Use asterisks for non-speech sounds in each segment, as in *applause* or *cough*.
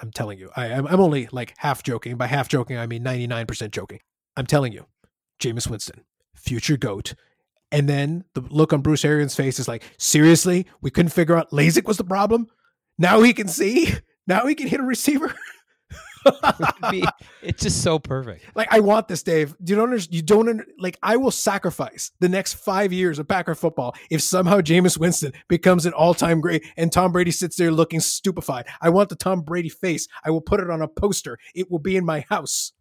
I'm telling you. I, I'm, I'm only like half joking. By half joking, I mean 99% joking. I'm telling you, Jameis Winston, future GOAT. And then the look on Bruce Arians' face is like, seriously? We couldn't figure out LASIK was the problem? Now he can see? Now he can hit a receiver? *laughs* *laughs* be, it's just so perfect. Like I want this, Dave. You don't understand. You don't under, like. I will sacrifice the next five years of Packer football if somehow Jameis Winston becomes an all-time great and Tom Brady sits there looking stupefied. I want the Tom Brady face. I will put it on a poster. It will be in my house.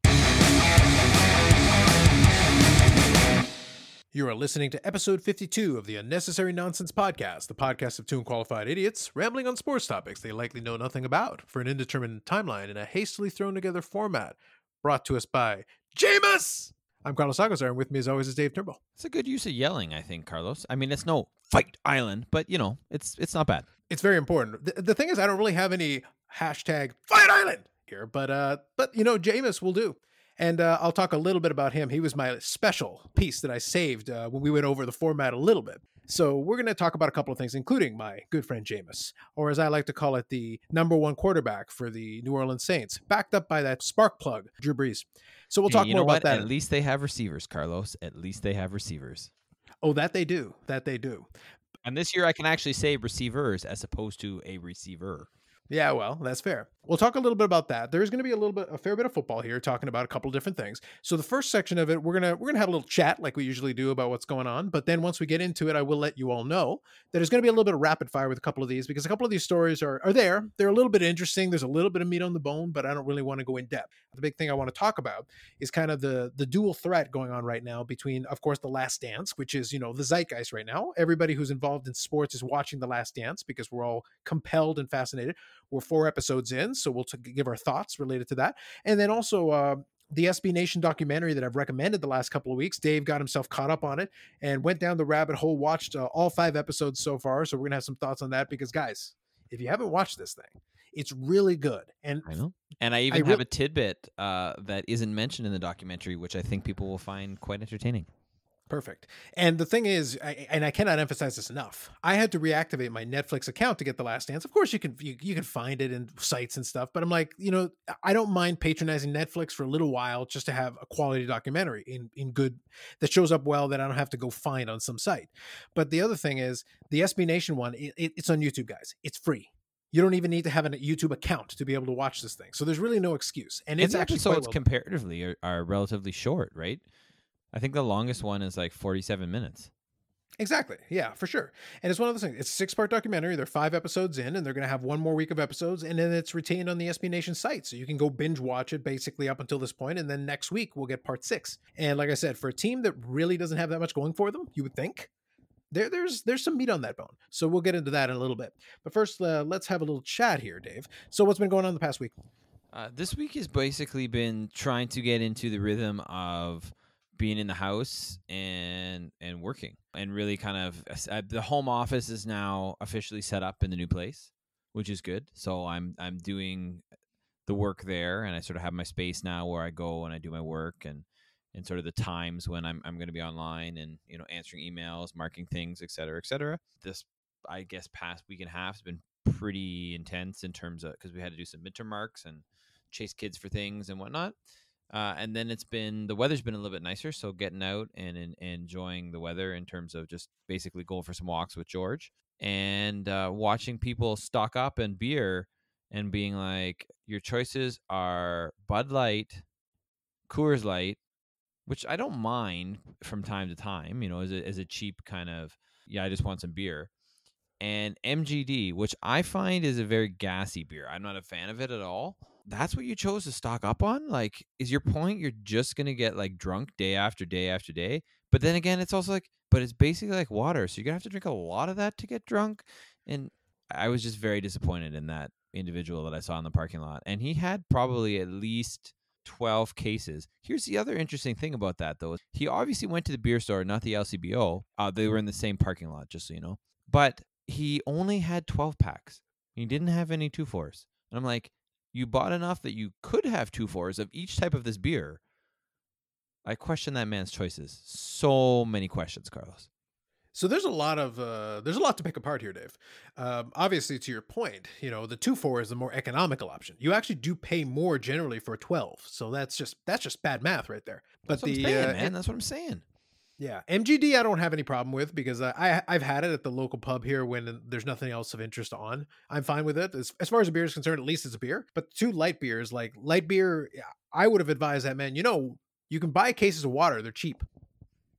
You are listening to episode 52 of the Unnecessary Nonsense Podcast, the podcast of two unqualified idiots rambling on sports topics they likely know nothing about for an indeterminate timeline in a hastily thrown together format. Brought to us by Jameis! I'm Carlos Agazar, and with me as always is Dave Turnbull. It's a good use of yelling, I think, Carlos. I mean, it's no fight island, but you know, it's it's not bad. It's very important. The, the thing is, I don't really have any hashtag fight island here, but uh, but you know, Jameis will do. And uh, I'll talk a little bit about him. He was my special piece that I saved uh, when we went over the format a little bit. So we're going to talk about a couple of things, including my good friend Jameis, or as I like to call it, the number one quarterback for the New Orleans Saints, backed up by that spark plug, Drew Brees. So we'll talk more about what? that. At least they have receivers, Carlos. At least they have receivers. Oh, that they do. That they do. And this year I can actually say receivers as opposed to a receiver. Yeah, well, that's fair. We'll talk a little bit about that. There's going to be a little bit, a fair bit of football here, talking about a couple different things. So the first section of it, we're gonna we're gonna have a little chat like we usually do about what's going on. But then once we get into it, I will let you all know that there's going to be a little bit of rapid fire with a couple of these because a couple of these stories are are there. They're a little bit interesting. There's a little bit of meat on the bone, but I don't really want to go in depth. The big thing I want to talk about is kind of the the dual threat going on right now between, of course, the Last Dance, which is you know the zeitgeist right now. Everybody who's involved in sports is watching the Last Dance because we're all compelled and fascinated. We're four episodes in, so we'll t- give our thoughts related to that. And then also uh, the SB Nation documentary that I've recommended the last couple of weeks. Dave got himself caught up on it and went down the rabbit hole, watched uh, all five episodes so far. So we're going to have some thoughts on that because, guys, if you haven't watched this thing, it's really good. And I know. And I even I re- have a tidbit uh, that isn't mentioned in the documentary, which I think people will find quite entertaining. Perfect. And the thing is, I, and I cannot emphasize this enough. I had to reactivate my Netflix account to get The Last Dance. Of course, you can you, you can find it in sites and stuff, but I'm like, you know, I don't mind patronizing Netflix for a little while just to have a quality documentary in in good that shows up well that I don't have to go find on some site. But the other thing is, the SB Nation one, it, it's on YouTube, guys. It's free. You don't even need to have a YouTube account to be able to watch this thing. So there's really no excuse. And it's, it's actually episodes well comparatively are, are relatively short, right? I think the longest one is like 47 minutes. Exactly. Yeah, for sure. And it's one of those things. It's a six part documentary. They're five episodes in, and they're going to have one more week of episodes, and then it's retained on the SB Nation site. So you can go binge watch it basically up until this point, and then next week we'll get part six. And like I said, for a team that really doesn't have that much going for them, you would think. There, there's there's some meat on that bone, so we'll get into that in a little bit. But first, uh, let's have a little chat here, Dave. So, what's been going on the past week? Uh, this week has basically been trying to get into the rhythm of being in the house and and working and really kind of uh, the home office is now officially set up in the new place which is good. So i'm i'm doing the work there and i sort of have my space now where i go and i do my work and and sort of the times when i'm, I'm going to be online and you know answering emails marking things et cetera et cetera. This i guess past week and a half has been pretty intense in terms of because we had to do some midterm marks and chase kids for things and whatnot uh, and then it's been the weather's been a little bit nicer, so getting out and, and, enjoying the weather in terms of just basically going for some walks with George and uh, watching people stock up in beer and being like, your choices are Bud Light, Coors Light, which I don't mind from time to time, you know, as a, as a cheap kind of, yeah, I just want some beer. And MGD, which I find is a very gassy beer. I'm not a fan of it at all that's what you chose to stock up on? Like, is your point you're just gonna get like drunk day after day after day? But then again, it's also like, but it's basically like water, so you're gonna have to drink a lot of that to get drunk. And I was just very disappointed in that individual that I saw in the parking lot, and he had probably at least 12 cases. Here's the other interesting thing about that, though. He obviously went to the beer store, not the LCBO. Uh, they were in the same parking lot, just so you know. But he only had 12 packs. He didn't have any two fours. And I'm like, you bought enough that you could have two fours of each type of this beer. I question that man's choices. So many questions, Carlos. So there's a lot of uh, there's a lot to pick apart here, Dave. Um, obviously, to your point, you know the two four is the more economical option. You actually do pay more generally for a twelve, so that's just that's just bad math right there. But That's the saying, uh, man. That's what I'm saying. Yeah MGD I don't have any problem with because I, I I've had it at the local pub here when there's nothing else of interest on. I'm fine with it as, as far as a beer is concerned. At least it's a beer. But two light beers like light beer, I would have advised that man. You know you can buy cases of water. They're cheap.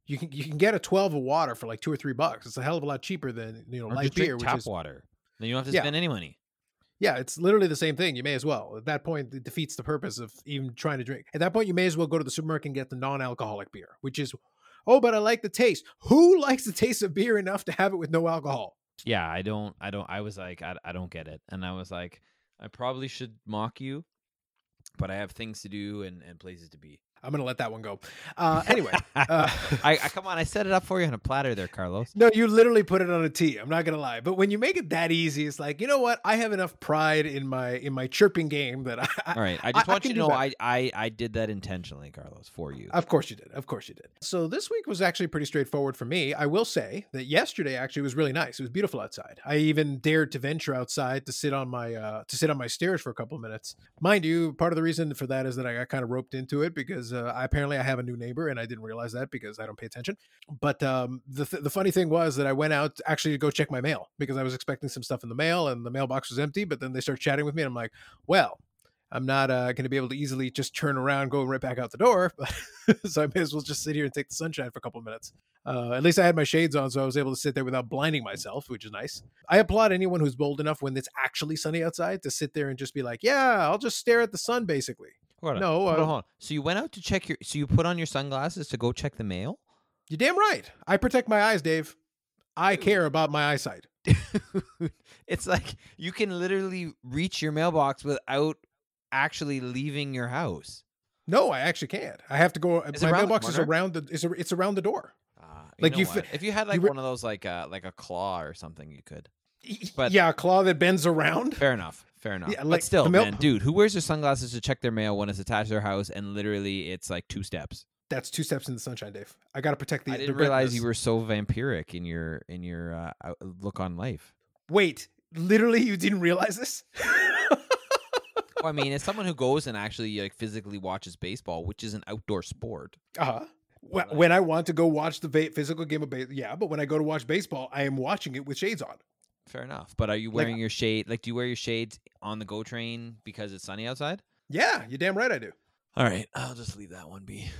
You can you can get a 12 of water for like two or three bucks. It's a hell of a lot cheaper than you know Or light beer, which tap is water. Then you don't have to Yeah. spend any money. yeah, it's literally the same thing. You may as well. At that point, it defeats the purpose of even trying to drink. At that point, you may as well go to the supermarket and get the non-alcoholic beer, which is, oh, but I like the taste. Who *laughs* likes the taste of beer enough to have it with no alcohol? Yeah, I don't. I don't. I was like, I, I don't get it, and I was like, I probably should mock you, but I have things to do and, and places to be. I'm gonna let that one go. Uh, anyway, *laughs* uh, I, I come on. I set it up for you on a platter there, Carlos. no, you literally put it on a tee. I'm not gonna lie, but when you make it that easy, it's like you know what? I have enough pride in my in my chirping game that I. *laughs* I All right, I just I want can you to know. I, I I did that intentionally, Carlos, for you. Of course you did. Of course you did. So this week was actually pretty straightforward for me. I will say that yesterday actually was really nice. It was beautiful outside. I even dared to venture outside to sit on my uh, to sit on my stairs for a couple of minutes. Mind you, part of the reason for that is that I got kind of roped into it because uh, I, apparently I have a new neighbor and I didn't realize that because I don't pay attention. But um, the th- the funny thing was that I went out actually to go check my mail because I was expecting some stuff in the mail and the mailbox was empty. But then they start chatting with me and I'm like, well. I'm not uh, going to be able to easily just turn around, go right back out the door. *laughs* so I may as well just sit here and take the sunshine for a couple of minutes. Uh, at least I had my shades on, so I was able to sit there without blinding myself, which is nice. I applaud anyone who's bold enough when it's actually sunny outside to sit there and just be like, "Yeah, I'll just stare at the sun." Basically, Hold on, no, hold on, uh, hold on. So you went out to check your. So you put on your sunglasses to go check the mail. you're damn right. I protect my eyes, Dave. I care about my eyesight. *laughs* it's like you can literally reach your mailbox without actually leaving your house. No, I actually can't. I have to go. Is my mailbox is around the. It's, it's around the door. Uh, Like, know you fi- if you had like re- one of those like uh like a claw or something, you could. But yeah, a claw that bends around. Fair enough. Fair enough. Yeah, but still, the man, dude, who wears their sunglasses to check their mail when it's attached to their house and literally it's like two steps? That's two steps in the sunshine, Dave. I got to protect the. I didn't realize you were so vampiric in your in your uh, look on life. Wait, literally, you didn't realize this? Well, I mean, as someone who goes and actually like physically watches baseball, which is an outdoor sport, Uh huh. When, when I want to go watch the physical game of baseball, yeah, but when I go to watch baseball, I am watching it with shades on. Fair enough. But are you Like- wearing uh your shade? Like, do you wear your shades on the go train because it's sunny outside? Yeah, you're damn right I do. All right, I'll just leave that one be.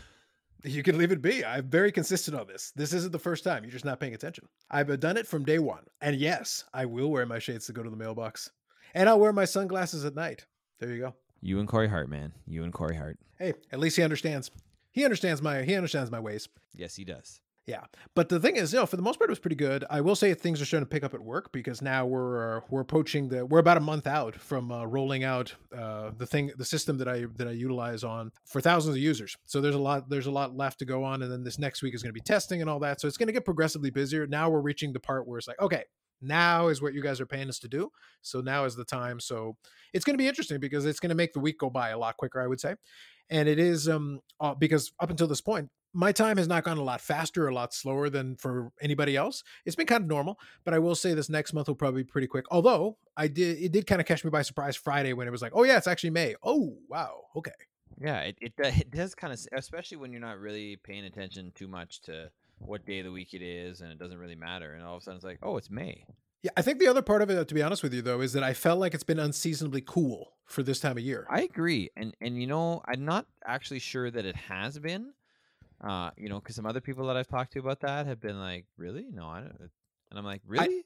You can leave it be. I'm very consistent on this. This isn't the first time. You're just not paying attention. I've uh, done it from day one. And yes, I will wear my shades to go to the mailbox. And I'll wear my sunglasses at night. There you go. You and Corey Hart, man. You and Corey Hart. Hey, at least he understands. He understands my he understands my ways. Yes, he does. Yeah, but the thing is, you know, for the most part, it was pretty good. I will say things are starting to pick up at work because now we're uh, we're approaching the we're about a month out from uh, rolling out uh, the thing the system that I that I utilize on for thousands of users. So there's a lot there's a lot left to go on, and then this next week is going to be testing and all that. So it's going to get progressively busier. Now we're reaching the part where it's like, okay, now is what you guys are paying us to do. So now is the time. So it's going to be interesting because it's going to make the week go by a lot quicker, I would say. And it is um uh, because up until this point, my time has not gone a lot faster, a lot slower than for anybody else. It's been kind of normal, but I will say this next month will probably be pretty quick. Although I did, it did kind of catch me by surprise Friday when it was like, oh yeah, it's actually May. Oh wow, okay. Yeah, it it, uh, it does kind of, especially when you're not really paying attention too much to what day of the week it is, and it doesn't really matter. And all of a sudden, it's like, oh, it's May. Yeah, I think the other part of it, uh, to be honest with you, though, is that I felt like it's been unseasonably cool for this time of year. I agree, and and you know, I'm not actually sure that it has been. Uh, you know, because some other people that I've talked to about that have been like, really? No, I don't. And I'm like, really?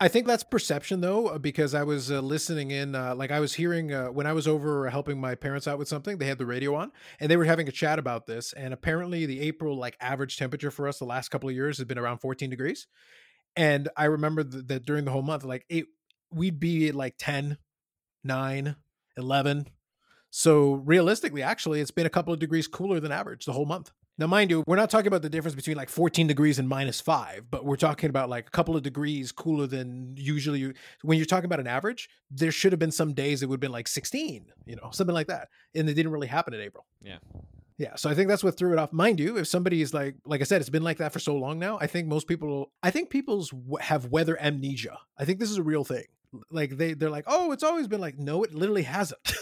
I think that's perception though, uh, because I was uh, listening in, uh, like I was hearing uh, when I was over helping my parents out with something. They had the radio on, and they were having a chat about this. And apparently, the April like average temperature for us the last couple of years has been around 14 degrees. And I remember th- that during the whole month, like it, we'd be at like 10, 9, 11. So realistically, actually, it's been a couple of degrees cooler than average the whole month. Now, mind you, we're not talking about the difference between like 14 degrees and minus five, but we're talking about like a couple of degrees cooler than usually. You, when you're talking about an average, there should have been some days it would have been like 16, you know, something like that. And it didn't really happen in April. Yeah, Yeah, so I think that's what threw it off. Mind you, if somebody is like, like I said, it's been like that for so long now. I think most people, I think people's w- have weather amnesia. I think this is a real thing. Like they, they're like, oh, it's always been like, no, it literally hasn't.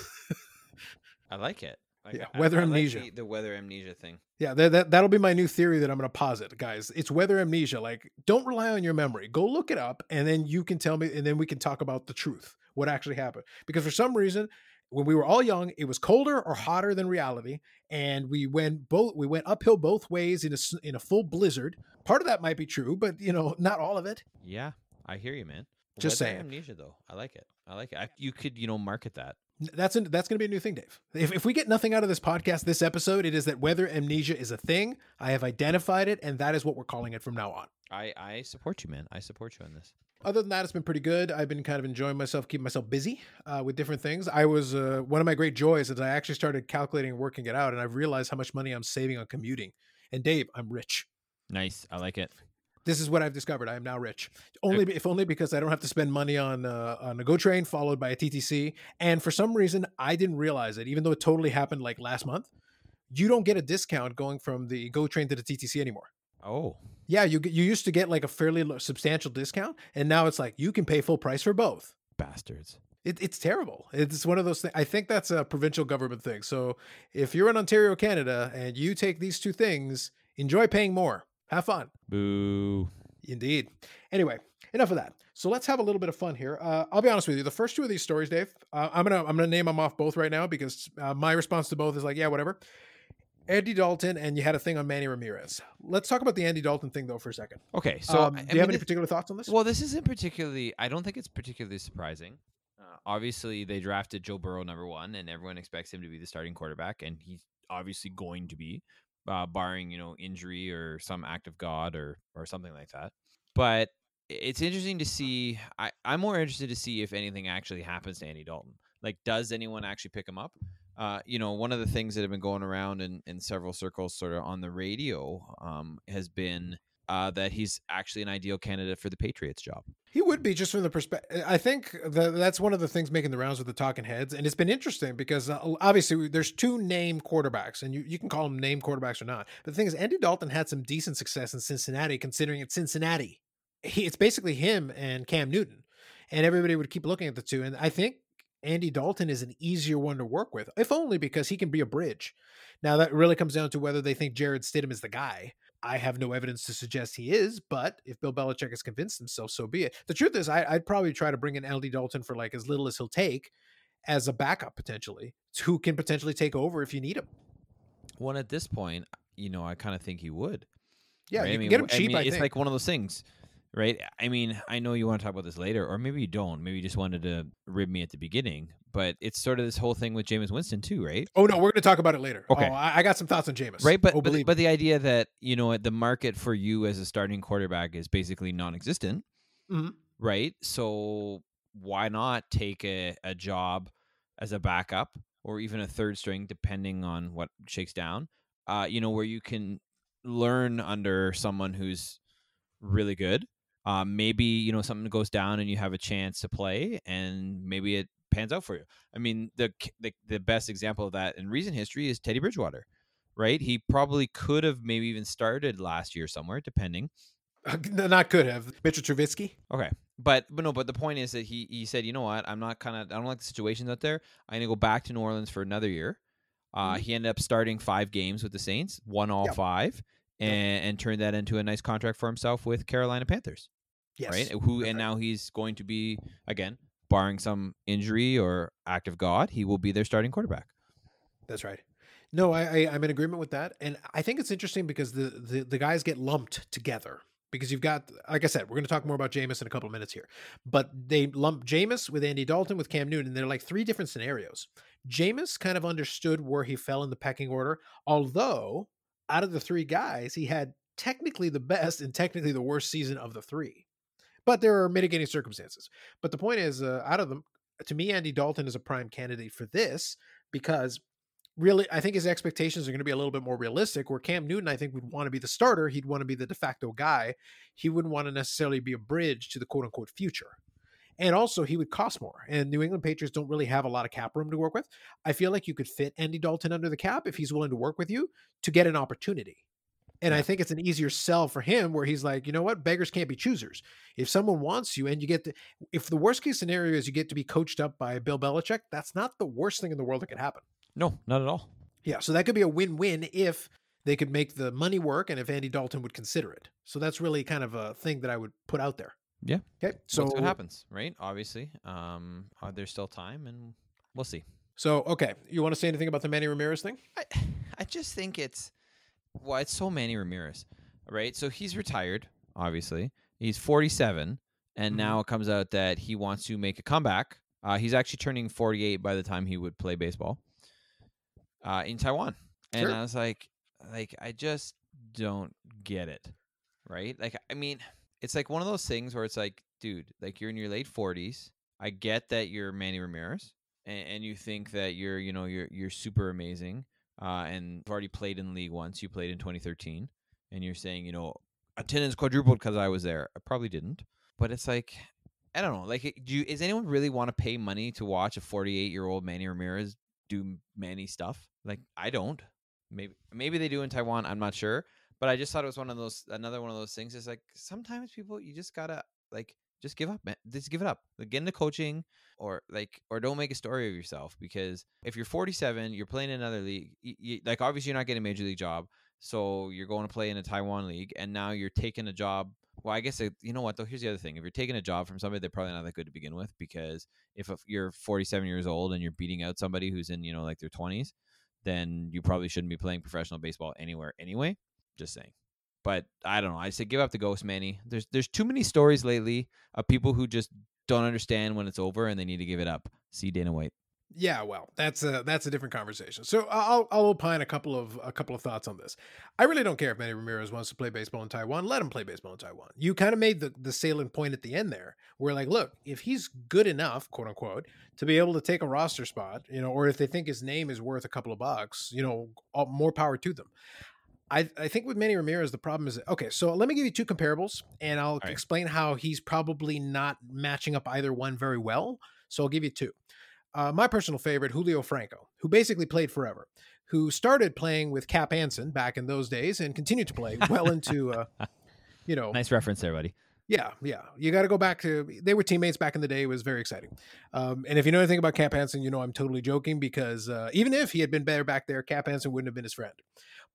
*laughs* I like it. Like, Yeah, I- weather I like amnesia. the, the weather amnesia thing. yeah, that, that that'll be my new theory that I'm going to posit, guys. It's weather amnesia. Like, don't rely on your memory. Go look it up, and then you can tell me, and then we can talk about the truth, what actually happened. Because for some reason, when we were all young, it was colder or hotter than reality, and we went both we went uphill both ways in a in a full blizzard. Part of that might be true, but you know, not all of it. Yeah, I hear you, man. Just weather saying. amnesia though. I like it. I like it. I, you could, you know, market that. That's an, that's going to be a new thing, Dave. If, if we get nothing out of this podcast, this episode, it is that weather amnesia is a thing. I have identified it, and that is what we're calling it from now on. I, I support you, man. I support you on this. Other than that, it's been pretty good. I've been kind of enjoying myself, keeping myself busy uh, with different things. I was uh, one of my great joys is I actually started calculating and working it out, and I've realized how much money I'm saving on commuting. And Dave, I'm rich. Nice. I like it. This is what I've discovered. I am now rich. Only if only because I don't have to spend money on uh, on a GO train followed by a TTC. And for some reason, I didn't realize it, even though it totally happened like last month. You don't get a discount going from the GO train to the TTC anymore. Oh, Yeah, you you used to get like a fairly substantial discount, and now it's like you can pay full price for both. bastards. It, it's terrible. It's one of those things. I think that's a provincial government thing. So if you're in Ontario, Canada, and you take these two things, enjoy paying more. Have fun. Boo. Indeed. Anyway, enough of that. So let's have a little bit of fun here. Uh, I'll be honest with you. The first two of these stories, Dave, uh, I'm gonna I'm gonna name them off both right now because uh, my response to both is like, yeah, whatever. Andy Dalton, and you had a thing on Manny Ramirez. Let's talk about the Andy Dalton thing though for a second. Okay, so um, do you have any particular thoughts on this? Well, this isn't particularly. I don't think it's particularly surprising. Uh, obviously, they drafted Joe Burrow number one, and everyone expects him to be the starting quarterback, and he's obviously going to be, uh, barring you know injury or some act of God or or something like that. But it's interesting to see. I, I'm more interested to see if anything actually happens to Andy Dalton. Like, does anyone actually pick him up? Uh, you know, one of the things that have been going around in, in several circles, sort of on the radio, um, has been uh, that he's actually an ideal candidate for the Patriots job. He would be just from the perspective. I think that that's one of the things making the rounds with the talking heads, and it's been interesting because uh, obviously there's two name quarterbacks, and you, you can call them name quarterbacks or not. But the thing is, Andy Dalton had some decent success in Cincinnati, considering it's Cincinnati. He, it's basically him and Cam Newton, and everybody would keep looking at the two. And I think Andy Dalton is an easier one to work with, if only because he can be a bridge. Now that really comes down to whether they think Jarrett Stidham is the guy. I have no evidence to suggest he is, but if Bill Belichick has convinced himself, so be it. The truth is, I, I'd probably try to bring in LD Dalton for like as little as he'll take as a backup potentially, who can potentially take over if you need him. Well, at this point, you know, I kind of think he would. Yeah, right? you I mean, get him w- I cheap. mean, I, it's think. like one of those things, right? I mean, I know you want to talk about this later, or maybe you don't. Maybe you just wanted to rib me at the beginning. But it's sort of this whole thing with Jameis Winston too, right? oh no, we're going to talk about it later. Okay. Oh, I, got some thoughts on Jameis. Right, but oh, but, the- but the idea that you know the market for you as a starting quarterback is basically non-existent, Mhm. right? So why not take a, a job as a backup or even a third string, depending on what shakes down? Uh, you know, where you can learn under someone who's really good. Uh, maybe you know something goes down and you have a chance to play, and maybe it pans out for you. I mean, the the, the best example of that in recent history is Teddy Bridgewater right? He probably could have maybe even started last year somewhere, depending. you. not could have Mitchell Trubisky. Okay, but but no, but the point is that he he said, you know what, I'm not kind of I don't like the situations out there. I'm gonna go back to New Orleans for another year. Uh, Mhm. He ended up starting five games with the Saints, won all Yep. five, and and turned that into a nice contract for himself with Carolina Panthers, Yes. right? Who and now he's going to be again, barring some injury or act of God, he will be their starting quarterback. That's right. No, I, I I'm in agreement with that, and I think it's interesting because the the, the guys get lumped together because you've got, like I said, we're going to talk more about Jameis in a couple of minutes here, but they lump Jameis with Andy Dalton with Cam Newton. And they're like three different scenarios. Jameis kind of understood where he fell in the pecking order, although out of the three guys, he had technically the best and technically the worst season of the three. But there are mitigating circumstances. But the point is, uh, out of them, to me, Andy Dalton is a prime candidate for this because really, I think his expectations are going to be a little bit more realistic. Where Cam Newton, I think, would want to be the starter. He'd want to be the de facto guy. He wouldn't want to necessarily be a bridge to the quote unquote future. And also, he would cost more. And New England Patriots don't really have a lot of cap room to work with. I feel like you could fit Andy Dalton under the cap if he's willing to work with you to get an opportunity. And I think it's an easier sell for him where he's like, you know what, beggars can't be choosers. If someone wants you and you get to, if the worst case scenario is you get to be coached up by Bill Belichick, that's not the worst thing in the world that could happen. No, not at all. Yeah, so that could be a win-win if they could make the money work and if Andy Dalton would consider it. So that's really kind of a thing that I would put out there. Yeah. Okay. So what happens, right? Obviously, um, uh, there's still time, and we'll see. So okay, you want to say anything about the Manny Ramirez thing? I, I just think it's well, it's so Manny Ramirez, right? So he's retired, obviously. He's 47, and Mhm. now it comes out that he wants to make a comeback. Uh, he's actually turning 48 by the time he would play baseball uh, in Taiwan. And Sure. I was like, like I just don't get it, right? Like, I mean, it's like one of those things where it's like, dude, like you're in your late 40s. I get that you're Manny Ramirez, and, and you think that you're, you know, you're you're super amazing, uh, and you've already played in league once. You played in 2013, and you're saying, you know, attendance quadrupled because I was there. I probably didn't, but it's like, I don't know. Like, do you, is anyone really want to pay money to watch a 48 year old Manny Ramirez do Manny stuff? Like, I don't. Maybe maybe they do in Taiwan. I'm not sure, but I just thought it was one of those another one of those things. Is like sometimes people you just gotta like just give up, man. Just give it up. Like, get into coaching or like or don't make a story of yourself because if you're 47, you're playing in another league. y y like obviously you're not getting a major league job, so you're going to play in a Taiwan league, and now you're taking a job. Well, I guess you know what though. Here's the other thing: if you're taking a job from somebody, they're probably not that good to begin with. Because if you're 47 years old and you're beating out somebody who's in you know like their 20s, then you probably shouldn't be playing professional baseball anywhere anyway. Just saying. But I don't know. I say give up the ghost, Manny. There's there's too many stories lately of people who just don't understand when it's over and they need to give it up. See Dana White. Yeah, well, that's a that's a different conversation. So I'll I'll opine a couple of a couple of thoughts on this. I really don't care if Manny Ramirez wants to play baseball in Taiwan. Let him play baseball in Taiwan. You kind of made the the salient point at the end there, where like, look, if he's good enough, quote unquote, to be able to take a roster spot, you know, or if they think his name is worth a couple of bucks, you know, all, more power to them. I, I think with Manny Ramirez, the problem is okay. So let me give you two comparables, and I'll right. explain how he's probably not matching up either one very well. So I'll give you two. Uh, my personal favorite, Julio Franco, who basically played forever, who started playing with Cap Anson back in those days and continued to play well into, uh, you know, Nice reference there, buddy. yeah, yeah. You got to go back to they were teammates back in the day. It was very exciting. Um, and if you know anything about Cap Anson, you know I'm totally joking because uh, even if he had been better back there, Cap Anson wouldn't have been his friend.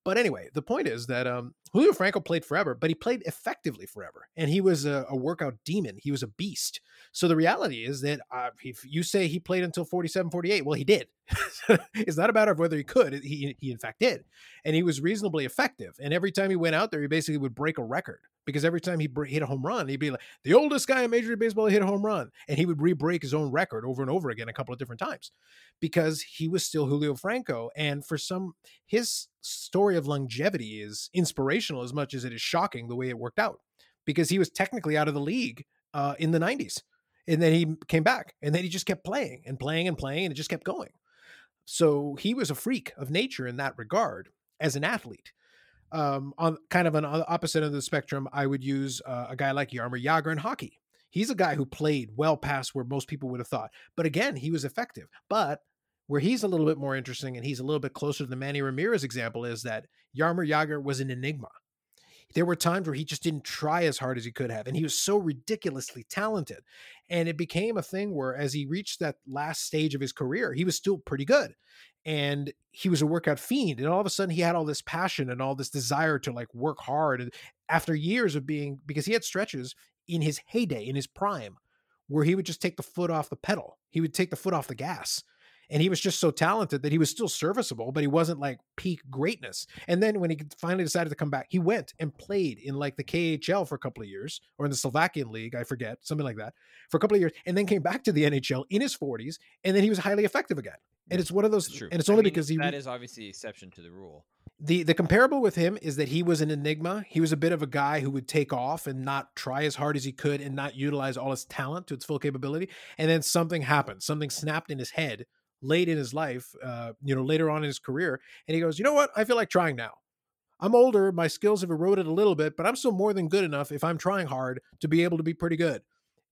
But anyway, the point is that um, Julio Franco played forever, but he played effectively forever, and he was a, a workout demon. He was a beast. So the reality is that uh, if you say he played until 47, 48, well, he did. *laughs* it's not a matter of whether he could. He, he in fact did, and he was reasonably effective. And every time he went out there, he basically would break a record because every time he hit a home run, he'd be like the oldest guy in Major League Baseball hit a home run, and he would re-break his own record over and over again a couple of different times because he was still Julio Franco. And for some, his story of longevity is inspirational as much as it is shocking the way it worked out because he was technically out of the league uh, in the 90s. And then he came back and then he just kept playing and playing and playing and it just kept going. So he was a freak of nature in that regard as an athlete. Um, on kind of an opposite end of the spectrum, I would use uh, a guy like Jaromir Jagr in hockey. He's a guy who played well past where most people would have thought. But again, he was effective. But where he's a little bit more interesting and he's a little bit closer to the Manny Ramirez example is that Jaromir Jagr was an enigma. There were times where he just didn't try as hard as he could have, and he was so ridiculously talented. And it became a thing where, as he reached that last stage of his career, he was still pretty good. And he was a workout fiend. And all of a sudden, he had all this passion and all this desire to like work hard. And after years of being, because he had stretches in his heyday, in his prime, where he would just take the foot off the pedal, he would take the foot off the gas and he was just so talented that he was still serviceable, but he wasn't like peak greatness. And then when he finally decided to come back, he went and played in like the KHL for a couple of years, or in the Slovakian league, I forget, something like that, for a couple of years, and then came back to the NHL in his 40s, and then he was highly effective again. And it's one of those, true. and it's only I mean, because he that is obviously the exception to the rule. the the comparable with him is that he was an enigma. He was a bit of a guy who would take off and not try as hard as he could and not utilize all his talent to its full capability. And then something happened. Something snapped in his head late in his life, uh, you know, later on in his career, and he goes, "You know what? I feel like trying now. I'm older, my skills have eroded a little bit, but I'm still more than good enough if I'm trying hard to be able to be pretty good."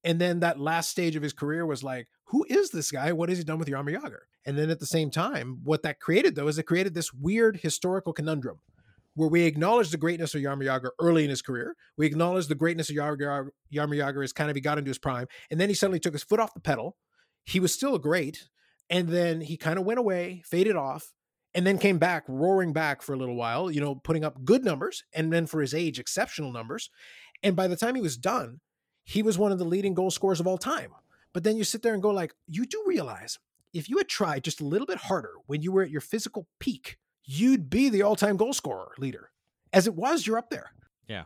And then that last stage of his career was like, who is this guy? What has he done with Jaromir Jagr? And then at the same time, what that created though is it created this weird historical conundrum where we acknowledge the greatness of Jaromir Jagr early in his career. We acknowledge the greatness of Jaromir Jagr as kind of he got into his prime, and then he suddenly took his foot off the pedal. He was still great, and then he kind of went away, faded off, and then came back, roaring back for a little while. You know, putting up good numbers, and then for his age, exceptional numbers. And by the time he was done, he was one of the leading goal scorers of all time. But then you sit there and go like, you do realize if you had tried just a little bit harder when you were at your physical peak, you'd be the all-time goal scorer leader. As it was, you're up there. Yeah.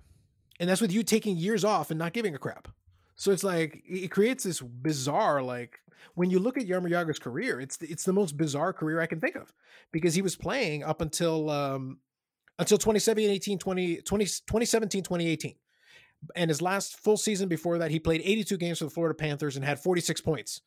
And that's with you taking years off and not giving a crap. So it's like it creates this bizarre like when you look at Jagr's career, it's it's the most bizarre career I can think of because he was playing up until um until 2017 18 20, 20 2017 2018 and his last full season before that, he played 82 games for the Florida Panthers and had 46 points.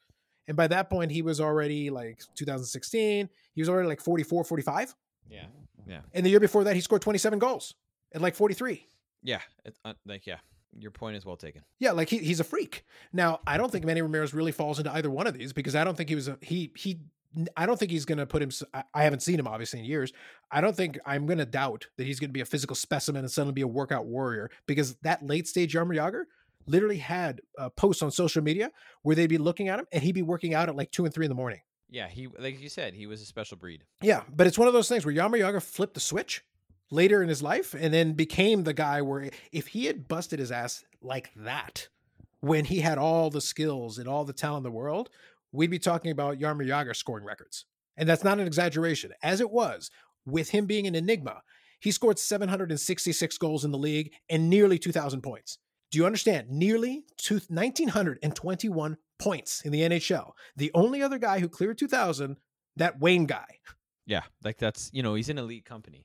And by that point, he was already like 2016, he was already like 44, 45. Yeah. Yeah. And the year before that, he scored 27 goals at like 43. Yeah. It, uh, like, yeah. Your point is well taken. Yeah, like he, he's a freak. Now, I don't think Manny Ramirez really falls into either one of these because I don't think he was a he he I don't think he's going to put him. I haven't seen him obviously in years. I don't think I'm going to doubt that he's going to be a physical specimen and suddenly be a workout warrior because that late stage Jaromir Jagr literally had uh, posts on social media where they'd be looking at him and he'd be working out at like two and three in the morning. Yeah, he like you said, he was a special breed. Yeah, but it's one of those things where Jaromir Jagr flipped the switch later in his life and then became the guy where if he had busted his ass like that when he had all the skills and all the talent in the world, we'd be talking about Jaromir Jagr scoring records. And that's not an exaggeration. As it was, with him being an enigma, he scored 766 goals in the league and nearly 2,000 points. Do you understand? Nearly 1,921 points in the NHL. The only other guy who cleared 2,000, that Wayne guy. Yeah, like that's, you know, he's in elite company.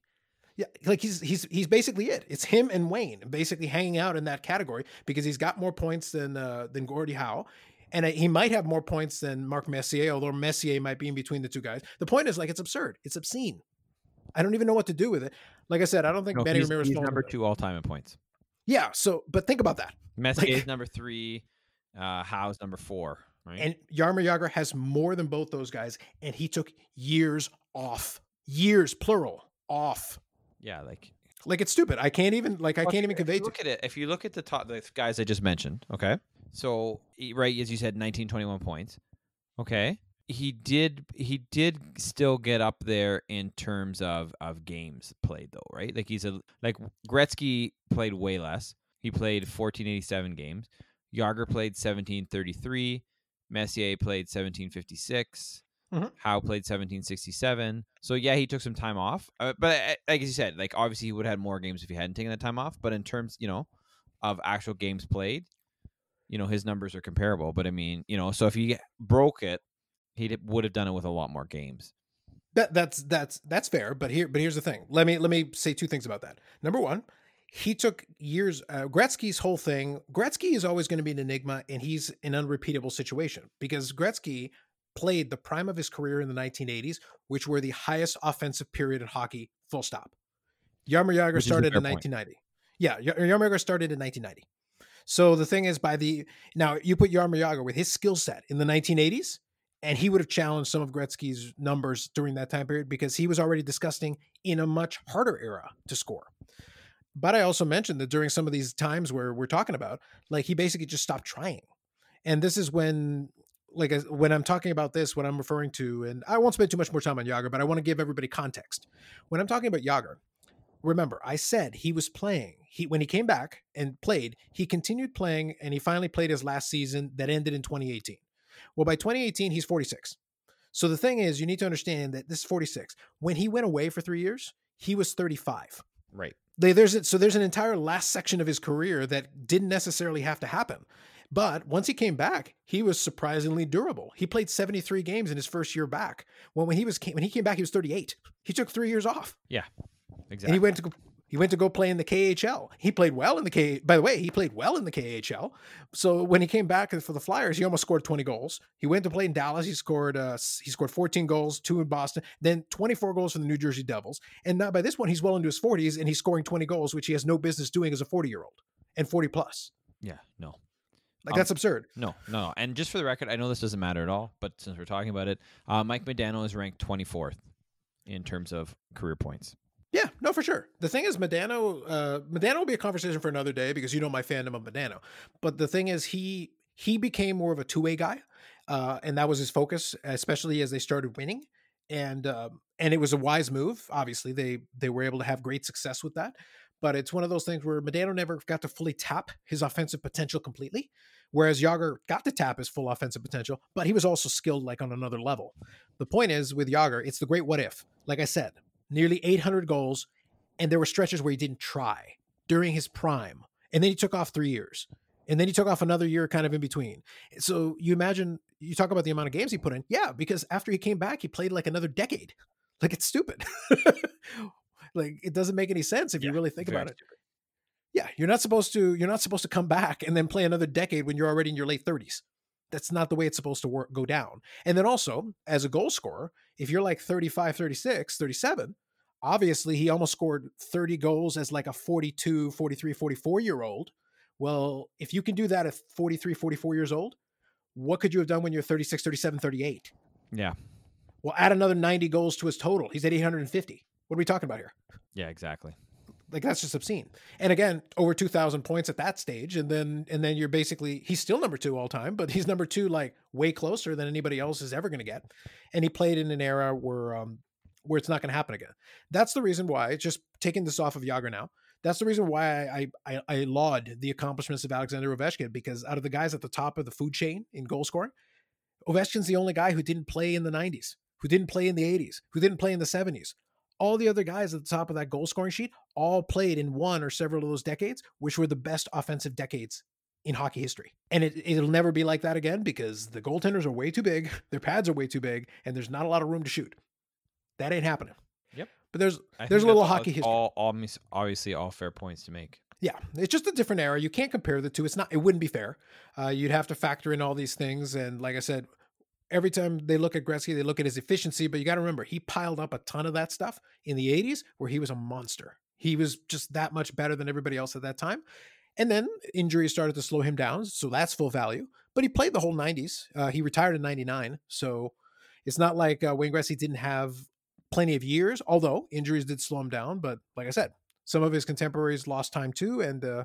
Yeah, like he's he's he's basically it. It's him and Wayne basically hanging out in that category because he's got more points than uh, than Gordie Howe and he might have more points than Mark Messier, although Messier might be in between the two guys. The point is, like, it's absurd. It's obscene. I don't even know what to do with it. Like I said, I don't think no, Manny he's, Ramirez. He's number two all time in points. Yeah. So, but think about that. Messier like, number three. Uh, Howe's number four. Right. And Jaromir Jagr has more than both those guys, and he took years off. Years, plural, off. Yeah, like like it's stupid. I can't even like I can't even convey. Look at it. If you look at the top, the guys I just mentioned, okay, so right as you said, nineteen twenty one points. Okay, he did he did still get up there in terms of of games played though, right? Like he's a like Gretzky played way less. He played fourteen eighty seven games. Jagr played seventeen thirty three. Messier played seventeen fifty six. Mm-hmm. Howe played 1767. So yeah, he took some time off. Uh, but uh, like you said, like obviously he would have had more games if he hadn't taken that time off. But in terms, you know, of actual games played, you know his numbers are comparable. But I mean, you know, so if he broke it, he would have done it with a lot more games. That that's that's that's fair. But here, but here's the thing. Let me let me say two things about that. Number one, he took years. Uh, Gretzky's whole thing. Gretzky is always going to be an enigma, and he's an unrepeatable situation because Gretzky played the prime of his career in the 1980s, which were the highest offensive period in hockey. Full stop. Jaromir Jagr started in 1990. Point. Yeah, Jaromir Jagr started in 1990. So the thing is, by the now you put Jaromir Jagr with his skill set in the 1980s, and he would have challenged some of Gretzky's numbers during that time period because he was already disgusting in a much harder era to score. But I also mentioned that during some of these times where we're talking about, like he basically just stopped trying, and this is when. Like when I'm talking about this, what I'm referring to, and I won't spend too much more time on Jagr, but I want to give everybody context. When I'm talking about Jagr, remember I said he was playing. He when he came back and played, he continued playing and he finally played his last season that ended in 2018. Well, by 2018 he's 46. So the thing is, you need to understand that this is 46. When he went away for 3 years, he was 35. Right. There's a, so there's an entire last section of his career that didn't necessarily have to happen. But once he came back, he was surprisingly durable. He played 73 games in his first year back. When when he was when he came back, he was 38. He took three years off. Yeah. Exactly. And he went to he went to go play in the KHL. He played well in the K. By the way, he played well in the KHL. So when he came back for the Flyers, he almost scored 20 goals. He went to play in Dallas. He scored uh, he scored 14 goals, two in Boston, then 24 goals for the New Jersey Devils. And now by this one, he's well into his 40s and he's scoring 20 goals, which he has no business doing as a 40 year old and 40 plus. Yeah, no. Like Um, that's absurd. No, no. And just for the record, I know this doesn't matter at all, but since we're talking about it, uh, Mike Modano is ranked 24th in terms of career points. Yeah, no, for sure. The thing is, Modano, uh, Modano will be a conversation for another day because you know my fandom of Modano. But the thing is, he he became more of a two way guy, uh, and that was his focus, especially as they started winning. And um, and it was a wise move. Obviously, they they were able to have great success with that. But it's one of those things where Modano never got to fully tap his offensive potential completely, whereas Jagr got to tap his full offensive potential, but he was also skilled like on another level. The point is with Jagr, it's the great what if. Like I said, nearly 800 goals, and there were stretches where he didn't try during his prime, and then he took off three years, and then he took off another year kind of in between. So you imagine you talk about the amount of games he put in, yeah, because after he came back, he played like another decade. Like it's stupid. *laughs* like it doesn't make any sense if you really think about it. Yeah, you're not supposed to you're not supposed to come back and then play another decade when you're already in your late 30s. That's not the way it's supposed to work go down. And then also, as a goal scorer, if you're like 35, 36, 37, obviously he almost scored 30 goals as like a 42, 43, 44 year old. Well, if you can do that at 43, 44 years old, what could you have done when you're 36, 37, 38? Yeah. Well, add another 90 goals to his total. He's at 850. What are we talking about here? Yeah, exactly. Like that's just obscene. And again over 2000 points at that stage and then and then you're basically he's still number two all time but he's number two like way closer than anybody else is ever going to get. And he played in an era where um where it's not going to happen again. That's the reason why just taking this off of Jagr now that's the reason why I, I I laud the accomplishments of Alexander Ovechkin because out of the guys at the top of the food chain in goal scoring, Ovechkin's the only guy who didn't play in the 90s, who didn't play in the 80s, who didn't play in the 70s. All the other guys at the top of that goal scoring sheet all played in one or several of those decades, which were the best offensive decades in hockey history. And it, it'll never be like that again because the goaltenders are way too big, *laughs* their pads are way too big, and there's not a lot of room to shoot. That ain't happening. Yep. But there's I There's a little hockey history. All, obvious- obviously, all fair points to make. Yeah, it's just a different era. You can't compare the two. It's not. It wouldn't be fair. Uh, you'd have to factor in all these things. And like I said, every time they look at Gretzky, they look at his efficiency. But you got to remember, he piled up a ton of that stuff in the '80s, where he was a monster. He was just that much better than everybody else at that time. And then injuries started to slow him down, so that's full value. But he played the whole '90s. Uh, he retired in '99, so it's not like uh, Wayne Gretzky didn't have plenty of years. Although injuries did slow him down, but like I said, some of his contemporaries lost time too, and uh,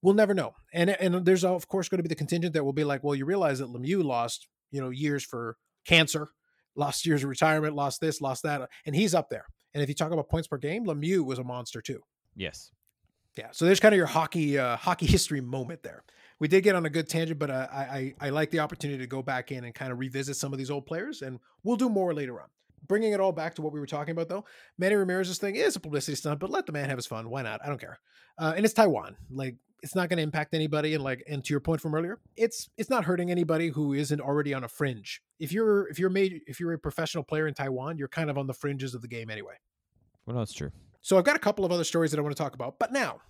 we'll never know. And and there's of course going to be the contingent that will be like, well, you realize that Lemieux lost you know years for cancer, lost years of retirement, lost this, lost that, and he's up there. And if you talk about points per game, Lemieux was a monster too. Yes. Yeah, so there's kind of your hockey uh, hockey *laughs* history moment there. We did get on a good tangent, but uh, I, I I like the opportunity to go back in and kind of revisit some of these old players, and we'll do more later on. Bringing it all back to what we were talking about, though, Manny Ramirez's thing is a publicity stunt, but let the man have his fun. Why not? I don't care. Uh, and it's Taiwan. Like it's not going to impact anybody. And like, and to your point from earlier, it's it's not hurting anybody who isn't already on a fringe. If you're if you're made if you're a professional player in Taiwan, you're kind of on the fringes of the game anyway. Well, that's true. So I've got a couple of other stories that I want to talk about, but now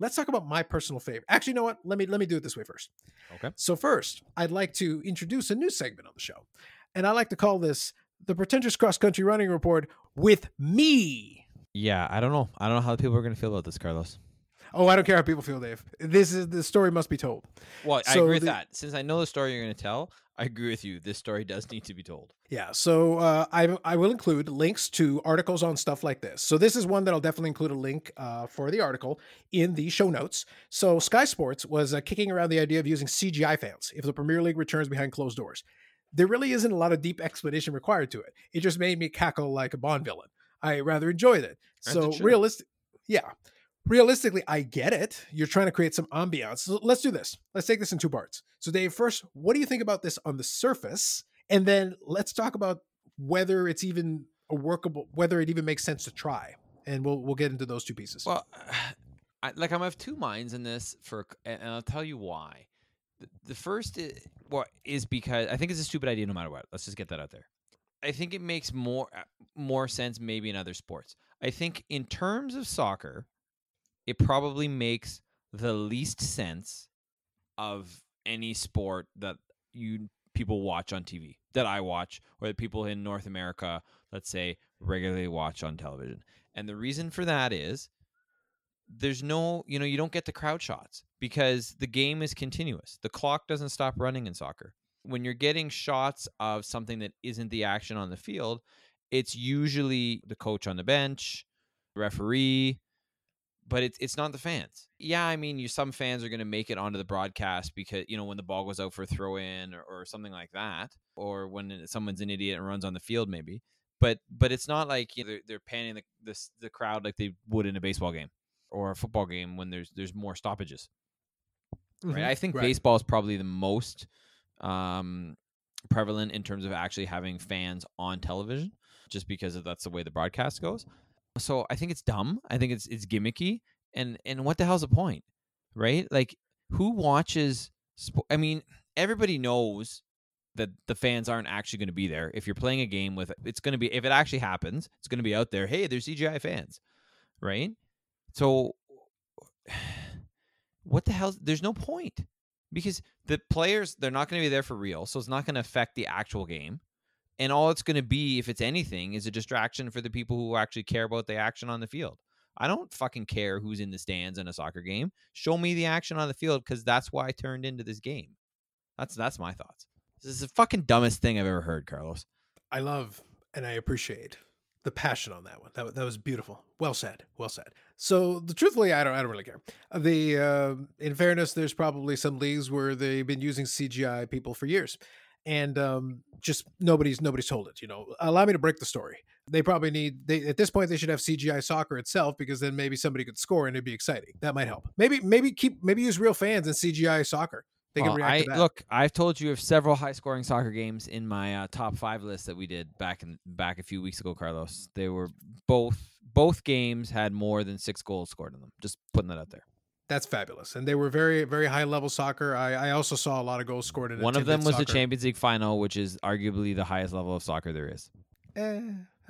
let's talk about my personal favorite. Actually, you know what? Let me let me do it this way first. Okay. So first, I'd like to introduce a new segment on the show, and I like to call this the pretentious cross country running report with me. Yeah, I don't know. I don't know how people are going to feel about this, Carlos. Oh, I don't care how people feel, Dave. This is the story must be told. Well, I So agree with the- that. Since I know the story you're going to tell, I agree with you. This story does need to be told. Yeah, so uh, I I will include links to articles on stuff like this. So this is one that I'll definitely include a link uh, for the article in the show notes. So Sky Sports was uh, kicking around the idea of using CGI fans if the Premier League returns behind closed doors. There really isn't a lot of deep explanation required to it. It just made me cackle like a Bond villain. I rather enjoyed it. So realistic, yeah. Realistically, I get it. You're trying to create some ambiance. So let's do this. Let's take this in two parts. So, Dave, first, what do you think about this on the surface? And then let's talk about whether it's even a workable, whether it even makes sense to try. And we'll we'll get into those two pieces. Well, *sighs* I, like I'm of two minds in this for, and I'll tell you why. The, the first is, well, is because I think it's a stupid idea no matter what. Let's just get that out there. I think it makes more uh, more sense maybe in other sports. I think in terms of soccer, it probably makes the least sense of any sport that you people watch on TV that I watch or that people in North America, let's say, regularly watch on television. And the reason for that is there's no, you know, you don't get the crowd shots because the game is continuous. The clock doesn't stop running in soccer. When you're getting shots of something that isn't the action on the field, it's usually the coach on the bench, referee, but it's it's not the fans. Yeah, I mean, you some fans are going to make it onto the broadcast because you know when the ball goes out for a throw in or, or something like that, or when someone's an idiot and runs on the field, maybe. But but it's not like you know, they're, they're panning the, the the crowd like they would in a baseball game or a football game when there's there's more stoppages. Mm-hmm. Right. I think right. baseball is probably the most um, prevalent in terms of actually having fans on television, just because of that's the way the broadcast goes. So I think it's dumb. I think it's it's gimmicky. And and what the hell's the point, right? Like who watches? I mean, everybody knows that the fans aren't actually going to be there. If you're playing a game with, it's going to be if it actually happens, it's going to be out there. Hey, there's CGI fans, right? So *sighs* what the hell? There's no point because the players they're not going to be there for real, so it's not going to affect the actual game and all it's going to be if it's anything is a distraction for the people who actually care about the action on the field. I don't fucking care who's in the stands in a soccer game. Show me the action on the field because that's why i turned into this game. That's that's my thoughts. This is the fucking dumbest thing i've ever heard carlos. I love and i appreciate the passion on that one. That, that was beautiful. Well said well said. So the truthfully i don't i don't really care. The uh, in fairness there's probably some leagues where they've been using cgi people for years and um, just nobody's nobody's told it. You know, allow me to break the story. They probably need they at this point they should have CGI soccer itself because then maybe somebody could score and it'd be exciting. That might help. Maybe maybe keep maybe use real fans in CGI soccer. They well, can react I, Look, I've told you of several high scoring soccer games in my uh, top five list that we did back in back a few weeks ago, Carlos. They were both both games had more than six goals scored in them. Just putting that out there that's fabulous. And they were very, very high level soccer. I, I also saw a lot of goals scored in. One of them was soccer. the Champions League final, which is arguably the highest level of soccer there is. Eh,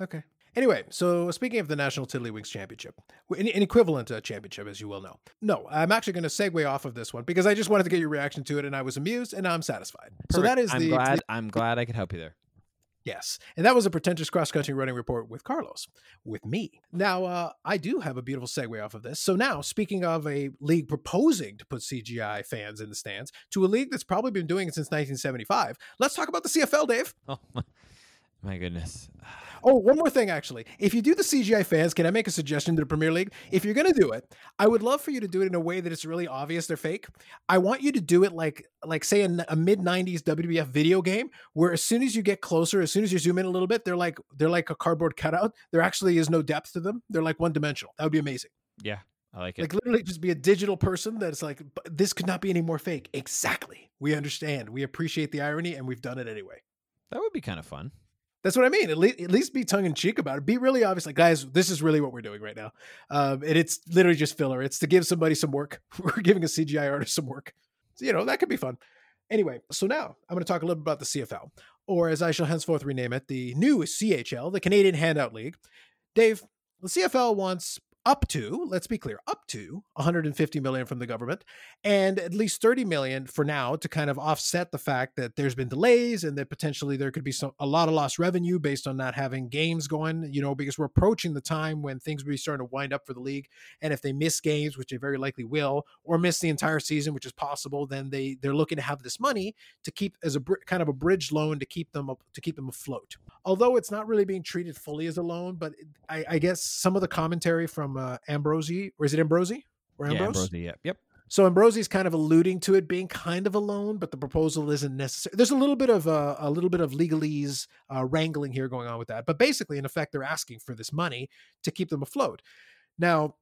okay. Anyway, so speaking of the National Tiddlywinks Championship, an, an equivalent uh, championship, as you well know. No, I'm actually going to segue off of this one because I just wanted to get your reaction to it, and I was amused, and now I'm satisfied. Perfect. So that is I'm the. Glad, the, I'm glad I could help you there. Yes. And that was a pretentious cross country running report with Carlos, with me. Now, uh, I do have a beautiful segue off of this. So, now, speaking of a league proposing to put CGI fans in the stands to a league that's probably been doing it since 1975, let's talk about the CFL, Dave. Oh, *laughs* my goodness. Oh, one more thing, actually. If you do the CGI fans, can I make a suggestion to the Premier League? If you're going to do it, I would love for you to do it in a way that it's really obvious they're fake. I want you to do it like, like say, a, a mid '90s WWF video game, where as soon as you get closer, as soon as you zoom in a little bit, they're like they're like a cardboard cutout. There actually is no depth to them. They're like one dimensional. That would be amazing. Yeah, I like it. Like literally just be a digital person that's like, this could not be any more fake. Exactly. We understand. We appreciate the irony and we've done it anyway. That would be kind of fun. That's what I mean. At least, at least be tongue in cheek about it. Be really obvious, like guys, this is really what we're doing right now, um, and it's literally just filler. It's to give somebody some work. *laughs* we're giving a CGI artist some work. So, you know that could be fun. Anyway, so now I'm going to talk a little bit about the CFL, or as I shall henceforth rename it, the new CHL, the Canadian Handout League. Dave, the CFL wants up to let's be clear up to 150 million from the government and at least 30 million for now to kind of offset the fact that there's been delays and that potentially there could be some a lot of lost revenue based on not having games going you know because we're approaching the time when things will be starting to wind up for the league. And if they miss games which they very likely will or miss the entire season which is possible then they they're looking to have this money to keep as a kind of a bridge loan to keep them up, to keep them afloat. Although it's not really being treated fully as a loan but I, I guess some of the commentary from uh, Ambrosie, or is it Ambrosie? Or Ambrose? Yeah, Ambrosie, yeah. Yep. So Ambrosie's kind of alluding to it being kind of a loan, but the proposal isn't necessary. There's a little bit of uh, a little bit of legalese uh, wrangling here going on with that, but basically, in effect, they're asking for this money to keep them afloat. Now,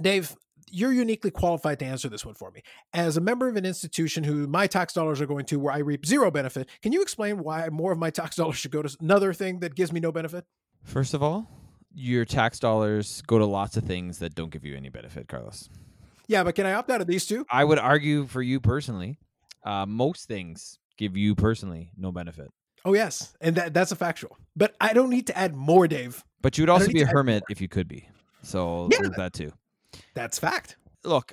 Dave, you're uniquely qualified to answer this one for me. As a member of an institution who my tax dollars are going to where I reap zero benefit, can you explain why more of my tax dollars should go to another thing that gives me no benefit? First of all, your tax dollars go to lots of things that don't give you any benefit, Carlos. Yeah, but can I opt out of these two? I would argue for you personally, uh, most things give you personally no benefit. Oh yes, and that that's a factual. But I don't need to add more, Dave. But you'd also be a hermit if you could be. So yeah, that too. That's fact. Look,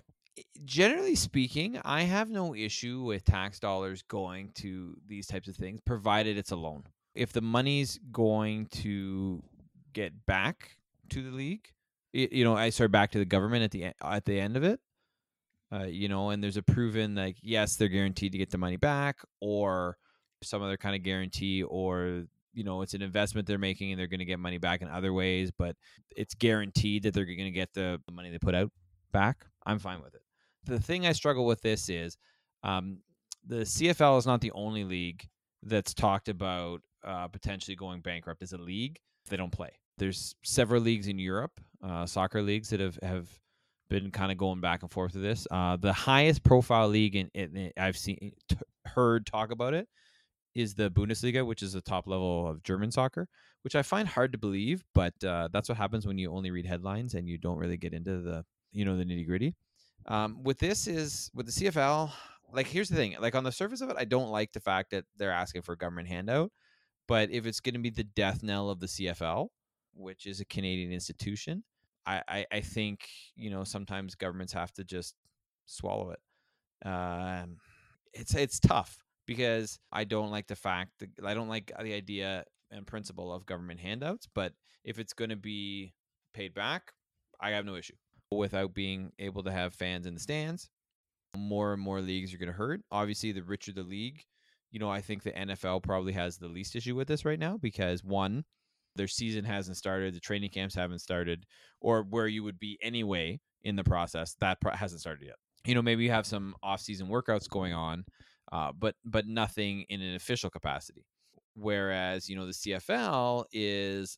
generally speaking, I have no issue with tax dollars going to these types of things, provided it's a loan. If the money's going to get back to the league, you know, I start back to the government at the at the end of it. Uh, you know, and there's a proven like yes, they're guaranteed to get the money back, or some other kind of guarantee, or you know, it's an investment they're making and they're going to get money back in other ways, but it's guaranteed that they're going to get the money they put out back. I'm fine with it. The thing I struggle with this is um, the CFL is not the only league that's talked about uh, potentially going bankrupt as a league if they don't play. There's several leagues in Europe, uh, soccer leagues that have have been kind of going back and forth with this. Uh, the highest profile league in, in, in I've seen t- heard talk about it is the Bundesliga, which is the top level of German soccer, which I find hard to believe, but uh, that's what happens when you only read headlines and you don't really get into the you know the nitty gritty. Um, with this is with the CFL, like here's the thing, like on the surface of it, I don't like the fact that they're asking for a government handout, but if it's going to be the death knell of the CFL, which is a Canadian institution, I, I, I think you know sometimes governments have to just swallow it. Um, it's it's tough because I don't like the fact that I don't like the idea and principle of government handouts. But if it's going to be paid back, I have no issue without being able to have fans in the stands. More and more leagues are going to hurt. Obviously, the richer the league, you know, I think the NFL probably has the least issue with this right now because one, their season hasn't started, the training camps haven't started, or where you would be anyway in the process, that pro- hasn't started yet. You know, maybe you have some off-season workouts going on, uh, but but nothing in an official capacity. Whereas you know the CFL is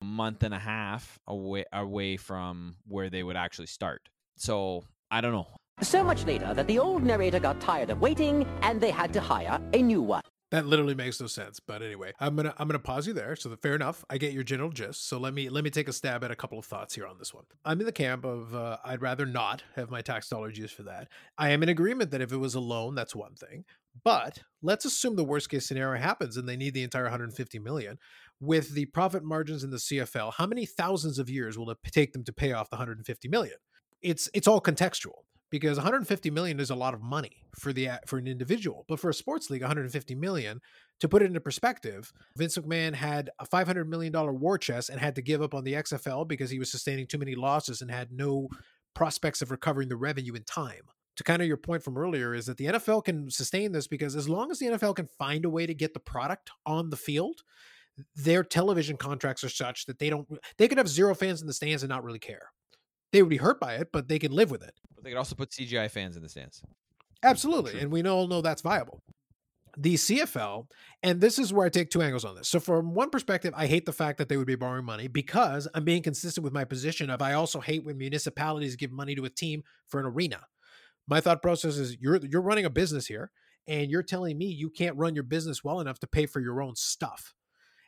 a month and a half away away from where they would actually start. So I don't know. So much later that the old narrator got tired of waiting and they had to hire a new one. That literally makes no sense. But anyway, I'm gonna I'm gonna pause you there. So fair enough. I get your general gist. So let me let me take a stab at a couple of thoughts here on this one. I'm in the camp of uh, I'd rather not have my tax dollars used for that. I am in agreement that if it was a loan, that's one thing. But let's assume the worst case scenario happens and they need the entire 150 million. With the profit margins in the CFL, how many thousands of years will it take them to pay off the 150 million? It's it's all contextual because 150 million is a lot of money for the uh, for an individual but for a sports league 150 million to put it into perspective vince mcmahon had a 500 million dollar war chest and had to give up on the xfl because he was sustaining too many losses and had no prospects of recovering the revenue in time to kind of your point from earlier is that the nfl can sustain this because as long as the nfl can find a way to get the product on the field their television contracts are such that they don't they could have zero fans in the stands and not really care they would be hurt by it, but they can live with it. But they could also put CGI fans in the stands. Absolutely. True. And we all know that's viable. The CFL, and this is where I take two angles on this. So, from one perspective, I hate the fact that they would be borrowing money because I'm being consistent with my position of I also hate when municipalities give money to a team for an arena. My thought process is you're you're running a business here, and you're telling me you can't run your business well enough to pay for your own stuff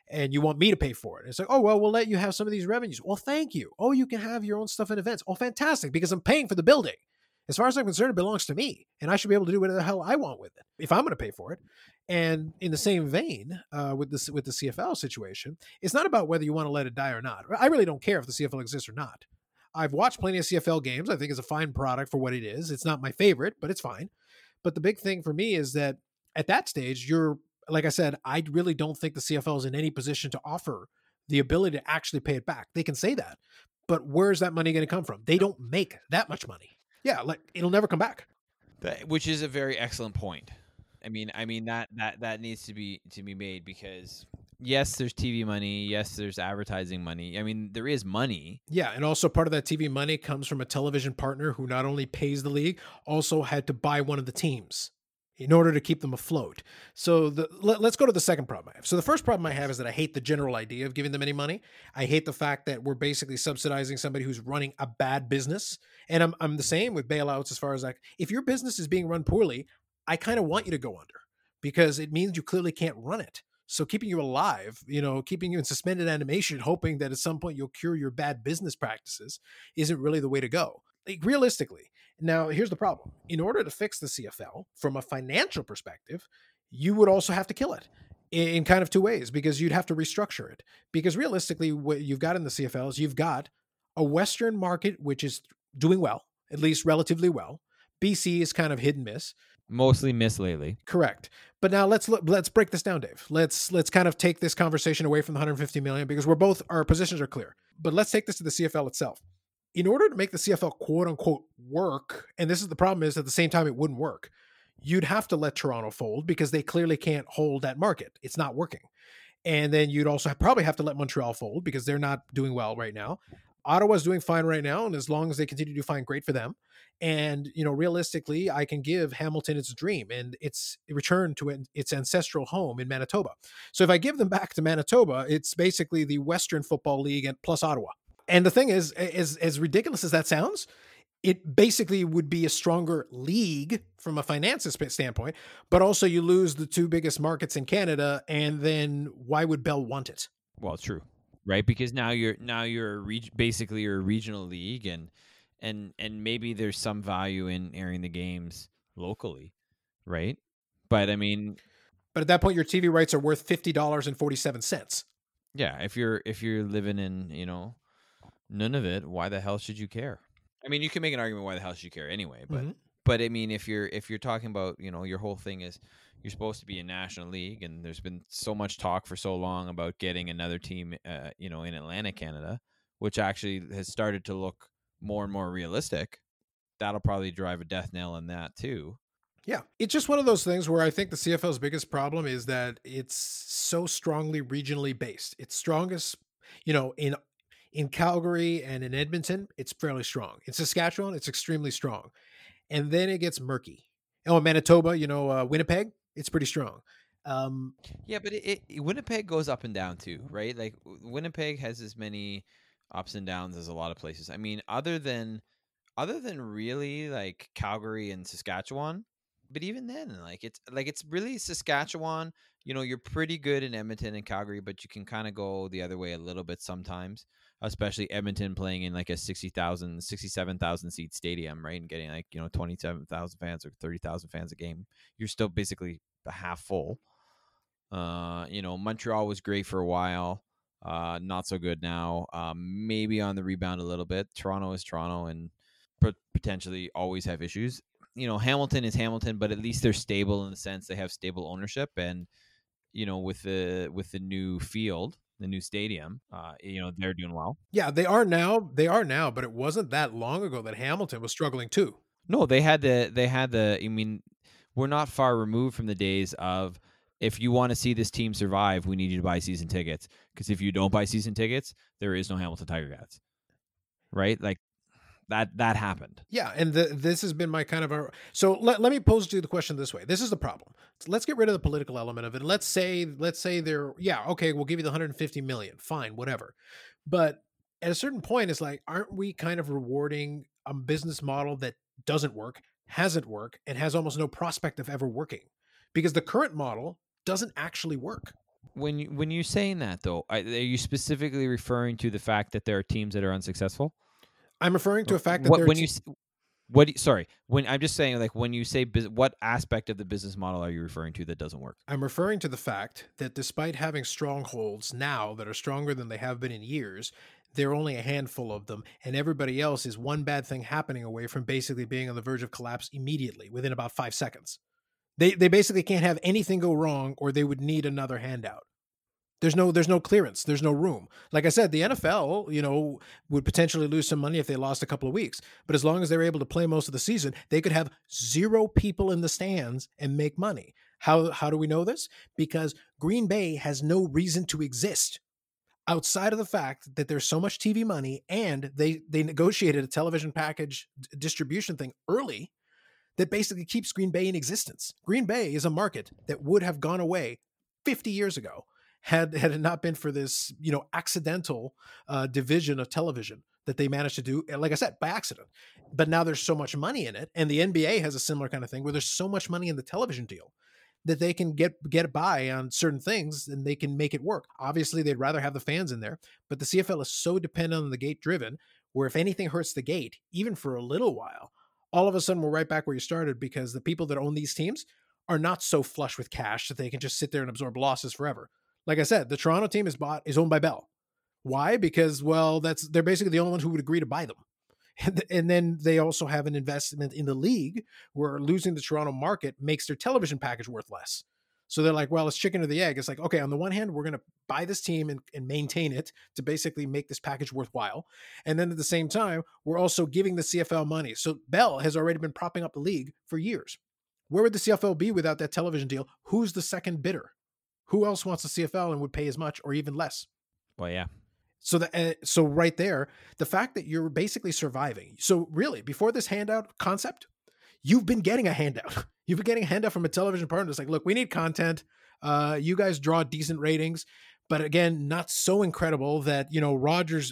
and you want me to pay for it. It's like, oh, well, we'll let you have some of these revenues. Well, thank you. Oh, you can have your own stuff and events. Oh, fantastic, because I'm paying for the building. As far as I'm concerned, it belongs to me, and I should be able to do whatever the hell I want with it if I'm going to pay for it. And in the same vein, uh, with this with the CFL situation, it's not about whether you want to let it die or not. I really don't care if the CFL exists or not. I've watched plenty of CFL games. I think it's a fine product for what it is. It's not my favorite, but it's fine. But the big thing for me is that at that stage, you're like I said, I really don't think the CFL is in any position to offer the ability to actually pay it back. They can say that, but where's that money going to come from? They don't make that much money. Yeah, like it'll never come back. That, which is a very excellent point. I mean, I mean that that that needs to be to be made because yes, there's TV money. Yes, there's advertising money. I mean, there is money. Yeah, and also part of that TV money comes from a television partner who not only pays the league, also had to buy one of the teams in order to keep them afloat. So the, let, us go to the second problem I have. So the first problem I have is that I hate the general idea of giving them any money. I hate the fact that we're basically subsidizing somebody who's running a bad business. And I'm I'm the same with bailouts as far as like if your business is being run poorly, I kind of want you to go under because it means you clearly can't run it. So keeping you alive, you know, keeping you in suspended animation, hoping that at some point you'll cure your bad business practices isn't really the way to go. Like realistically, now, here's the problem. In order to fix the CFL from a financial perspective, you would also have to kill it in kind of two ways because you'd have to restructure it. Because realistically, what you've got in the CFL is you've got a Western market which is doing well, at least relatively well. BC is kind of hit and miss. Mostly miss lately. Correct. But now let's look, let's break this down, Dave. Let's let's kind of take this conversation away from the 150 million because we're both our positions are clear. But let's take this to the CFL itself in order to make the CFL quote unquote work, and this is the problem is at the same time it wouldn't work, you'd have to let Toronto fold because they clearly can't hold that market. It's not working. And then you'd also probably have to let Montreal fold because they're not doing well right now. Ottawa's doing fine right now, and as long as they continue to do fine, great for them. And you know, realistically, I can give Hamilton its dream and its return to its ancestral home in Manitoba. So if I give them back to Manitoba, it's basically the Western Football League and plus Ottawa. And the thing is, as as ridiculous as that sounds, it basically would be a stronger league from a finances standpoint, but also you lose the two biggest markets in Canada, and then why would Bell want it? Well, true, right? Because now you're now you're basically you're a regional league, and and and maybe there's some value in airing the games locally, right? But I mean, but at that point, your TV rights are worth fifty dollars and forty seven cents. Yeah, if you're if you're living in you know none of it, why the hell should you care? I mean, you can make an argument why the hell should you care anyway, but mm-hmm. but I mean, if you're if you're talking about you know your whole thing is you're supposed to be a national league, and there's been so much talk for so long about getting another team, uh, you know, in Atlantic Canada, which actually has started to look more and more realistic. That'll probably drive a death nail in that too. Yeah, it's just one of those things where I think the CFL's biggest problem is that it's so strongly regionally based. It's strongest, you know, in in Calgary and in Edmonton, it's fairly strong. In Saskatchewan, it's extremely strong. And then it gets murky. Oh, Manitoba, you know, uh, Winnipeg, it's pretty strong. Um, yeah, but it, it, Winnipeg goes up and down too, right? Like Winnipeg has as many ups and downs as a lot of places. I mean, other than other than really like Calgary and Saskatchewan, but even then, like it's like it's really Saskatchewan. You know, you're pretty good in Edmonton and Calgary, but you can kind of go the other way a little bit sometimes especially Edmonton playing in like a 60,000, 67,000 seat stadium, right? And getting like, you know, 27,000 fans or 30,000 fans a game. You're still basically half full. Uh, you know, Montreal was great for a while. Uh, not so good now. Um, maybe on the rebound a little bit. Toronto is Toronto and potentially always have issues. You know, Hamilton is Hamilton, but at least they're stable in the sense they have stable ownership and you know with the with the new field the new stadium. Uh, you know, they're doing well. Yeah, they are now. They are now, but it wasn't that long ago that Hamilton was struggling too. No, they had the they had the. I mean, we're not far removed from the days of if you want to see this team survive, we need you to buy season tickets. Because if you don't buy season tickets, there is no Hamilton Tiger Cats. Right? Like that that happened. Yeah, and the, this has been my kind of a so let, let me pose to you the question this way. This is the problem. So let's get rid of the political element of it. Let's say let's say they're yeah, okay, we'll give you the 150 million. Fine, whatever. But at a certain point it's like aren't we kind of rewarding a business model that doesn't work, hasn't worked and has almost no prospect of ever working? Because the current model doesn't actually work. When you when you're saying that though, are you specifically referring to the fact that there are teams that are unsuccessful? I'm referring to a fact that what, when you what sorry when i'm just saying like when you say what aspect of the business model are you referring to that doesn't work? I'm referring to the fact that despite having strongholds now that are stronger than they have been in years there are only a handful of them and everybody else is one bad thing happening away from basically being on the verge of collapse immediately within about five seconds. They, they basically can't have anything go wrong or they would need another handout there's no there's no clearance. There's no room. Like I said, the NFL, you know, would potentially lose some money if they lost a couple of weeks. But as long as they're able to play most of the season, they could have zero people in the stands and make money. How how do we know this? Because Green Bay has no reason to exist outside of the fact that there's so much TV money and they they negotiated a television package distribution thing early that basically keeps Green Bay in existence. Green Bay is a market that would have gone away 50 years ago had had it not been for this you know accidental uh, division of television that they managed to do like i said by accident. But now there's so much money in it and the nba has a similar kind of thing where there's so much money in the television deal that they can get get by on certain things and they can make it work. Obviously they'd rather have the fans in there but the cfl is so dependent on the gate driven where if anything hurts the gate even for a little while all of a sudden we're right back where you started because the people that own these teams are not so flush with cash that they can just sit there and absorb losses forever like I said, the Toronto team is bought is owned by Bell. Why? Because well, that's they're basically the only ones who would agree to buy them. *laughs* And, then they also have an investment in the league where losing the Toronto market makes their television package worth less. So they're like, well, it's chicken or the egg. It's like, okay, on the one hand, we're going to buy this team and, and maintain it to basically make this package worthwhile. And then at the same time, we're also giving the CFL money. So Bell has already been propping up the league for years. Where would the CFL be without that television deal? Who's the second bidder? Who else wants the CFL and would pay as much or even less? Well, yeah. So that uh, so right there, the fact that you're basically surviving. So really, before this handout concept, you've been getting a handout. *laughs* You've been getting a handout from a television partner. It's like, look, we need content. Uh, you guys draw decent ratings, but again, not so incredible that you know Rogers,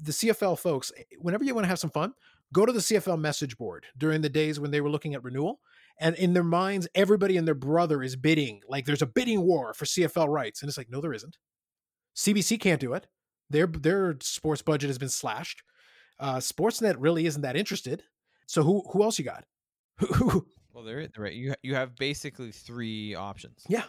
the CFL folks. Eh, whenever you want to have some fun, go to the CFL message board during the days when they were looking at renewal. And in their minds, everybody and their brother is bidding. Like there's a bidding war for CFL rights. And it's like, no, there isn't. CBC can't do it. Their their sports budget has been slashed. Uh, Sportsnet really isn't that interested. So who who else you got? *laughs* well, there is right. You you have basically three options. Yeah,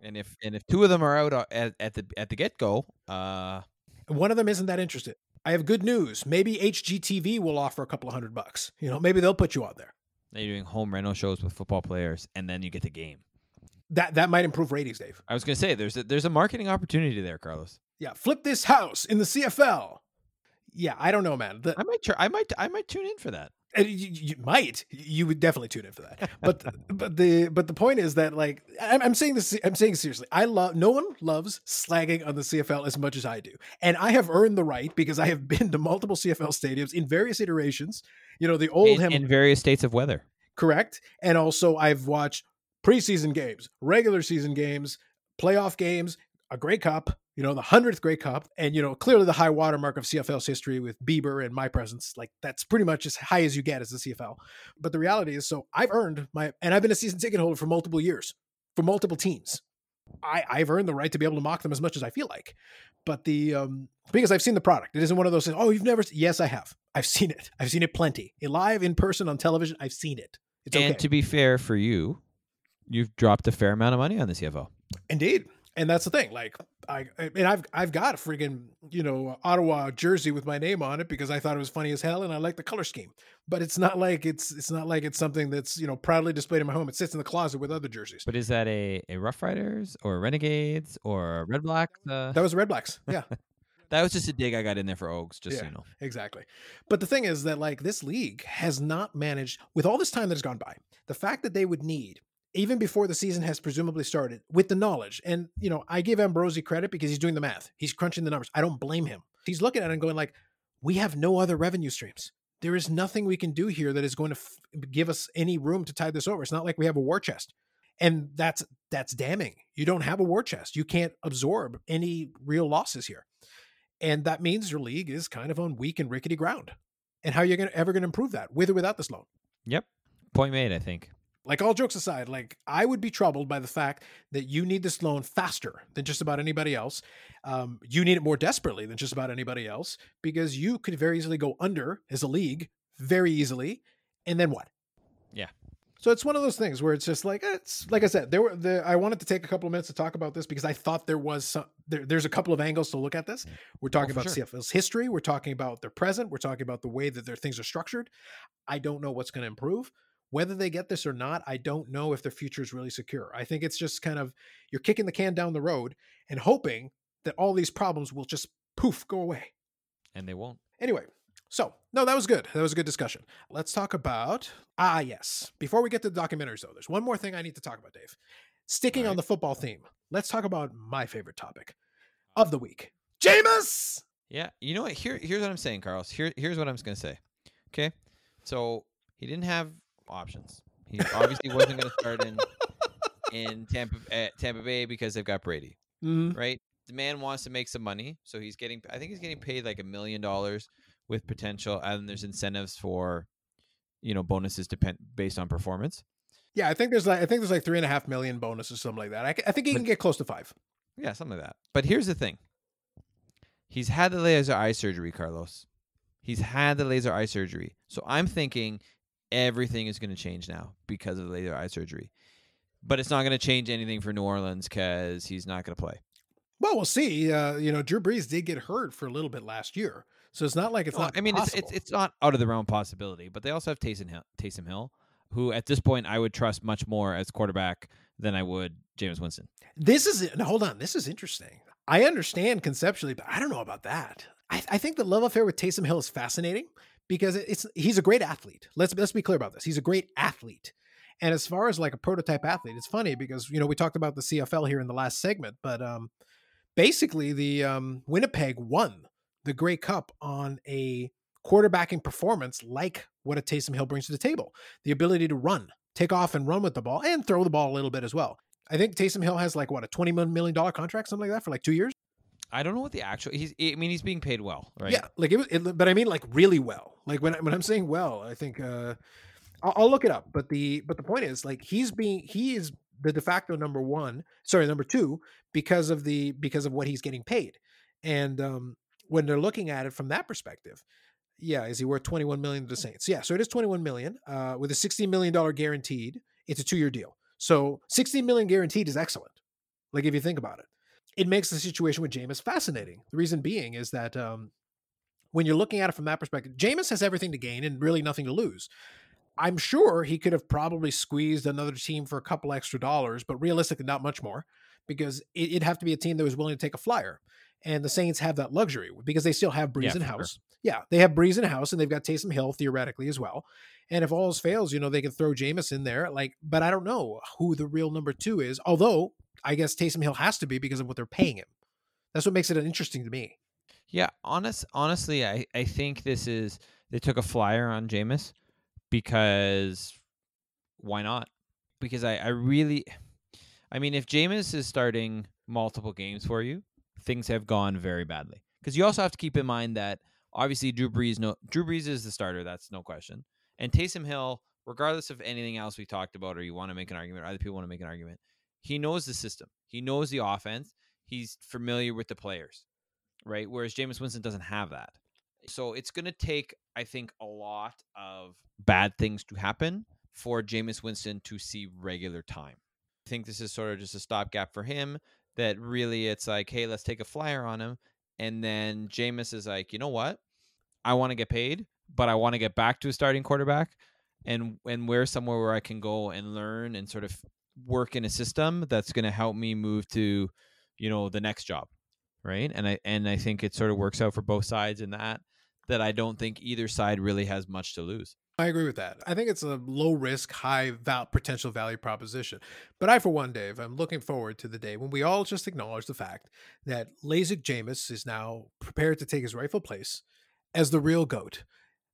and if and if two of them are out uh, at, at the at the get go, uh, one of them isn't that interested. I have good news. Maybe HGTV will offer a couple of hundred bucks. You know, maybe they'll put you on there. Now you're doing home rental shows with football players, and then you get the game. That that might improve ratings, Dave. I was going to say there's a, there's a marketing opportunity there, Carlos. Yeah, flip this house in the CFL. Yeah, I don't know, man. The, I might try, I might I might tune in for that. You, you, might you would definitely tune in for that. But *laughs* but the but the point is that like I'm, I'm saying this i'm saying seriously. I love no one loves slagging on the cfl as much as i do. And i have earned the right because i have been to multiple cfl stadiums in various iterations. You know the old in, Hem- in various states of weather. Correct. And also i've watched preseason games regular season games playoff games a Grey Cup, you know, the hundredth Grey Cup, and you know, clearly the high watermark of CFL's history with Bieber and my presence. Like that's pretty much as high as you get as the CFL. But the reality is, so I've earned my, and I've been a season ticket holder for multiple years, for multiple teams. I, I've earned the right to be able to mock them as much as I feel like. But the um because I've seen the product. It isn't one of those things, oh, you've never yes, I have. I've *laughs* seen it. I've seen it plenty. Live in person on television, I've seen it. It's and okay. to be fair for you, you've dropped a fair amount of money on the CFL. Indeed and that's the thing. Like I, and I've I've got a freaking you know Ottawa jersey with my name on it because I thought it was funny as hell and I like the color scheme. But it's not like it's it's not like it's something that's you know proudly displayed in my home. It sits in the closet with other jerseys. But is that a a Rough Riders or Renegades or Redblacks? Uh... That was Redblacks. Yeah. *laughs* that was just a dig I got in there for Oaks, just yeah, so you know. Exactly. But the thing is that like this league has not managed with all this time that has gone by. The fact that they would need even before the season has presumably started with the knowledge. And, you know, I give Ambrosie credit because he's doing the math. He's crunching the numbers. I don't blame him. He's looking at it and going like, we have no other revenue streams. There is nothing we can do here that is going to f- give us any room to tide this over. It's not like we have a war chest. And that's that's damning. You don't have a war chest. You can't absorb any real losses here. And that means your league is kind of on weak and rickety ground. And how are you gonna, ever going to improve that with or without this loan? Yep. Point made, I think like all jokes aside, like I would be troubled by the fact that you need this loan faster than just about anybody else. Um, you need it more desperately than just about anybody else because you could very easily go under as a league very easily, and then what? Yeah. So it's one of those things where it's just like it's like I said. There were the I wanted to take a couple of minutes to talk about this because I thought there was some there, there's a couple of angles to look at this. We're talking oh, about sure. CFL's history. We're talking about their present. We're talking about the way that their things are structured. I don't know what's going to improve. Whether they get this or not, I don't know if their future is really secure. I think it's just kind of you're kicking the can down the road and hoping that all these problems will just poof go away. And they won't. Anyway, so no, that was good. That was a good discussion. Let's talk about ah yes. Before we get to the documentaries though, there's one more thing I need to talk about, Dave. Sticking right. on the football theme, let's talk about my favorite topic of the week. Jameis! Yeah, you know what? Here, here's what I'm saying, Carlos. Here, here's what I'm going to say. Okay, so he didn't have options. He obviously wasn't going to start in in Tampa at Tampa Bay because they've got Brady, mm-hmm. right? The man wants to make some money, so he's getting. I think he's getting paid like a million dollars with potential, and there's incentives for, you know, bonuses depend based on performance. Yeah, I think there's like I think there's like three and a half million bonuses, something like that. I, I think he but, can get close to five. Yeah, something like that. But here's the thing: he's had the laser eye surgery, Carlos. He's had the laser eye surgery. So I'm thinking everything is going to change now because of the laser eye surgery. But it's not going to change anything for New Orleans because he's not going to play. Well, we'll see. Uh, you know, Drew Brees did get hurt for a little bit last year, so it's not like it's well, not. I mean, it's, it's it's not out of the realm possibility. But they also have Taysom Hill, Taysom Hill, who at this point I would trust much more as quarterback than I would Jameis Winston. This is now, hold on. This is interesting. I understand conceptually, but I don't know about that. I, I think the love affair with Taysom Hill is fascinating because it's he's a great athlete. Let's let's be clear about this. He's a great athlete. And as far as like a prototype athlete, it's funny because you know we talked about the CFL here in the last segment, but um, basically the um, Winnipeg won the Grey Cup on a quarterbacking performance like what a Taysom Hill brings to the table: the ability to run, take off and run with the ball, and throw the ball a little bit as well. I think Taysom Hill has like what a twenty million dollar contract, something like that, for like two years. I don't know what the actual. He's. I mean, he's being paid well, right? Yeah, like it was, it, but I mean, like really well. Like when when I'm saying well, I think uh, I'll, I'll look it up. But the but the point is, like he's being he is the de facto number one, sorry, number two, because of the because of what he's getting paid, and um, when they're looking at it from that perspective, yeah, is he worth 21 million to the Saints? Yeah, so it is 21 million uh, with a 60 million dollar guaranteed. It's a two year deal, so 60 million guaranteed is excellent. Like if you think about it, it makes the situation with Jameis fascinating. The reason being is that um, when you're looking at it from that perspective, Jameis has everything to gain and really nothing to lose. I'm sure he could have probably squeezed another team for a couple extra dollars, but realistically, not much more because it'd have to be a team that was willing to take a flyer. And the Saints have that luxury because they still have Brees Yeah, in house. Yeah, they have Brees in house and they've got Taysom Hill theoretically as well. And if all else fails, you know, they could throw Jameis in there. Like, but I don't know who the real number two is. Although I guess Taysom Hill has to be because of what they're paying him. That's what makes it interesting to me. Yeah, honest, honestly, I, I think this is they took a flyer on Jameis because why not? Because I, I really, I mean, if Jameis is starting multiple games for you, things have gone very badly. Because you also have to keep in mind that obviously Drew Brees, no, Drew Brees is the starter. That's no question. And Taysom Hill, regardless of anything else we talked about, or you want to make an argument, or other people want to make an argument, he knows the system. He knows the offense. He's familiar with the players, right? Whereas Jameis Winston doesn't have that. So it's going to take, I think, a lot of bad things to happen for Jameis Winston to see regular time. I think this is sort of just a stopgap for him. That really, it's like, hey, let's take a flyer on him, and then Jameis is like, you know what? I want to get paid, but I want to get back to a starting quarterback, and and where somewhere where I can go and learn and sort of work in a system that's going to help me move to, you know, the next job, right? And I and I think it sort of works out for both sides in that that I don't think either side really has much to lose. I agree with that. I think it's a low risk, high val- potential value proposition. But I, for one, Dave, I'm looking forward to the day when we all just acknowledge the fact that Lasik Jameis is now prepared to take his rightful place as the real GOAT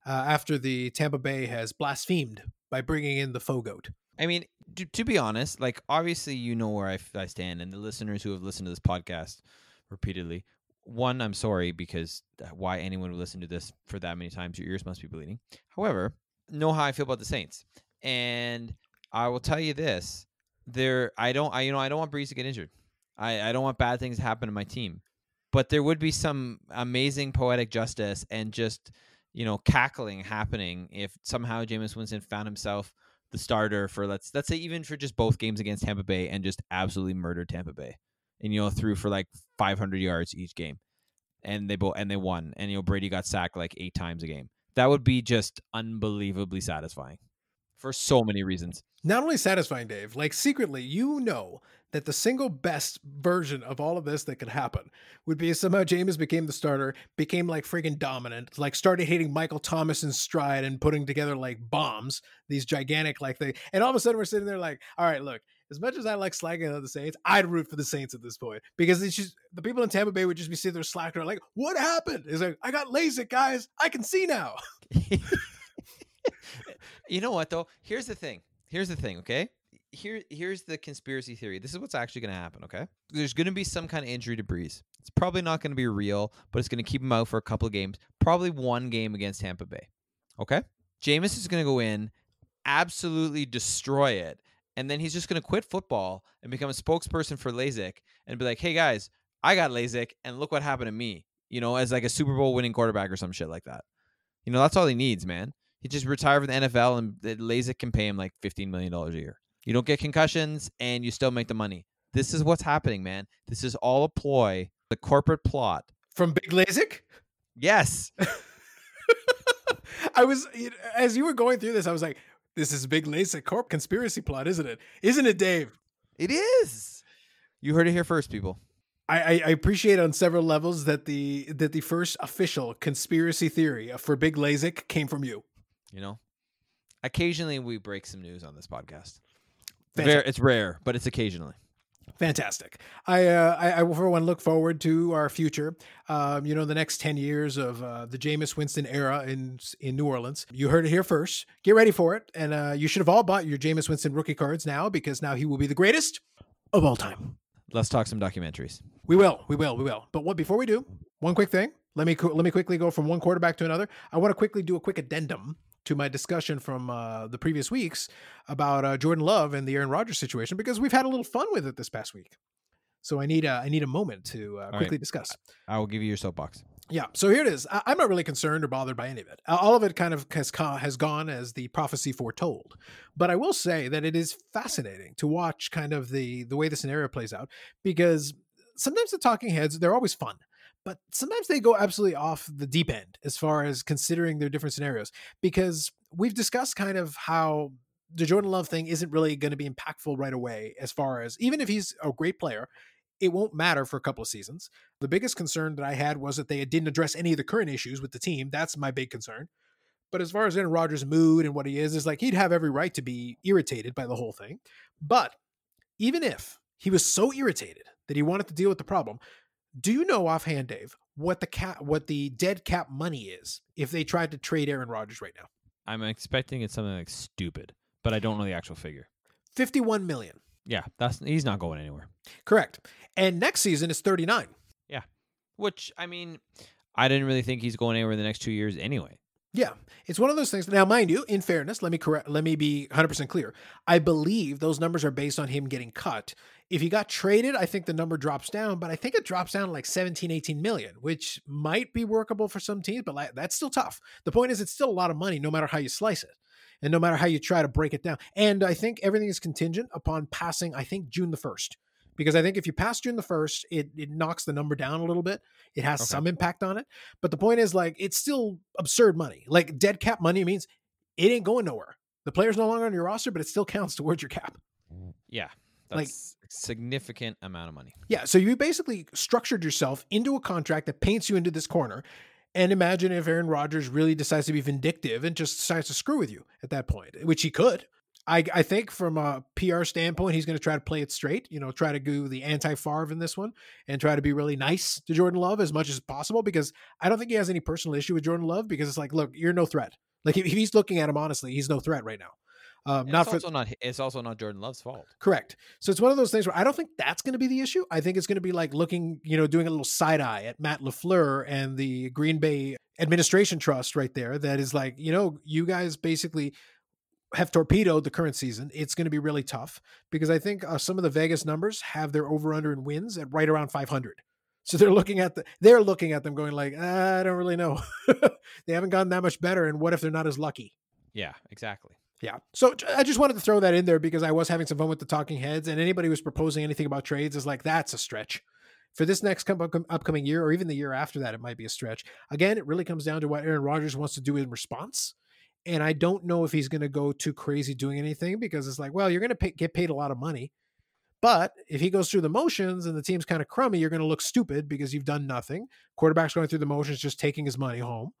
uh, after the Tampa Bay has blasphemed by bringing in the faux GOAT. I mean, to, to be honest, like obviously you know where I stand, and the listeners who have listened to this podcast repeatedly. One, I'm sorry because why anyone would listen to this for that many times, your ears must be bleeding. However, know how I feel about the Saints, and I will tell you this: there, I don't, I you know, I don't want Brees to get injured. I, I don't want bad things to happen to my team, but there would be some amazing poetic justice and just you know cackling happening if somehow Jameis Winston found himself the starter for let's let's say even for just both games against Tampa Bay and just absolutely murdered Tampa Bay, and you know threw for like 500 yards each game, and they both and they won, and you know Brady got sacked like eight times a game. That would be just unbelievably satisfying for so many reasons. Not only satisfying, Dave, like secretly, you know that the single best version of all of this that could happen would be somehow Jameis became the starter, became like freaking dominant, like started hitting Michael Thomas in stride and putting together like bombs, these gigantic like things. And all of a sudden we're sitting there like, all right, look, as much as I like slagging on the Saints, I'd root for the Saints at this point because it's just the people in Tampa Bay would just be sitting there slacking like, what happened? It's like, I got LASIK, guys. I can see now. *laughs* you know what though? Here's the thing. Here's the thing, okay? Here here's the conspiracy theory. This is what's actually going to happen, okay? There's going to be some kind of injury to Brees. It's probably not going to be real, but it's going to keep him out for a couple of games. Probably one game against Tampa Bay. Okay? Jameis is going to go in, absolutely destroy it, and then he's just going to quit football and become a spokesperson for LASIK and be like, "Hey guys, I got LASIK and look what happened to me." You know, as like a Super Bowl winning quarterback or some shit like that. You know, that's all he needs, man. He just retire from the NFL and the LASIK can pay him like $15 million a year. You don't get concussions and you still make the money. This is what's happening, man. This is all a ploy, the corporate plot. From Big LASIK? Yes. *laughs* I was as you were going through this, I was like, "This is big LASIK corp conspiracy plot, isn't it? Isn't it, Dave?" It is. You heard it here first, people. I, I, I appreciate on several levels that the that the first official conspiracy theory for Big LASIK came from you. You know, occasionally we break some news on this podcast. It's rare, but it's occasionally. Fantastic. I, uh, I, I for one look forward to our future. Um, you know, the next ten years of uh, the Jameis Winston era in in New Orleans. You heard it here first. Get ready for it, and uh, you should have all bought your Jameis Winston rookie cards now because now he will be the greatest of all time. Let's talk some documentaries. We will, we will, we will. But what before we do, one quick thing. Let me let me quickly go from one quarterback to another. I want to quickly do a quick addendum to my discussion from uh, the previous weeks about uh, Jordan Love and the Aaron Rodgers situation because we've had a little fun with it this past week. So I need a I need a moment to uh, quickly right. discuss. I will give you your soapbox. Yeah, so here it is. I- I'm not really concerned or bothered by any of it. All of it kind of has co- has gone as the prophecy foretold. But I will say that it is fascinating to watch kind of the the way the scenario plays out because sometimes the talking heads they're always fun, but sometimes they go absolutely off the deep end as far as considering their different scenarios because we've discussed kind of how the Jordan Love thing isn't really going to be impactful right away as far as even if he's a great player, it won't matter for a couple of seasons. The biggest concern that I had was that they didn't address any of the current issues with the team. That's my big concern. But as far as Aaron Rodgers' mood and what he is, is like he'd have every right to be irritated by the whole thing. But even if he was so irritated that he wanted to deal with the problem, do you know offhand, Dave, what the cap, what the dead cap money is if they tried to trade Aaron Rodgers right now? I'm expecting it's something like stupid, but I don't know the actual figure. Fifty-one million. Yeah, that's he's not going anywhere. Correct. And next season is thirty-nine. Yeah, Which I mean, I didn't really think he's going anywhere in the next two years anyway. Yeah, it's one of those things. Now, mind you, in fairness, let me correct. Let me be 100 percent clear. I believe those numbers are based on him getting cut. If he got traded, I think the number drops down, but I think it drops down to like 17, 18 million, which might be workable for some teams, but like, that's still tough. The point is, it's still a lot of money, no matter how you slice it, and no matter how you try to break it down. And I think everything is contingent upon passing. I think June the first, because I think if you pass June the first, it it knocks the number down a little bit. It has Okay. some impact on it. But the point is, like, it's still absurd money. Like, dead cap money means it ain't going nowhere. The player's no longer on your roster, but it still counts towards your cap. Yeah, that's a significant amount of money. Yeah. So you basically structured yourself into a contract that paints you into this corner. And imagine if Aaron Rodgers really decides to be vindictive and just decides to screw with you at that point, which he could. I, I think from a PR standpoint, he's going to try to play it straight, you know, try to do the anti Favre in this one and try to be really nice to Jordan Love as much as possible because I don't think he has any personal issue with Jordan Love because it's like, look, you're no threat. Like if he's looking at him honestly, he's no threat right now. Um, not it's for also not. It's also not Jordan Love's fault. Correct. So it's one of those things where I don't think that's going to be the issue. I think it's going to be like looking, you know, doing a little side eye at Matt LaFleur and the Green Bay Administration Trust right there. That is like, you know, you guys basically have torpedoed the current season. It's going to be really tough because I think uh, some of the Vegas numbers have their over under in wins at right around 500. So they're looking at the they're looking at them going like, "Ah, I don't really know. *laughs* they haven't gotten that much better. And what if they're not as lucky? Yeah, exactly. Yeah. So I just wanted to throw that in there because I was having some fun with the talking heads, and anybody who's proposing anything about trades is like, that's a stretch. For this next com- upcoming year, or even the year after that, it might be a stretch. Again, it really comes down to what Aaron Rodgers wants to do in response. And I don't know if he's going to go too crazy doing anything because it's like, well, you're going to get paid a lot of money. But if he goes through the motions and the team's kind of crummy, you're going to look stupid because you've done nothing. Quarterback's going through the motions, just taking his money home.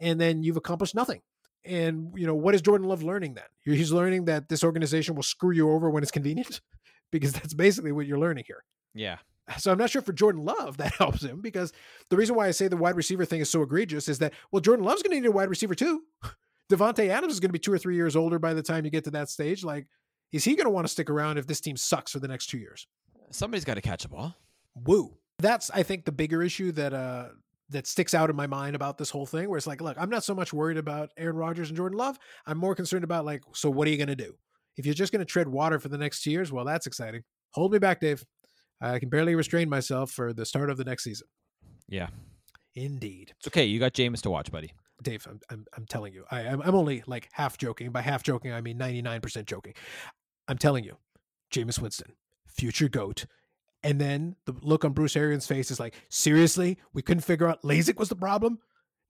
And then you've accomplished nothing. And you know what is Jordan Love learning then? He's learning that this organization will screw you over when it's convenient, *laughs* because that's basically what you're learning here. Yeah, So I'm not sure for Jordan Love *laughs* that helps him because the reason why I say the wide receiver thing is so egregious is that well Jordan Love's going to need a wide receiver too. *laughs* Davante Adams is going to be two or three years older by the time you get to that stage. Like, is he going to want to stick around if this team sucks for the next two years? somebody's got to catch a ball. Woo. That's I think the bigger issue that uh that sticks out in my mind about this whole thing where it's like, look, I'm not so much worried about Aaron Rodgers and Jordan Love. I'm more concerned about like, so what are you going to do? If you're just going to tread water for the next two years, well, that's exciting. Hold me back, Dave. I can barely restrain myself for the start of the next season. Yeah, Indeed. it's okay. You got Jameis to watch, buddy. Dave, I'm, I'm, I'm telling you, I, I'm, I'm only like half joking. By half joking, I mean 99% joking. I'm telling you, Jameis Winston, future GOAT. And then the look on Bruce Arians' face is like, seriously? We couldn't figure out LASIK was the problem?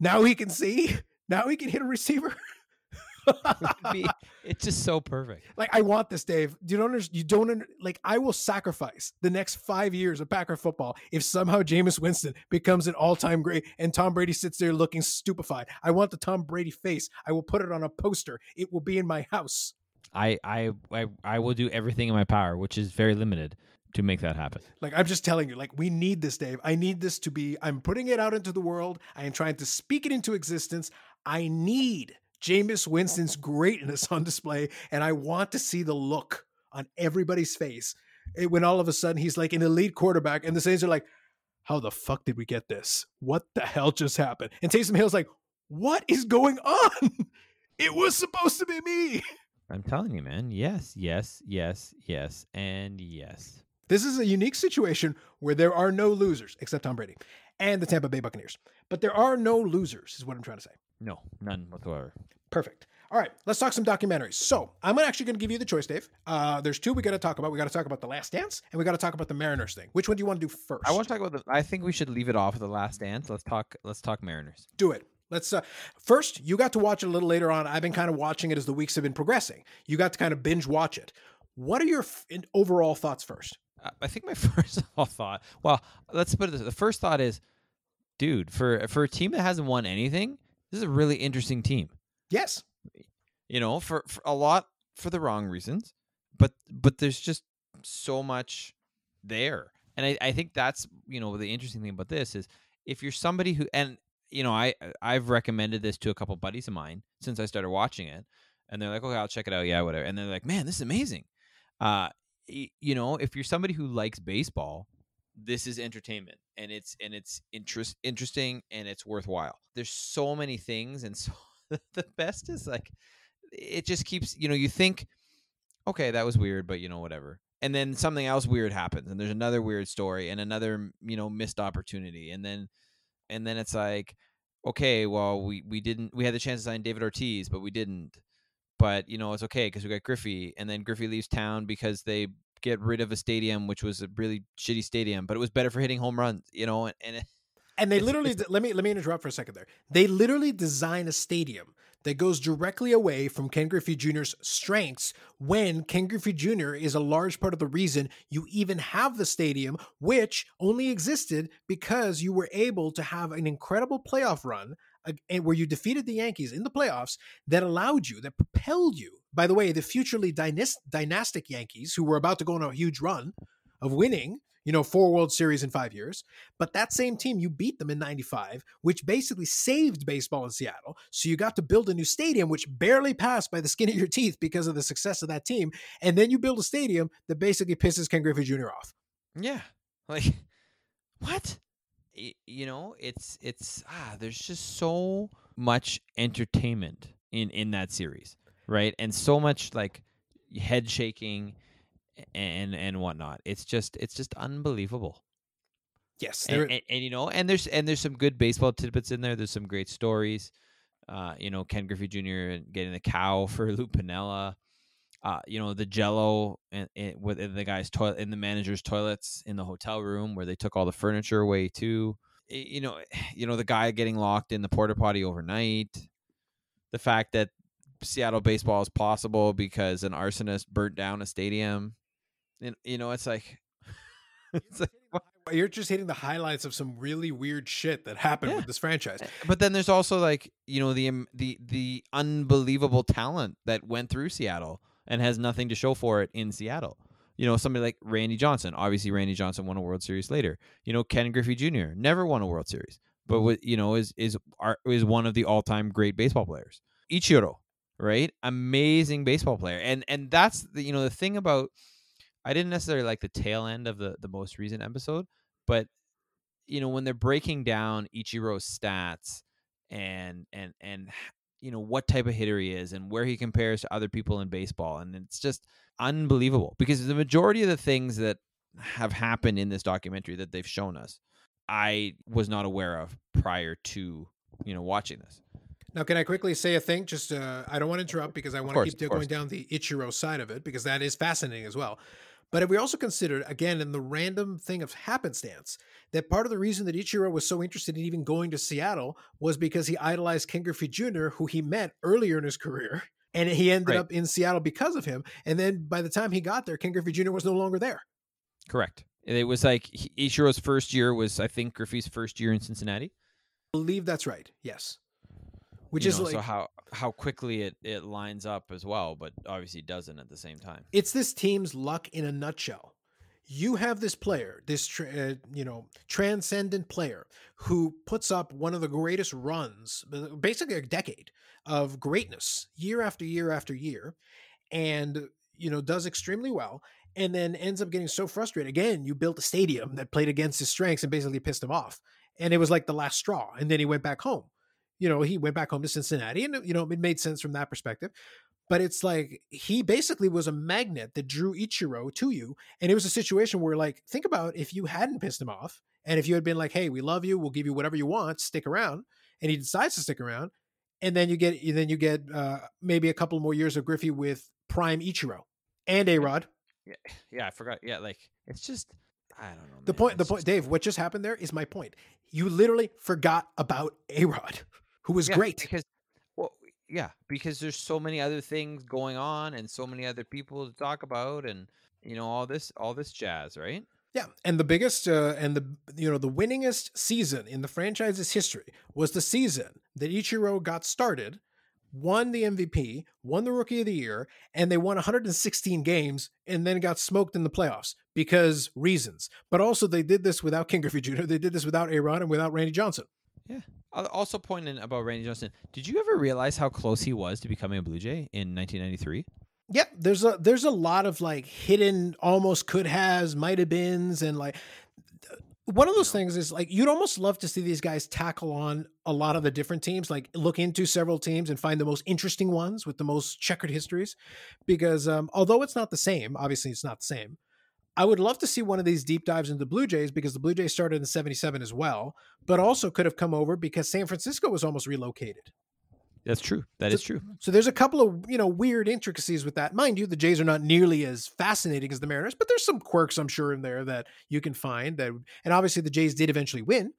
Now he can see? Now he can hit a receiver? *laughs* Be- it's just so perfect. Like I want this, Dave. You don't understand. You don't under, like. I will sacrifice the next five years of Packer football if somehow Jameis Winston becomes an all-time great and Tom Brady sits there looking stupefied. I want the Tom Brady face. I will put it on a poster. It will be in my house. I, I I I will do everything in my power, which is very limited, to make that happen. Like I'm just telling you, like we need this, Dave. I need this to be. I'm putting it out into the world. I am trying to speak it into existence. I need Jameis Winston's greatness on display, and I want to see the look on everybody's face eh, when all of a sudden he's like an elite quarterback, and the Saints are like, "How the fuck did we get this? What the hell just happened?" And Taysom Hill's like, "What is going on? *laughs* it was supposed to be me." I'm telling you, man. Yes, yes, yes, yes, and yes. This is a unique situation where there are no losers except Tom Brady and the Tampa Bay Buccaneers. But there are no losers, is what I'm trying to say. No, none whatsoever. Perfect. All right, let's talk some documentaries. So I'm actually going to give you the choice, Dave. Uh, there's two we got to talk about. We got to talk about The Last Dance, and we got to talk about the Mariners thing. Which one do you want to do first? I want to talk about the. I think we should leave it off the last dance. Let's talk. Let's talk Mariners. do it. Let's uh, first. You got to watch it a little later on. I've been kind of watching it as the weeks have been progressing. You got to kind of binge watch it. What are your f- overall thoughts first? I think my *laughs* first thought. Well, let's put it this. The first thought is, dude, for for a team that hasn't won anything, this is a really interesting team. Yes, You know, for, for a lot for the wrong reasons, but but there's just so much there, and I I think that's you know the interesting thing about this is if you're somebody who and you know I I've recommended this to a couple buddies of mine since I started watching it, and they're like, okay, I'll check it out, yeah, whatever, and they're like, man, this is amazing. Uh, you know, if you're somebody who likes baseball, this is entertainment and it's and it's interest interesting and it's worthwhile. There's so many things and *laughs* so the best is like it just keeps you know you think okay that was weird but you know whatever and then something else weird happens and there's another weird story and another you know missed opportunity and then and then it's like okay well we we didn't we had the chance to sign David Ortiz but we didn't but you know it's okay because we got Griffey and then Griffey leaves town because they get rid of a stadium which was a really shitty stadium but it was better for hitting home runs you know and, and and they *laughs* It's- literally it's- let me let me interrupt for a second there. They literally design a stadium that goes directly away from Ken Griffey Jr.'s strengths when Ken Griffey Jr. is a large part of the reason you even have the stadium, which only existed because you were able to have an incredible playoff run Eh, where you defeated the Yankees in the playoffs that allowed you, that propelled you. By the way, the futurely dynast- dynastic Yankees, who were about to go on a huge run of winning, you know, four World Series in five years. But that same team, you beat them in 95, which basically saved baseball in Seattle. So you got to build a new stadium, which barely passed by the skin of your teeth because of the success of that team. And then you build a stadium that basically pisses Ken Griffey Jr. off. Yeah. Like *laughs* what? You know, it's it's ah there's just so much entertainment in in that series, right? And so much like head shaking and and whatnot. It's just it's just unbelievable. Yes. And, and, and, you know, and there's and there's some good baseball tidbits in there. There's some great stories. Uh, you know, Ken Griffey Jr. getting the cow for *laughs* Lou Piniella. Uh, you know, the Jello and, and with the guy's toilet in the manager's toilets in the hotel room where they took all the furniture away too. You know, *sighs* you know the guy getting locked in the porta potty overnight. The fact that Seattle baseball is possible because an arsonist burnt down a stadium. And you know, it's like, *laughs* it's like you're just hitting the highlights of some really weird shit that happened Yeah. with this franchise. But then there's also like you know the um, the the unbelievable talent that went through Seattle and has nothing to show for it in Seattle. You know, somebody like Randy Johnson. Obviously, Randy Johnson won a World Series later. You know, Ken Griffey Jr. never won a World Series, but mm-hmm. what you know is is is one of the all time great baseball players. Ichiro, right? Amazing baseball player, and and that's the you know the thing about. I didn't necessarily like the tail end of the the most recent episode, but you know when they're breaking down Ichiro's stats and and and you know what type of hitter he is and where he compares to other people in baseball and it's just unbelievable because the majority of the things that have happened in this documentary that they've shown us I was not aware of prior to you know watching this. Now, can I quickly say a thing? Just uh, I don't want to interrupt because I want to keep going down the Ichiro side of it because that is fascinating as well. But if we also considered, again, in the random thing of happenstance, that part of the reason that Ichiro was so interested in even going to Seattle was because he idolized Ken Griffey Jr., who he met earlier in his career, *laughs* And he ended Right. up in Seattle because of him. And then by the time he got there, Ken Griffey Jr. was no longer there. Correct. It was like Ichiro's first year was, I think, Griffey's first year in Cincinnati. I believe that's right. Yes. Which You is know, like so how how quickly it it lines up as well, but obviously doesn't at the same time. it's this team's luck in a nutshell. You have this player, this tra- uh, you know transcendent player who puts up one of the greatest runs, basically a decade of greatness, year after year after year, and you know does extremely well, and then ends up getting so frustrated. Again, you built a stadium that played against his strengths and basically pissed him off, and it was like the last straw. And then he went back home. You know, he went back home to Cincinnati, and you know it made sense from that perspective but it's like he basically was a magnet that drew Ichiro to you. And it was a situation where, like, think about if you hadn't pissed him off, and if you had been like, "Hey, we love you, we'll give you whatever you want, stick around," and he decides to stick around, and then you get then you get uh, maybe a couple more years of Griffey with prime Ichiro and A Rod. Yeah, I forgot. Yeah, like it's just I don't know. The man. point, the point, Dave. What just happened there is my point. You literally forgot about A Rod, *laughs* who was Yeah, great. because well, yeah, because there's so many other things going on and so many other people to talk about and you know all this all this jazz, right? Yeah, and the biggest uh, and the you know the winningest season in the franchise's history was the season that Ichiro got started, won the MVP, won the Rookie of the Year, and they won 116 games, and then got smoked in the playoffs because reasons. But also they did this without Ken Griffey Jr. They did this without Aaron and without Randy Johnson. I'll also point in about Randy Johnson. Did you ever realize how close he was to becoming a Blue Jay in 1993? Yeah, there's a there's a lot of like hidden almost could has, might have beens, and like one of those things is like you'd almost love to see these guys tackle on a lot of the different teams, like look into several teams and find the most interesting ones with the most checkered histories. Because um, although it's not the same, obviously it's not the same. I would love to see one of these deep dives into the Blue Jays because the Blue Jays started in 77 as well, but also could have come over because San Francisco was almost relocated. That's true. That So- is true. So there's a couple of you know weird intricacies with that. Mind you, the Jays are not nearly as fascinating as the Mariners, but there's some quirks I'm sure in there that you can find. That and obviously the Jays did eventually win.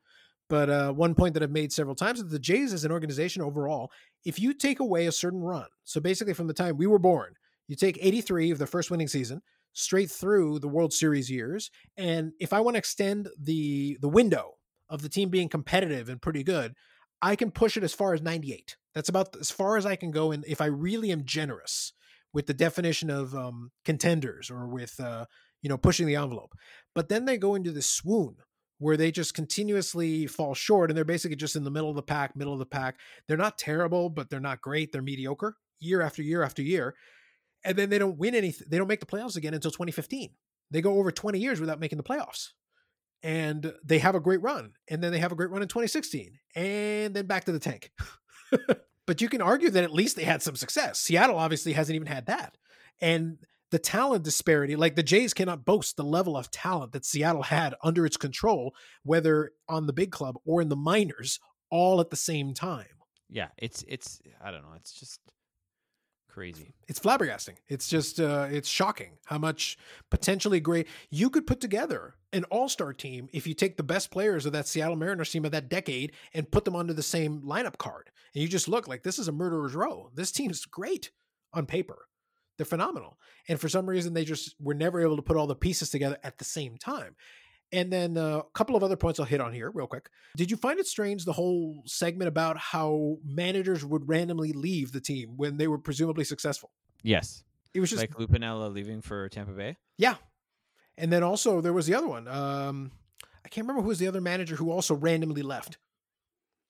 But uh, one point that I've made several times is the Jays as an organization overall, if you take away a certain run, so basically from the time we were born, you take 83 of the first winning season straight through the World Series years, and if I want to extend the the window of the team being competitive and pretty good, I can push it as far as 98. That's about as far as I can go. And if I really am generous with the definition of um, contenders or with, uh, you know, pushing the envelope, but then they go into this swoon where they just continuously fall short and they're basically just in the middle of the pack, middle of the pack. They're not terrible, but they're not great. They're mediocre year after year after year. And then they don't win anything. They don't make the playoffs again until 2015. They go over 20 years without making the playoffs and they have a great run and then they have a great run in 2016 and then back to the tank *laughs* but you can argue that at least they had some success seattle obviously hasn't even had that and the talent disparity like the jays cannot boast the level of talent that seattle had under its control whether on the big club or in the minors all at the same time Yeah, it's it's I don't know. It's just crazy. it's flabbergasting. It's just uh, it's shocking how much potentially great you could put together an all-star team if you take the best players of that Seattle Mariners team of that decade and put them onto the same lineup card. And you just look like this is a murderer's row. This team's great on paper. They're phenomenal. And for some reason they just were never able to put all the pieces together at the same time. And then uh, a couple of other points I'll hit on here real quick. Did you find it strange the whole segment about how managers would randomly leave the team when they were presumably successful? Yes, It was just like Lou Piniella leaving for Tampa Bay. yeah. And then also there was the other one. Um, I can't remember who was the other manager who also randomly left.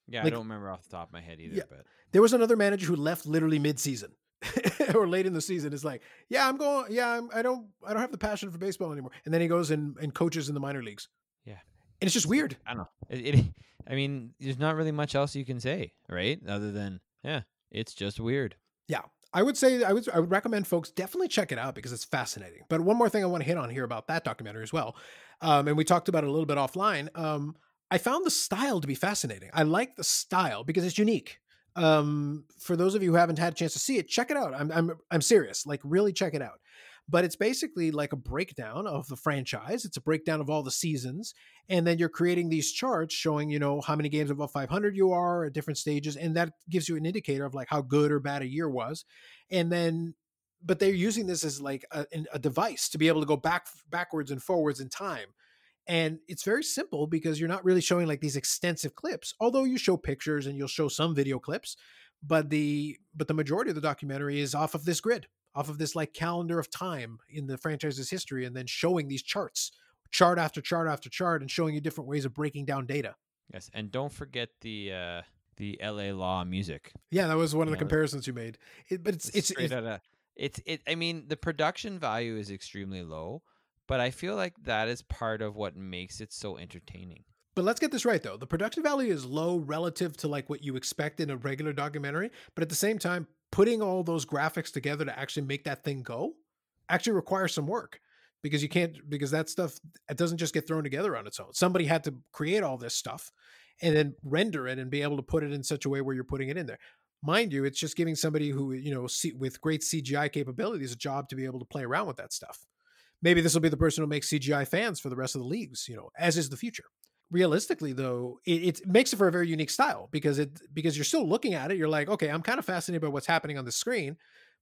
Yeah, Like- I don't remember off the top of my head either. Yeah. But There was another manager who left literally mid-season *laughs* or late in the season. It's like, yeah, I'm going. Yeah, I'm, I don't. I don't have the passion for baseball anymore. And then he goes and, and coaches in the minor leagues. Yeah. and it's just weird. I don't know. It, it. *laughs* I mean, there's not really much else you can say, right? Other than yeah, it's just weird. Yeah. I would say I would I would recommend folks definitely check it out because it's fascinating. But one more thing I want to hit on here about that documentary as well, um, and we talked about it a little bit offline. Um, I found the style to be fascinating. I like the style because it's unique. Um, for those of you who haven't had a chance to see it, check it out. I'm I'm I'm serious. Like really check it out. but it's basically like a breakdown of the franchise. It's a breakdown of all the seasons, and then you're creating these charts showing you know how many games above 500 you are at different stages, and that gives you an indicator of like how good or bad a year was, and then. But they're using this as like a, a device to be able to go back backwards and forwards in time and it's very simple because you're not really showing like these extensive clips although you show pictures and you'll show some video clips but the but the majority of the documentary is off of this grid off of this like calendar of time in the franchise's history and then showing these charts chart after chart after chart and showing you different ways of breaking down data. Yes and don't forget the uh the L.A. Law music. Yeah that was one of the comparisons you made. It, but it's it's, it's, it's, it's it i mean the production value is extremely low but i feel like that is part of what makes it so entertaining but let's get this right though. The production value is low relative to like what you expect in a regular documentary, but at the same time, putting all those graphics together to actually make that thing go actually requires some work because you can't because that stuff it doesn't just get thrown together on its own. Somebody had to create all this stuff and then render it and be able to put it in such a way where you're putting it in there. Mind you, it's just giving somebody who, you know, see, with great CGI capabilities a job to be able to play around with that stuff. Maybe this will be the person who makes CGI fans for the rest of the leagues, you know, as is the future. Realistically though it, it, makes it for a very unique style because it because you're still looking at it you're like okay i'm kind of fascinated by what's happening on the screen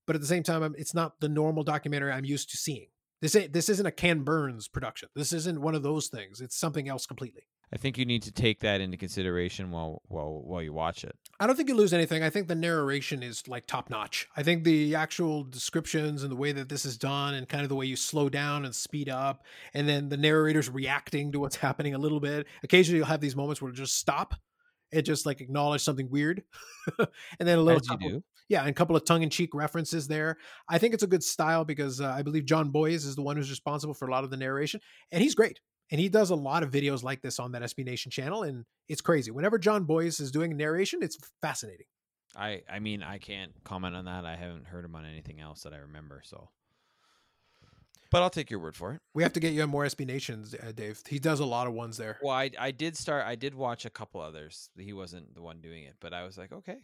but at the same time it's not the normal documentary i'm used to seeing. This this isn't a ken burns production. This isn't one of those things. It's something else completely I think you need to take that into consideration while while while you watch it. I don't think you lose anything. I think the narration is like top notch. I think the actual descriptions and the way that this is done and kind of the way you slow down and speed up and then the narrator's reacting to what's *laughs* happening a little bit. Occasionally you'll have these moments where it just stop. and just like acknowledge something weird. *laughs* and then a little couple. Yeah, and a couple of tongue-in-cheek references there. I think it's a good style because uh, I believe Jon Bois is the one who's responsible for a lot of the narration, and he's great and he does a lot of videos like this on that SB Nation channel, and it's crazy. Whenever Jon Bois is doing narration, it's fascinating. I I mean I can't comment on that. I haven't heard him on anything else that I remember. So, but I'll take your word for it. We have to get you on more SB Nations, uh, Dave. He does a lot of ones there. Well, I I did start. I did watch a couple others. He wasn't the one doing it, but I was like, okay,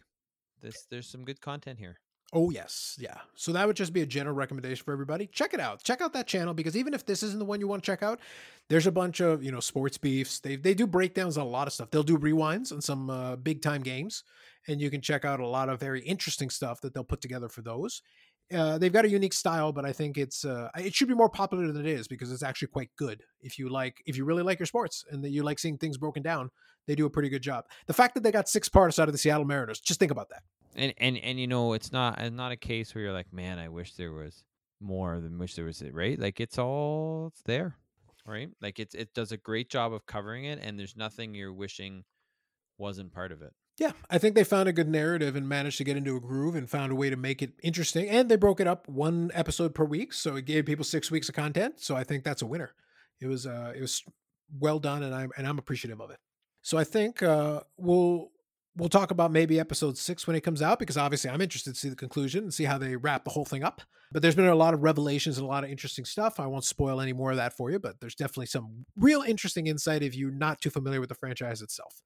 this there's some good content here. Oh yes, yeah. So that would just be a general recommendation for everybody. Check it out. Check out that channel because even if this isn't the one you want to check out, there's a bunch of you know sports beefs. They they do breakdowns on a lot of stuff. They'll do rewinds on some uh, big time games, and you can check out a lot of very interesting stuff that they'll put together for those. Uh, they've got a unique style, but I think it's uh, it should be more popular than it is because it's actually quite good. If you like, if you really like your sports and that you like seeing things broken down, they do a pretty good job. The fact that they got six parts out of the Seattle Mariners, just think about that. And and and you know, it's not it's not a case where you're like, man, I wish there was more than wish there was it, right? Like it's all it's there, right? Like it's it does a great job of covering it, and there's nothing you're wishing wasn't part of it. Yeah, I think they found a good narrative and managed to get into a groove and found a way to make it interesting. And they broke it up one episode per week, so it gave people six weeks of content. So I think that's a winner. It was uh, it was well done, and I'm and I'm appreciative of it. So I think uh, we'll we'll talk about maybe episode six when it comes out because obviously I'm interested to see the conclusion and see how they wrap the whole thing up. But there's been a lot of revelations and a lot of interesting stuff. I won't spoil any more of that for you, but there's definitely some real interesting insight if you're not too familiar with the franchise itself.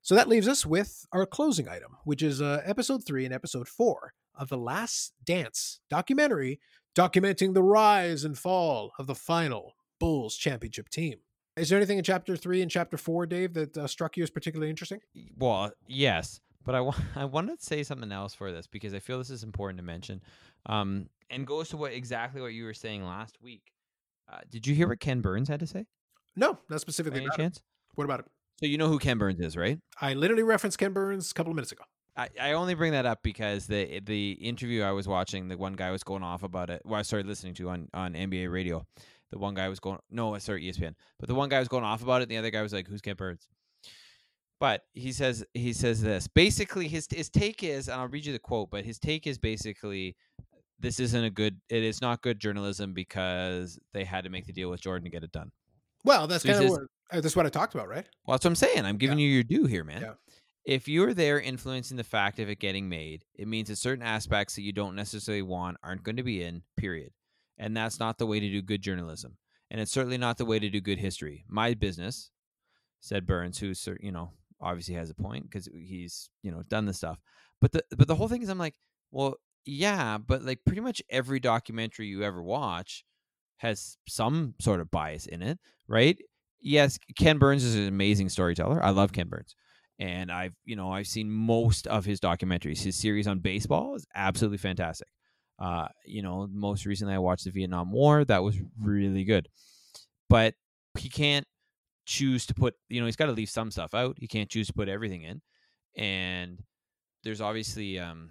So that leaves us with our closing item, which is uh, episode three and episode four of The Last Dance documentary documenting the rise and fall of the final Bulls championship team. Is there anything in chapter three and chapter four, Dave, that uh, struck you as particularly interesting? Well, yes, but I want *laughs* I want to say something else for this because I feel this is important to mention, um, and goes to what exactly what you were saying last week. Uh, did you hear what Ken Burns had to say? No, not specifically. Any chance? It. What about it? So you know who Ken Burns is, right? I literally referenced Ken Burns a couple of minutes ago. I, I only bring that up because the the interview I was watching, the one guy was going off about it. Well, I started listening to on on NBA radio the one guy was going, no, sorry, ESPN. But the one guy was going off about it. The other guy was like, "Who's Ken Burns?" But he says he says this. Basically, his his take is, and I'll read you the quote. But his take is basically, this isn't a good. It is not good journalism because they had to make the deal with Jordan to get it done. Well, that's so kind of what uh, that's what I talked about, right? Well, that's what I'm saying. I'm giving yeah. you your due here, man. Yeah. If you're there influencing the fact of it getting made, it means that certain aspects that you don't necessarily want aren't going to be in. Period. And that's not the way to do good journalism. And it's certainly not the way to do good history. My business, said Burns, who you know obviously has a point because he's you know done this stuff. But the but the whole thing is, I'm like, well, yeah, but like pretty much every documentary you ever watch has some sort of bias in it, right? Yes, Ken Burns is an amazing storyteller. I love Ken Burns. And I've, you know, I've seen most of his documentaries. His series on baseball is absolutely fantastic. Uh, you know, most recently I watched the Vietnam War. That was really good. But he can't choose to put, you know, he's got to leave some stuff out. He can't choose to put everything in. And there's obviously um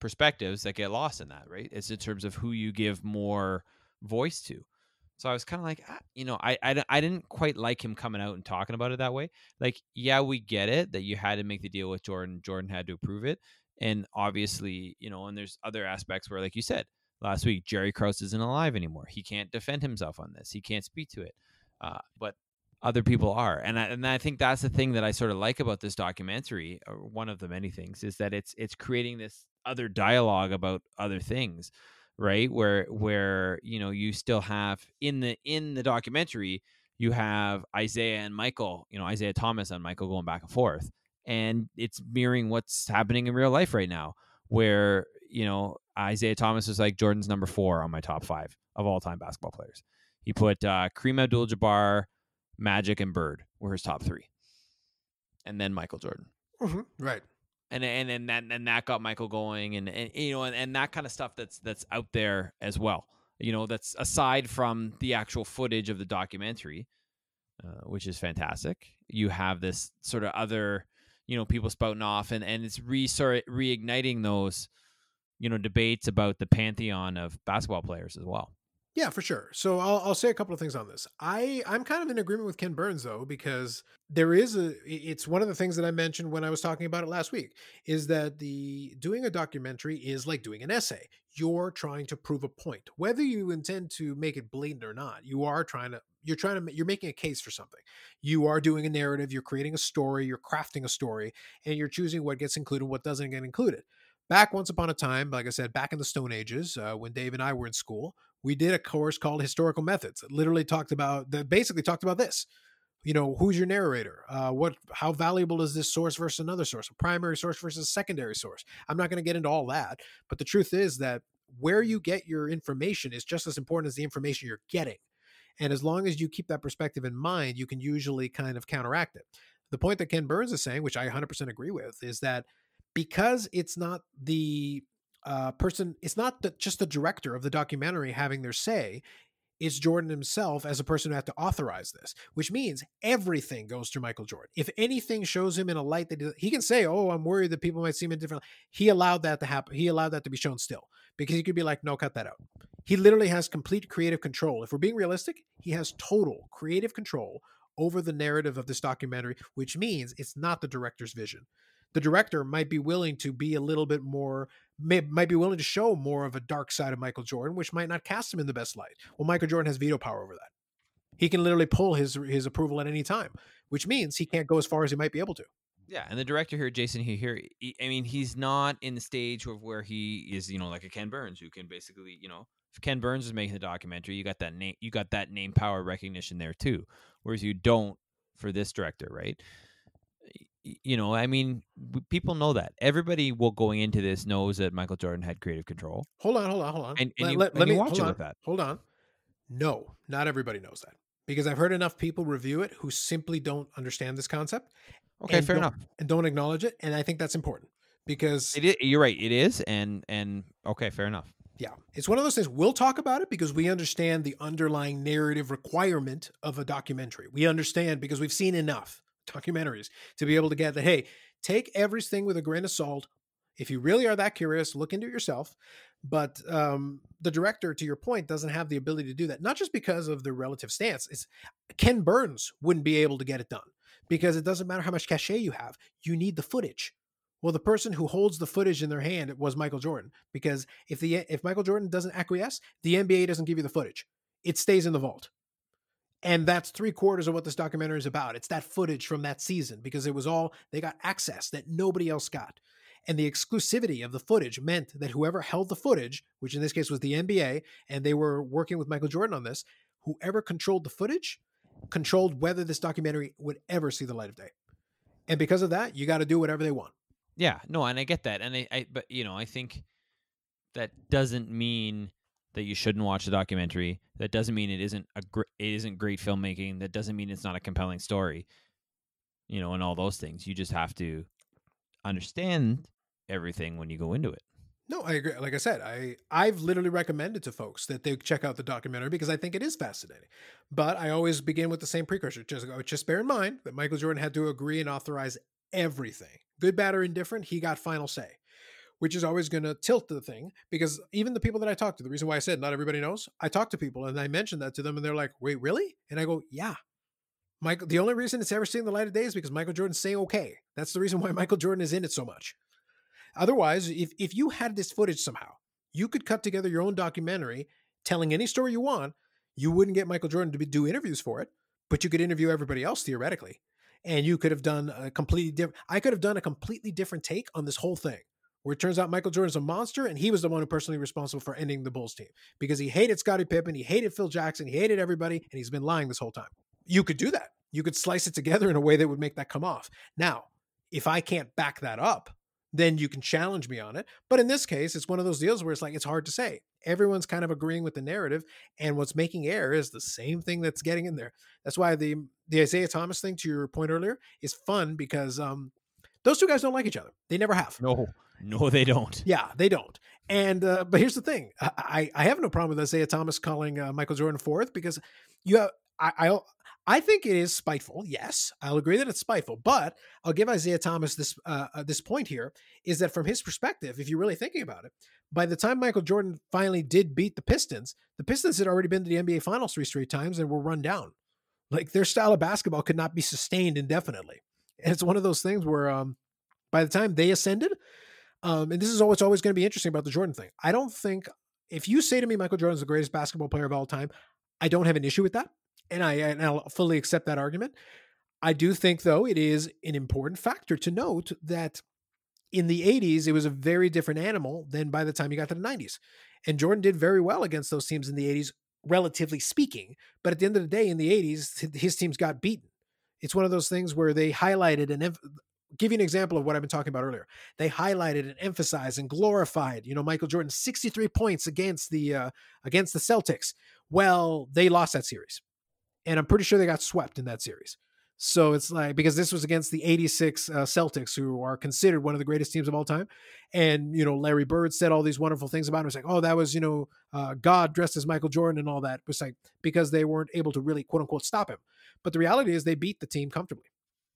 perspectives that get lost in that, right? It's in terms of who you give more voice to. So I was kind of like, ah, you know, I, I, I didn't quite like him coming out and talking about it that way. Like, yeah, we get it that you had to make the deal with Jordan. Jordan had to approve it. And obviously, you know, and there's other aspects where, like you said last week, Jerry Krause isn't alive anymore. He can't defend himself on this. He can't speak to it. Uh, but other people are, and I, and I think that's the thing that I sort of like about this documentary, or one of the many things, is that it's it's creating this other dialogue about other things right where where you know you still have in the in the documentary you have Isiah and Michael you know Isiah Thomas and Michael going back and forth and it's mirroring what's happening in real life right now where you know Isiah Thomas is like Jordan's number 4 on my top 5 of all time basketball players he put uh Kareem Abdul-Jabbar Magic and Bird were his top 3 and then Michael Jordan mm-hmm. right and and and that and that got Michael going, and, and you know, and, and that kind of stuff that's that's out there as well. You know, that's aside from the actual footage of the documentary, uh, which is fantastic. You have this sort of other, you know, people spouting off, and and it's re reigniting those, you know, debates about the pantheon of basketball players as well. Yeah, for sure. So I'll, I'll say a couple of things on this. I I'm kind of in agreement with Ken Burns though because there is a it's one of the things that I mentioned when I was talking about it last week is that the doing a documentary is like doing an essay. You're trying to prove a point, whether you intend to make it blatant or not. You are trying to you're trying to you're making a case for something. You are doing a narrative. You're creating a story. You're crafting a story, and you're choosing what gets included, what doesn't get included back once upon a time, like I said, back in the Stone Ages, uh, when Dave and I were in school, we did a course called Historical Methods. It literally talked about that. Basically, talked about this. You know, who's your narrator? Uh, what? How valuable is this source versus another source? A primary source versus a secondary source? I'm not going to get into all that, but the truth is that where you get your information is just as important as the information you're getting. And as long as you keep that perspective in mind, you can usually kind of counteract it. The point that Ken Burns is saying, which I 100% agree with, is that because it's not the uh, person, it's not the, just the director of the documentary having their say. It's Jordan himself as a person who had to authorize this, which means everything goes through Michael Jordan. If anything shows him in a light that he can say, "Oh, I'm worried that people might see him in different," he allowed that to happen. He allowed that to be shown still because he could be like, "No, cut that out." He literally has complete creative control. If we're being realistic, he has total creative control over the narrative of this documentary, which means it's not the director's vision the director might be willing to be a little bit more may, might be willing to show more of a dark side of Michael Jordan, which might not cast him in the best light. Well, Michael Jordan has veto power over that. He can literally pull his his approval at any time, which means he can't go as far as he might be able to. Yeah, and the director here, Jason Hehir, he, I mean, he's not in the stage of where he is, you know, like a Ken Burns, who can basically, you know, if Ken Burns is making the documentary, you got that name, you got that name power recognition there too, whereas you don't for this director, right? You know, I mean, people know that. Everybody will going into this knows that Michael Jordan had creative control. Hold on, hold on, hold on. And, and let, you, let, and let me watch it on, with that. Hold on. No, not everybody knows that because I've heard enough people review it who simply don't understand this concept. Okay, fair enough. And don't acknowledge it, and I think that's important because it is, you're right. It is, and and okay, fair enough. Yeah, it's one of those things. We'll talk about it because we understand the underlying narrative requirement of a documentary. We understand because we've seen enough documentaries to be able to get that hey take everything with a grain of salt. If you really are that curious look into it yourself. But um, the director to your point doesn't have the ability to do that not just because of the relative stance it's ken burns wouldn't be able to get it done because it doesn't matter how much cachet you have you need the footage. Well the person who holds the footage in their hand was michael jordan because if the if michael jordan doesn't acquiesce the nba doesn't give you the footage. It stays in the vault and that's three quarters of what this documentary is about. It's that footage from that season because it was all, they got access that nobody else got. And the exclusivity of the footage meant that whoever held the footage, which in this case was the NBA, and they were working with Michael Jordan on this, whoever controlled the footage controlled whether this documentary would ever see the light of day. And because of that, you got to do whatever they want. Yeah, no, and I get that. And I, I, but, you know, I think that doesn't mean that you shouldn't watch the documentary. That doesn't mean it isn't a gr- it isn't great filmmaking. That doesn't mean it's not a compelling story. You know, and all those things. You just have to understand everything when you go into it. No, I agree. Like I said, I I've literally recommended to folks that they check out the documentary because I think it is fascinating. But I always begin with the same precursor. Just uh, just bear in mind that Michael Jordan had to agree and authorize everything, good, bad, or indifferent. He got final say, which is always going to tilt the thing because even the people that I talk to, the reason why I said not everybody knows, I talk to people and I mention that to them, and they're like, "Wait, really?" And I go, "Yeah." Michael, the only reason it's ever seen the light of day is because Michael Jordan saying okay. That's the reason why *laughs* Michael Jordan is in it so much. Otherwise, if, if you had this footage somehow, you could cut together your own documentary telling any story you want. You wouldn't get Michael Jordan to be, do interviews for it, but you could interview everybody else theoretically. And you could have done a completely different, I could have done a completely different take on this whole thing, where it turns out Michael Jordan's a monster and he was the one who personally responsible for ending the Bulls team because he hated Scottie Pippen, he hated Phil Jackson, he hated everybody, and he's been lying this whole time. You could do that. You could slice it together in a way that would make that come off. Now, if I can't back that up, then you can challenge me on it. But in this case, it's one of those deals where it's like it's hard to say. Everyone's kind of agreeing with the narrative, and what's making air is the same thing that's getting in there. That's why the the Isiah Thomas thing, to your point earlier, is fun because um, those two guys don't like each other. They never have. No, no, they don't. Yeah, they don't. And uh, but here's the thing: I I have no problem with Isiah Thomas calling uh, Michael Jordan fourth because you have I, I I think it is spiteful. Yes, I'll agree that it's spiteful. But I'll give Isiah Thomas this uh, uh, this point here is that from his perspective, if you're really thinking about it, by the time Michael Jordan finally did beat the Pistons, the Pistons had already been to the NBA Finals three straight times and were run down. Like their style of basketball could not be sustained indefinitely. And it's one of those things where um, by the time they ascended, um, and this is always always going to be interesting about the Jordan thing. I don't think if you say to me Michael Jordan is the greatest basketball player of all time, I don't have an issue with that and I and I'll fully accept that argument. I do think though it is an important factor to note that in the 80s it was a very different animal than by the time you got to the 90s. And Jordan did very well against those teams in the 80s relatively speaking, but at the end of the day in the 80s his teams got beaten. It's one of those things where they highlighted and give you an example of what I've been talking about earlier. They highlighted and emphasized and glorified, you know, Michael Jordan 63 points against the uh, against the Celtics. Well, they lost that series and I'm pretty sure they got swept in that series. So it's like because this was against the 86 uh, Celtics, who are considered one of the greatest teams of all time. And, you know, Larry Bird said all these wonderful things about him. It's like, oh, that was, you know, uh, God dressed as Michael Jordan and all that. It's like because they weren't able to really, quote unquote, stop him. But the reality is they beat the team comfortably.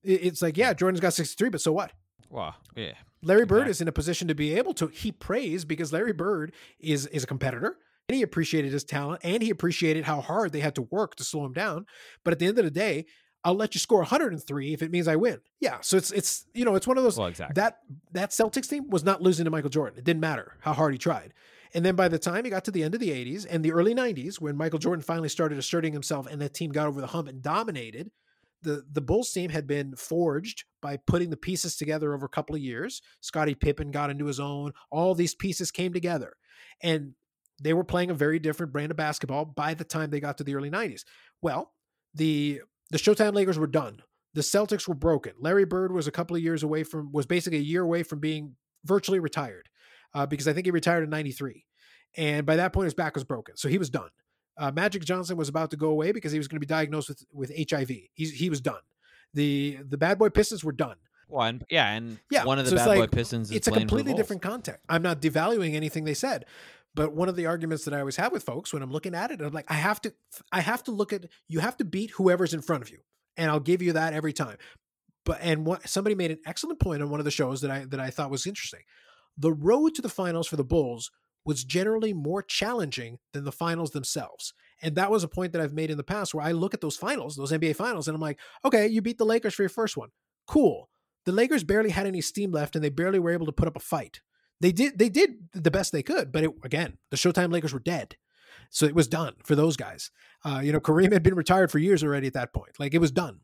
It's like, yeah, Jordan's got 63, but so what? Wow. Yeah. Larry Bird exactly. is in a position to be able to he praise because Larry Bird is is a competitor and he appreciated his talent and he appreciated how hard they had to work to slow him down. But at the end of the day, I'll let you score 103 if it means I win. Yeah, so it's it's you know it's one of those well, exactly. that that Celtics team was not losing to Michael Jordan. It didn't matter how hard he tried. And then by the time he got to the end of the 80s and the early 90s, when Michael Jordan finally started asserting himself and the team got over the hump and dominated, the the Bulls team had been forged by putting the pieces together over a couple of years. Scottie Pippen got into his own. All these pieces came together, and they were playing a very different brand of basketball by the time they got to the early 90s. Well, the the Showtime Lakers were done. The Celtics were broken. Larry Bird was a couple of years away from was basically a year away from being virtually retired uh, because I think he retired in 93. And by that point his back was broken. So he was done. Uh, Magic Johnson was about to go away because he was going to be diagnosed with with HIV. He's, he was done. The the Bad Boy Pistons were done. One, yeah, and yeah, one of the so Bad like, Boy Pistons. it's a completely different context. I'm not devaluing anything they said, but one of the arguments that I always have with folks when I'm looking at it, I'm like, I have to, I have to look at, you have to beat whoever's in front of you, and I'll give you that every time. But and what somebody made an excellent point on one of the shows that I that I thought was interesting. The road to the finals for the Bulls was generally more challenging than the finals themselves. And that was a point that I've made in the past where I look at those finals, those NBA finals, and I'm like, okay, you beat the Lakers for your first one. Cool. The Lakers barely had any steam left and they barely were able to put up a fight they did they did the best they could, but it, again, the Showtime Lakers were dead. So it was done for those guys. Uh, you know, Kareem had been retired for years already at that point. Like it was done.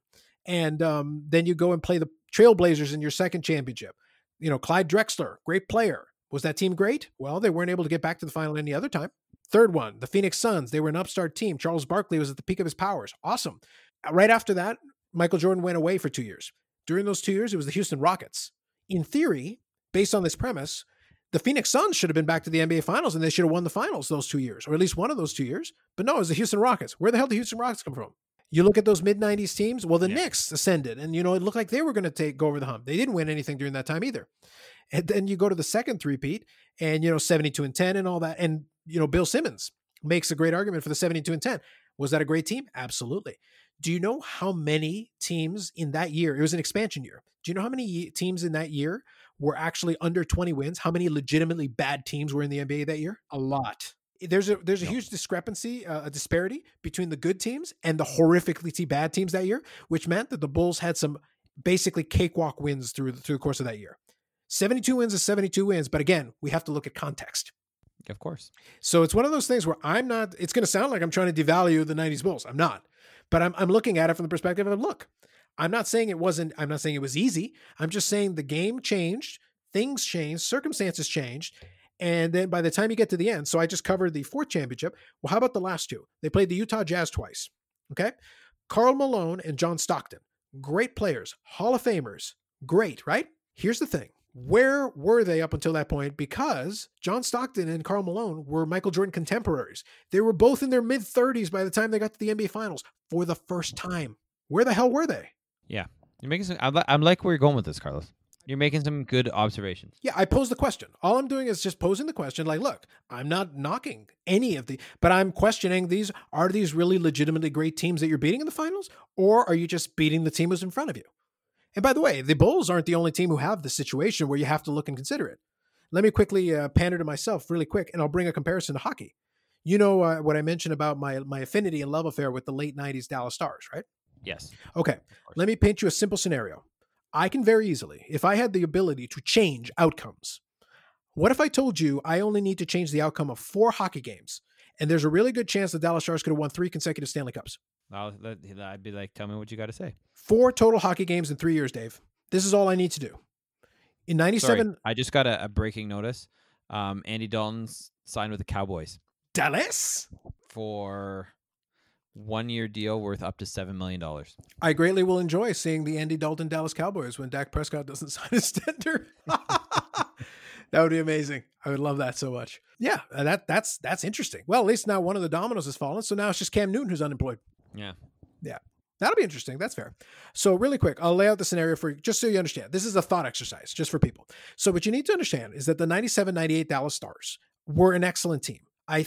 And um, then you go and play the Trailblazers in your second championship. You know, Clyde Drexler, great player. Was that team great? Well, they weren't able to get back to the final any other time. Third one, the Phoenix Suns. They were an upstart team. Charles Barkley was at the peak of his powers. Awesome. Uh, right after that, Michael Jordan went away for two years. During those two years, it was the Houston Rockets. In theory, based on this premise, The Phoenix Suns should have been back to the NBA Finals and they should have won the finals those two years, or at least one of those two years. But no, it was the Houston Rockets. Where the hell did the Houston Rockets come from? You look at those mid 90s teams, well, the Yeah. Knicks ascended, and you know, it looked like they were going to take go over the hump. They didn't win anything during that time either. And then you go to the second three-peat, and you know, 72 and 10 and all that. And you know, Bill Simmons makes a great argument for the 72 and 10. Was that a great team? Absolutely. Do you know how many teams in that year? It was an expansion year. Do you know how many teams in that year were actually under 20 wins? How many legitimately bad teams were in the NBA that year? A lot. There's a there's a No. huge discrepancy, uh, a disparity between the good teams and the horrifically bad teams that year, which meant that the Bulls had some basically cakewalk wins through the, through the course of that year. 72 wins is 72 wins, but again, we have to look at context. Of course. So it's one of those things where I'm not, it's going to sound like I'm trying to devalue the 90s Bulls. I'm not. But I'm, I'm looking at it from the perspective of look, I'm not saying it wasn't, I'm not saying it was easy. I'm just saying the game changed, things changed, circumstances changed. And then by the time you get to the end, so I just covered the fourth championship. Well, how about the last two? They played the Utah Jazz twice. Okay. Karl Malone and John Stockton, great players, Hall of Famers, great, right? Here's the thing where were they up until that point? Because John Stockton and Karl Malone were Michael Jordan contemporaries. They were both in their mid 30s by the time they got to the NBA Finals for the first time. Where the hell were they? Yeah, you're making some. I, li- I'm like where you're going with this, Carlos. You're making some good observations. Yeah, I pose the question. All I'm doing is just posing the question like, look, I'm not knocking any of the, but I'm questioning these. Are these really legitimately great teams that you're beating in the finals? Or are you just beating the team who's in front of you? And by the way, the Bulls aren't the only team who have the situation where you have to look and consider it. Let me quickly uh, pander to myself really quick, and I'll bring a comparison to hockey. You know uh, what I mentioned about my my affinity and love affair with the late '90s Dallas Stars, right? Yes. Okay, let me paint you a simple scenario. I can very easily, if I had the ability to change outcomes, what if I told you I only need to change the outcome of four hockey games, and there's a really good chance the Dallas Stars could have won three consecutive Stanley Cups? I'll, I'd be like, tell me what you got to say. Four total hockey games in three years, Dave. This is all I need to do. In Sorry, 97, I just got a, a breaking notice. Um, Andy Dalton's signed with the Cowboys Dallas? for one year deal worth up to seven million dollars. I greatly will enjoy seeing the Andy Dalton Dallas Cowboys when Dak Prescott doesn't *laughs* sign his tender. *laughs* that would be amazing. I would love that so much. Yeah, uh, that that's that's interesting. Well, at least now one of the dominoes has fallen, so now it's just Cam Newton who's unemployed. Yeah. Yeah. That'll be interesting. That's fair. So, really quick, I'll lay out the scenario for you just so you understand. This is a thought exercise just for people. So, what you need to understand is that the 97 98 Dallas Stars were an excellent team. I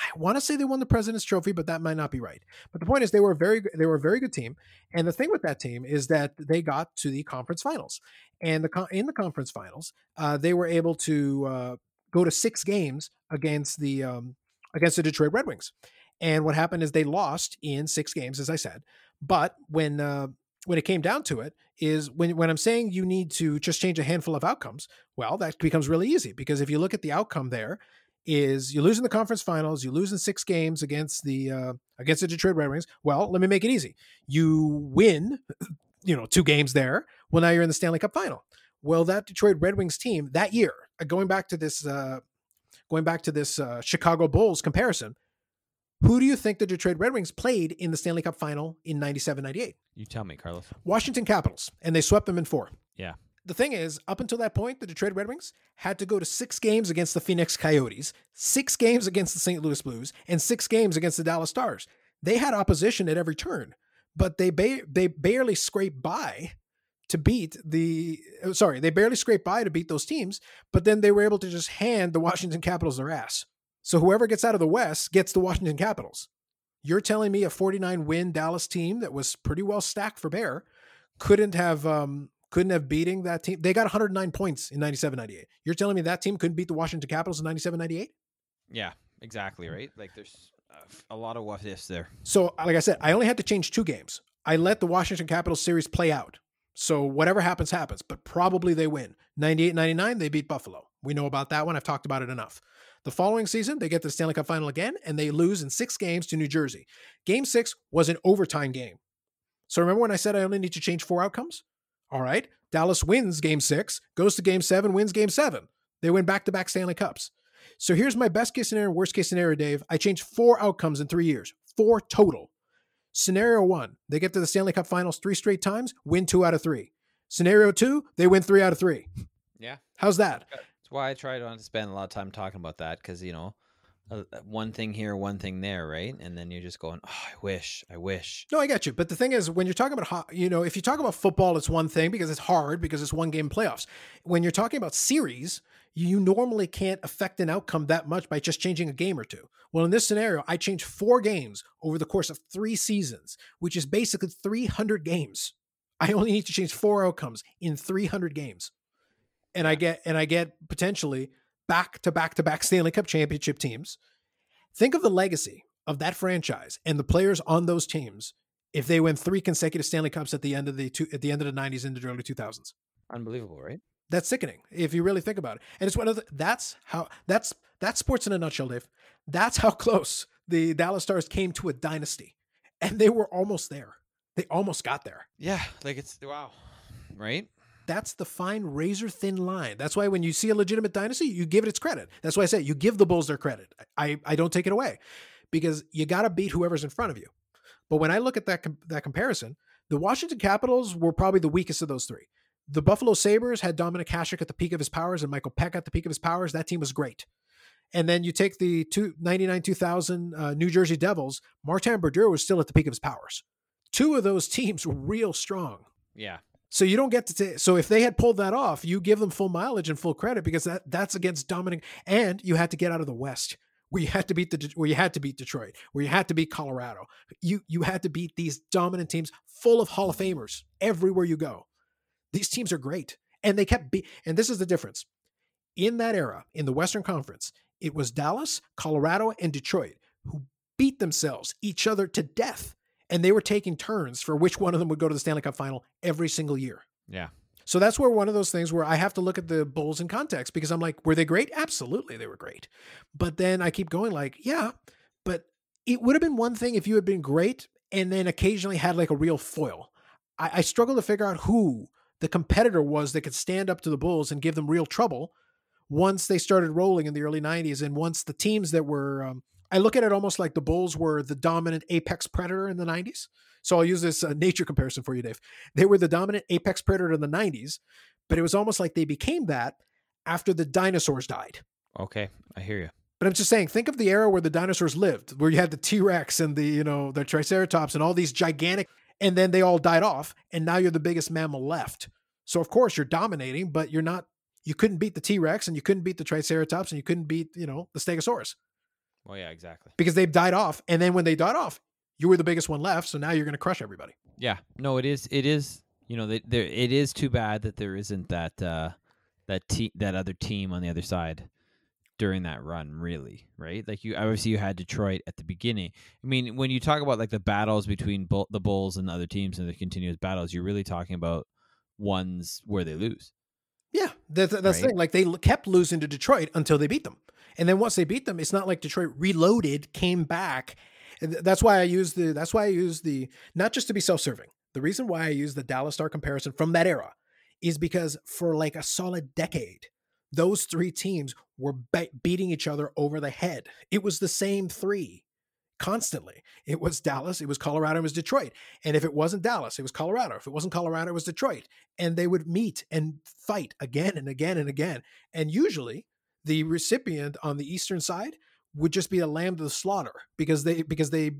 I want to say they won the President's Trophy, but that might not be right. But the point is, they were very they were a very good team. And the thing with that team is that they got to the conference finals, and the in the conference finals, uh, they were able to uh, go to six games against the um, against the Detroit Red Wings. And what happened is they lost in six games, as I said. But when uh, when it came down to it, is when when I'm saying you need to just change a handful of outcomes, well, that becomes really easy because if you look at the outcome there, is you lose in the conference finals, you lose in six games against the uh, against the Detroit Red Wings. Well, let me make it easy. You win, *clears throat* you know, two games there. Well, now you're in the Stanley Cup final. Well, that Detroit Red Wings team that year, uh, going back to this, uh, going back to this uh, Chicago Bulls comparison, who do you think the Detroit Red Wings played in the Stanley Cup final in 97 98? You tell me, Carlos. Washington Capitals, and they swept them in four. Yeah. The thing is, up until that point, the Detroit Red Wings had to go to six games against the Phoenix Coyotes, six games against the St. Louis Blues, and six games against the Dallas Stars. They had opposition at every turn, but they ba- they barely scraped by to beat the uh, sorry, they barely scraped by to beat those teams, but then they were able to just hand the Washington Capitals their ass. So whoever gets out of the West gets the Washington Capitals. You're telling me a 49 win Dallas team that was pretty well stacked for Bear couldn't have um couldn't have beating that team. They got 109 points in 97 98. You're telling me that team couldn't beat the Washington Capitals in 97 98? Yeah, exactly. Mm-hmm. Right. Like there's uh, a, a lot of what ifs there. So, like I said, I only had to change two games. I let the Washington Capitals series play out. So, whatever happens, happens, but probably they win. 98 99, they beat Buffalo. We know about that one. I've talked about it enough. The following season, they get to the Stanley Cup final again, and they lose in six games to New Jersey. Game six was an overtime game. So, remember when I said I only need to change four outcomes? All right. Dallas wins game six, goes to game seven, wins game seven. They win back to back Stanley Cups. So here's my best case scenario, worst case scenario, Dave. I changed four outcomes in three years, four total. Scenario one, they get to the Stanley Cup finals three straight times, win two out of three. Scenario two, they win three out of three. Yeah. How's that? That's why I try not to spend a lot of time talking about that because you know, uh, one thing here, one thing there, right? And then you're just going, "Oh, I wish, I wish." No, I get you. But the thing is, when you're talking about, you know, if you talk about football, it's one thing because it's hard because it's one game playoffs. When you're talking about series, you normally can't affect an outcome that much by just changing a game or two. Well, in this scenario, I changed four games over the course of three seasons, which is basically 300 games. I only need to change four outcomes in 300 games. And I get and I get potentially back to back to back Stanley Cup championship teams. Think of the legacy of that franchise and the players on those teams if they win three consecutive Stanley Cups at the end of the two, at the end of the 90s into the early 2000s. Unbelievable, right? That's sickening if you really think about it. And it's one of the, that's how that's that's sports in a nutshell, Dave. That's how close the Dallas Stars came to a dynasty. And they were almost there. They almost got there. Yeah, like it's wow, right? That's the fine razor thin line. That's why when you see a legitimate dynasty, you give it its credit. That's why I say you give the Bulls their credit. I I don't take it away because you got to beat whoever's in front of you. But when I look at that com- that comparison, the Washington Capitals were probably the weakest of those three. The Buffalo Sabres had Dominik Hasek at the peak of his powers and Michael Peca at the peak of his powers. That team was great. And then you take the two, 99 2000 uh, New Jersey Devils, Martin Brodeur was still at the peak of his powers. Two of those teams were real strong. Yeah, So you don't get to ta- so if they had pulled that off, you give them full mileage and full credit because that that's against dominating and you had to get out of the West where you had to beat the where you had to beat Detroit, where you had to beat Colorado. You you had to beat these dominant teams full of Hall of Famers everywhere you go. These teams are great and they kept be and this is the difference. In that era, in the Western Conference, it was Dallas, Colorado and Detroit who beat themselves each other to death and they were taking turns for which one of them would go to the Stanley Cup final every single year. yeah, So that's where one of those things where I have to look at the Bulls in context because I'm like, were they great? Absolutely, they were great. But then I keep going like, yeah, but it would have been one thing if you had been great and then occasionally had like a real foil. I, I struggle to figure out who the competitor was that could stand up to the Bulls and give them real trouble once they started rolling in the early 90s and once the teams that were um, I look at it almost like the Bulls were the dominant apex predator in the 90s. So I'll use this uh, nature comparison for you, Dave. They were the dominant apex predator in the 90s, but it was almost like they became that after the dinosaurs died. okay, I hear you. But I'm just saying, think of the era where the dinosaurs lived, where you had the T Rex and the, you know, the Triceratops and all these gigantic, and then they all died off, and now you're the biggest mammal left. So of course you're dominating, but you're not. You couldn't beat the T Rex, and you couldn't beat the Triceratops, and you couldn't beat, you know, the Stegosaurus Well, yeah, exactly. because they've died off. And then when they died off, you were the biggest one left. So now you're going to crush everybody. Yeah, no, it is. It is. You know, they, there. It is too bad that there isn't that uh, that te- that other team on the other side during that run. Really, right? Like you, obviously, you had Detroit at the beginning. I mean, when you talk about like the battles between Bull- the Bulls and the other teams and the continuous battles, you're really talking about ones where they lose. Yeah, that's, that's the Right. thing. Like they kept losing to Detroit until they beat them, and then once they beat them, it's not like Detroit reloaded, came back. That's why I use the. That's why I use the not just to be self-serving. The reason why I use the Dallas Star comparison from that era is because for like a solid decade, those three teams were be- beating each other over the head. It was the same three constantly. It was Dallas, it was Colorado, it was Detroit. And if it wasn't Dallas, it was Colorado. If it wasn't Colorado, it was Detroit. And they would meet and fight again and again and again. And usually the recipient on the eastern side would just be a lamb to the slaughter because they because they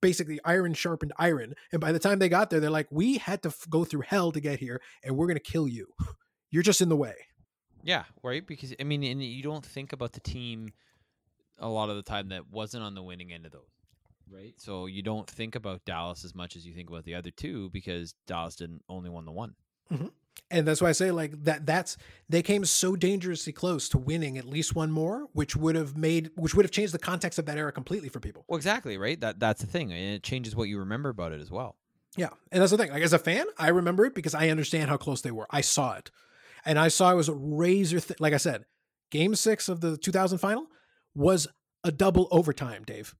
basically iron sharpened iron. And by the time they got there, they're like, we had to f- go through hell to get here, and we're gonna kill you. *laughs* You're just in the way. Yeah, right. Because I mean, and you don't think about the team a lot of the time that wasn't on the winning end of those, right? So you don't think about Dallas as much as you think about the other two because Dallas didn't only won the one. Mm-hmm. And that's why I say like that that's they came so dangerously close to winning at least one more, which would have made which would have changed the context of that era completely for people. Well, exactly, right. That that's the thing, and it changes what you remember about it as well. Yeah. And that's the thing. Like as a fan, I remember it because I understand how close they were. I saw it. And I saw it was a razor th- like I said, game 6 of the 2000 final was a double overtime, Dave.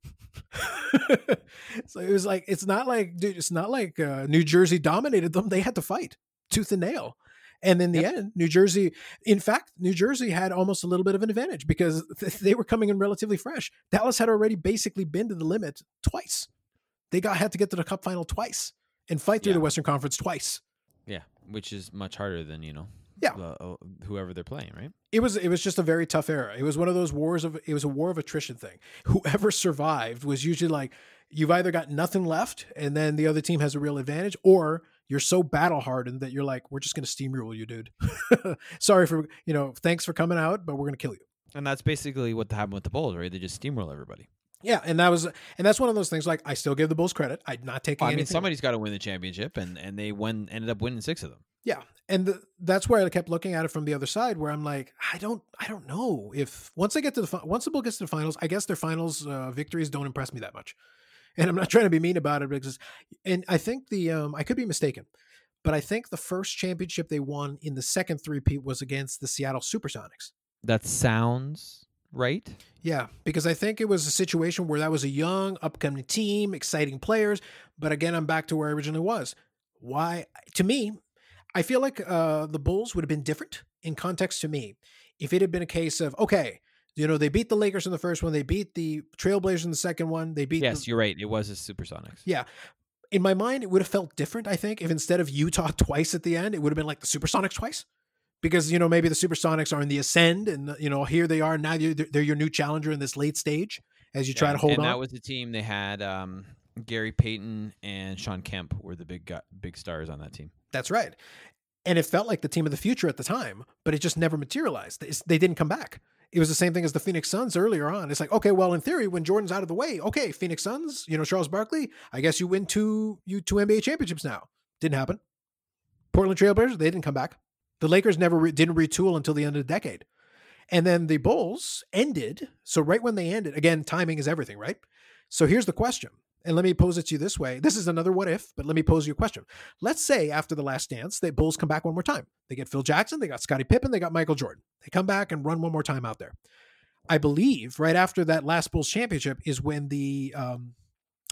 *laughs* so it was like it's not like dude, it's not like uh, New Jersey dominated them. They had to fight tooth and nail. And in the end, New Jersey, in fact, New Jersey had almost a little bit of an advantage because *laughs* th- they were coming in relatively fresh. Dallas had already basically been to the limit twice. They got had to get to the cup final twice and fight through Yeah. the Western Conference twice. Yeah, which is much harder than you know Yeah. uh, uh, whoever they're playing, right? it was it was just a very tough era. It was one of those wars of it was a war of attrition thing. Whoever survived was usually like you've either got nothing left and then the other team has a real advantage or you're so battle hardened that you're like we're just going to steamroll you dude. *laughs* Sorry for, you know, thanks for coming out, but we're going to kill you. And that's basically what happened with the Bulls, right? They just steamroll everybody. Yeah, and that was and that's one of those things like I still give the Bulls credit. I'm not taking I mean, somebody's got to win the championship, and and they won, ended up winning six of them. Yeah, and the, that's where I kept looking at it from the other side, where I'm like, I don't, I don't know if once I get to the once the book gets to the finals, I guess their finals uh, victories don't impress me that much, and I'm not *laughs* trying to be mean about it because, and I think the um, I could be mistaken, but I think the first championship they won in the second three-peat was against the Seattle SuperSonics. That sounds right. Yeah, because I think it was a situation where that was a young, upcoming team, exciting players. But again, I'm back to where I originally was. Why? To me, I feel like uh, the Bulls would have been different in context to me if it had been a case of, okay, you know, they beat the Lakers in the first one, they beat the Trailblazers in the second one, they beat. Yes, the, you're right. It was a Supersonics. Yeah. In my mind, it would have felt different, I think, if instead of Utah *laughs* twice at the end, it would have been like the Supersonics twice because you know maybe the Supersonics are in the ascend, and you know here they are now. They're, they're your new challenger in this late stage as you try Yeah, to hold and on. that was the team they had. Um, Gary Payton and Shawn Kemp were the big big stars on that team. That's right, and it felt like the team of the future at the time, but it just never materialized. It's- they didn't come back. It was the same thing as the Phoenix Suns earlier on. It's like, okay, well, in theory, when Jordan's out of the way, okay, Phoenix Suns, you know, Charles Barkley, I guess you win two you two NBA championships now. Didn't happen. Portland Trailblazers, they didn't come back. The Lakers never re- didn't retool until the end of the decade. And then the Bulls ended. So right when they ended, again, timing is everything, right? So here's the question. And let me pose it to you this way. This is another what if, but let me pose you a question. Let's say after the last dance, the Bulls come back one more time. They get Phil Jackson, they got Scottie Pippen, they got Michael Jordan. They come back and run one more time out there. I believe right after that last Bulls championship is when the um,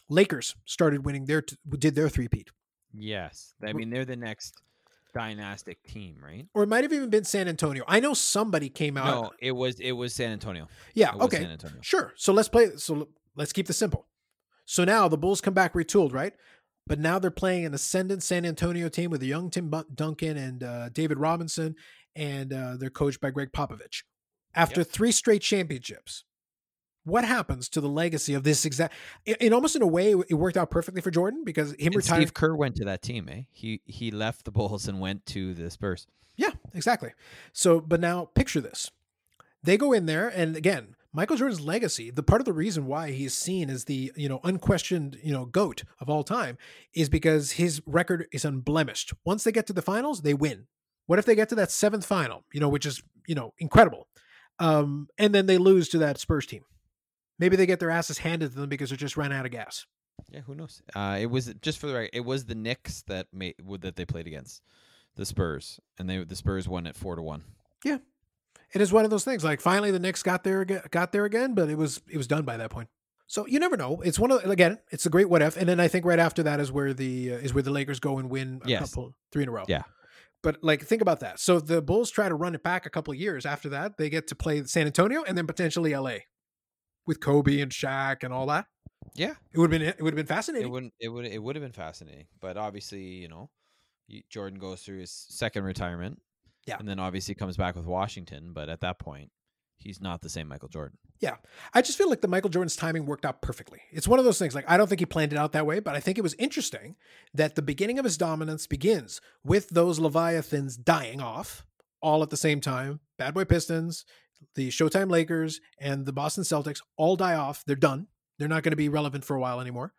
Lakers started winning their t- did their three-peat. Yes, I mean they're the next dynastic team, right? Or it might have even been San Antonio. I know somebody came out. No, it was it was San Antonio. yeah, okay. San Antonio. Sure. So let's play. So let's keep this simple. So now the Bulls come back retooled, right? But now they're playing an ascendant San Antonio team with a young Tim Duncan and uh, David Robinson, and uh, they're coached by Gregg Popovich. After Yep. three straight championships, what happens to the legacy of this exact? In, in almost in a way, it worked out perfectly for Jordan because him And retiring. Steve Kerr went to that team, eh? He he left the Bulls and went to the Spurs. Yeah, exactly. So, but now picture this. They go in there, and again, Michael Jordan's legacy, the part of the reason why he's seen as the, you know, unquestioned, you know, GOAT of all time is because his record is unblemished. Once they get to the finals, they win. What if they get to that seventh final, you know, which is, you know, incredible. Um, and then they lose to that Spurs team. Maybe they get their asses handed to them because they're just ran out of gas. Yeah, who knows? Uh, it was just for the record, it was the Knicks that made that they played against the Spurs, and they the Spurs won at four to one. It is one of those things. Like finally, the Knicks got there got there again, but it was it was done by that point. So you never know. It's one of again, it's a great what if, and then I think right after that is where the uh, is where the Lakers go and win a Yes. couple three in a row. Yeah. But like think about that. So the Bulls try to run it back a couple of years after that. They get to play San Antonio and then potentially LA with Kobe and Shaq and all that. Yeah, It would have been it would have been fascinating. it wouldn't it would it would have been fascinating, but obviously you know, Jordan goes through his second retirement. Yeah. and then obviously comes back with Washington, but at that point, he's not the same Michael Jordan. Yeah. I just feel like the Michael Jordan's timing worked out perfectly. It's one of those things like I don't think he planned it out that way, but I think it was interesting that the beginning of his dominance begins with those Leviathans dying off all at the same time. Bad Boy Pistons, the Showtime Lakers, and the Boston Celtics all die off. They're done. They're not going to be relevant for a while anymore.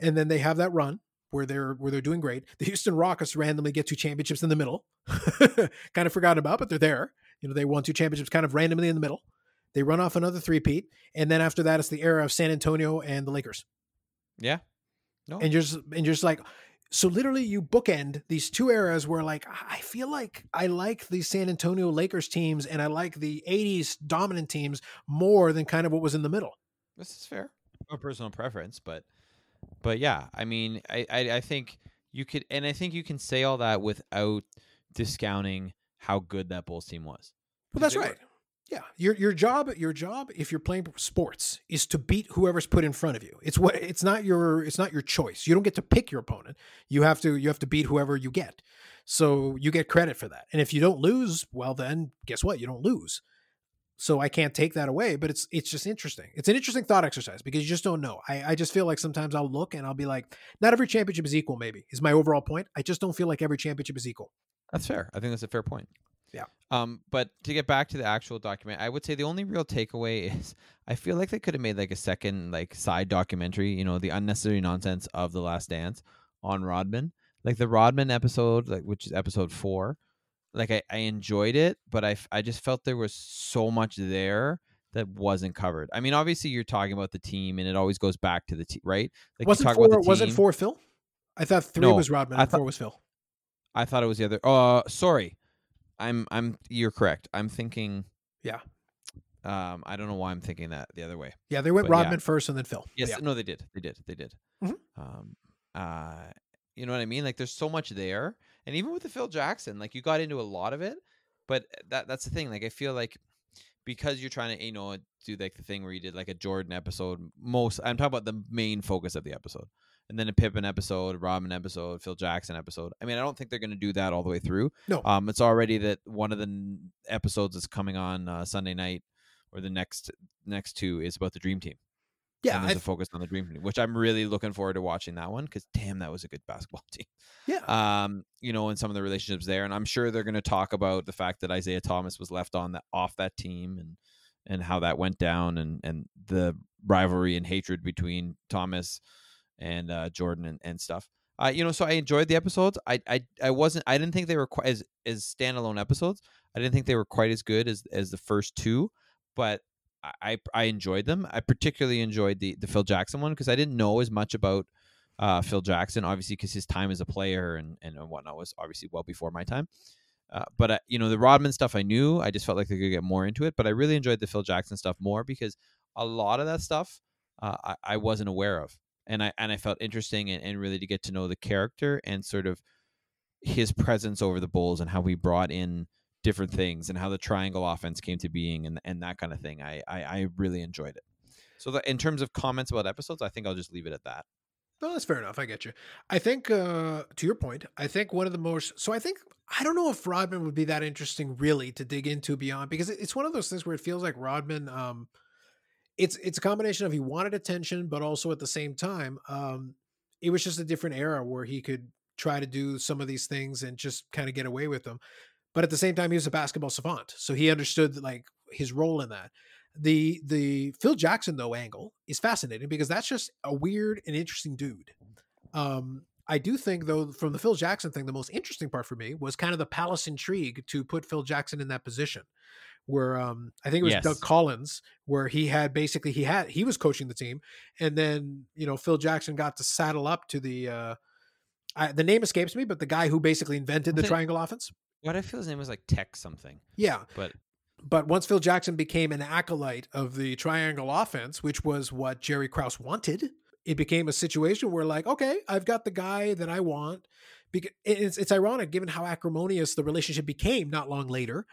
And then they have that run where they're where they're doing great. The Houston Rockets randomly get two championships in the middle. *laughs* kind of forgotten about, but they're there. You know, they won two championships kind of randomly in the middle. They run off another three-peat, and then after that, it's the era of San Antonio and the Lakers. Yeah, no, And you're just and you're just like, so literally, you bookend these two eras where, like, I feel like I like the San Antonio Lakers teams, and I like the '80s dominant teams more than kind of what was in the middle. this is fair. A personal preference, but but yeah, I mean, I, I I think you could, and I think you can say all that without discounting how good that Bulls team was. Well, that's right. were. Yeah, your your job your job if you're playing sports is to beat whoever's put in front of you. It's what it's not your it's not your choice. You don't get to pick your opponent. You have to you have to beat whoever you get. So you get credit for that. And if you don't lose, well then guess what? You don't lose. So I can't take that away, but it's it's just interesting. It's an interesting thought exercise because you just don't know. I, I just feel like sometimes I'll look and I'll be like, not every championship is equal, maybe, is my overall point. I just don't feel like every championship is equal. That's fair. I think that's a fair point. Yeah. Um, but to get back to the actual document, I would say the only real takeaway *laughs* is I feel like they could have made like a second like side documentary, you know, the unnecessary nonsense of the Last Dance on Rodman, like the Rodman episode, like which is episode four. Like I, I enjoyed it, but I, I just felt there was so much there that wasn't covered. I mean, obviously you're talking about the team, and it always goes back to the team, right? Like was you it talk four? about the Was it four Phil? I thought three No, was Rodman I thought- four was Phil. I thought it was the other. Uh, sorry, I'm I'm. You're correct. I'm thinking. Yeah. Um, I don't know why I'm thinking that the other way. Yeah, they went But yeah. Rodman first and then Phil. Yes, Yeah. no, they did. They did. They did. Mhm. Um, uh, you know what I mean? Like, there's so much there, and even with the Phil Jackson, like you got into a lot of it, but that that's the thing. Like, I feel like because you're trying to, you know, do like the thing where you did like a Jordan episode. Most I'm talking about the main focus of the episode, and then a Pippen episode, a Rodman episode, Phil Jackson episode. I mean, I don't think they're going to do that all the way through. No. Um, it's already that one of the n- episodes that's coming on uh, Sunday night, or the next next two is about the Dream Team Yeah, and there's a focus on the dream team, which I'm really looking forward to watching that one because damn, that was a good basketball *laughs* team. yeah. Um, you know, and some of the relationships there, and I'm sure they're going to talk about the fact that Isiah Thomas was left on that off that team and and how that went down and and the rivalry and hatred between Thomas and uh, Jordan and, and stuff. Uh, you know, so I enjoyed the episodes. I, I I wasn't. I didn't think they were quite as as standalone episodes. I didn't think they were quite as good as as the first two, but I I, enjoyed them. I particularly enjoyed the the Phil Jackson one because I didn't know as much about uh, Phil Jackson, obviously because his time as a player and and whatnot was obviously well before my time. Uh, but you know the Rodman stuff I knew. I just felt like they could get more into it. But I really enjoyed the Phil Jackson stuff more because a lot of that stuff uh, I, I wasn't aware of, and I and I felt interesting and, and really to get to know the character and sort of his presence over the Bulls and how he brought in different things and how the triangle offense came to being and and that kind of thing. I I, I really enjoyed it. So that in terms of comments about episodes, I think I'll just leave it at that. No, that's fair enough. I get you. I think, uh, to your point, I think one of the most. So I think I don't know if Rodman would be that interesting, really, to dig into beyond because it's one of those things where it feels like Rodman. Um, it's it's a combination of he wanted attention, but also at the same time, um, it was just a different era where he could try to do some of these things and just kind of get away with them. But at the same time, he was a basketball savant, so he understood like his role in that. The the Phil Jackson though angle is fascinating because that's just a weird and interesting dude. Um, I do think though from the Phil Jackson thing, the most interesting part for me was kind of the palace intrigue to put Phil Jackson in that position. Where um, I think it was Yes. Doug Collins, where he had basically he had he was coaching the team, and then you know Phil Jackson got to saddle up to the uh, I, the name escapes me, but the guy who basically invented the *laughs* triangle offense. What I feel his name was like Tech something, Yeah, but but once Phil Jackson became an acolyte of the triangle offense, which was what Jerry Krause wanted, it became a situation where, like, okay, I've got the guy that I want. Because it's it's ironic, given how acrimonious the relationship became not long later,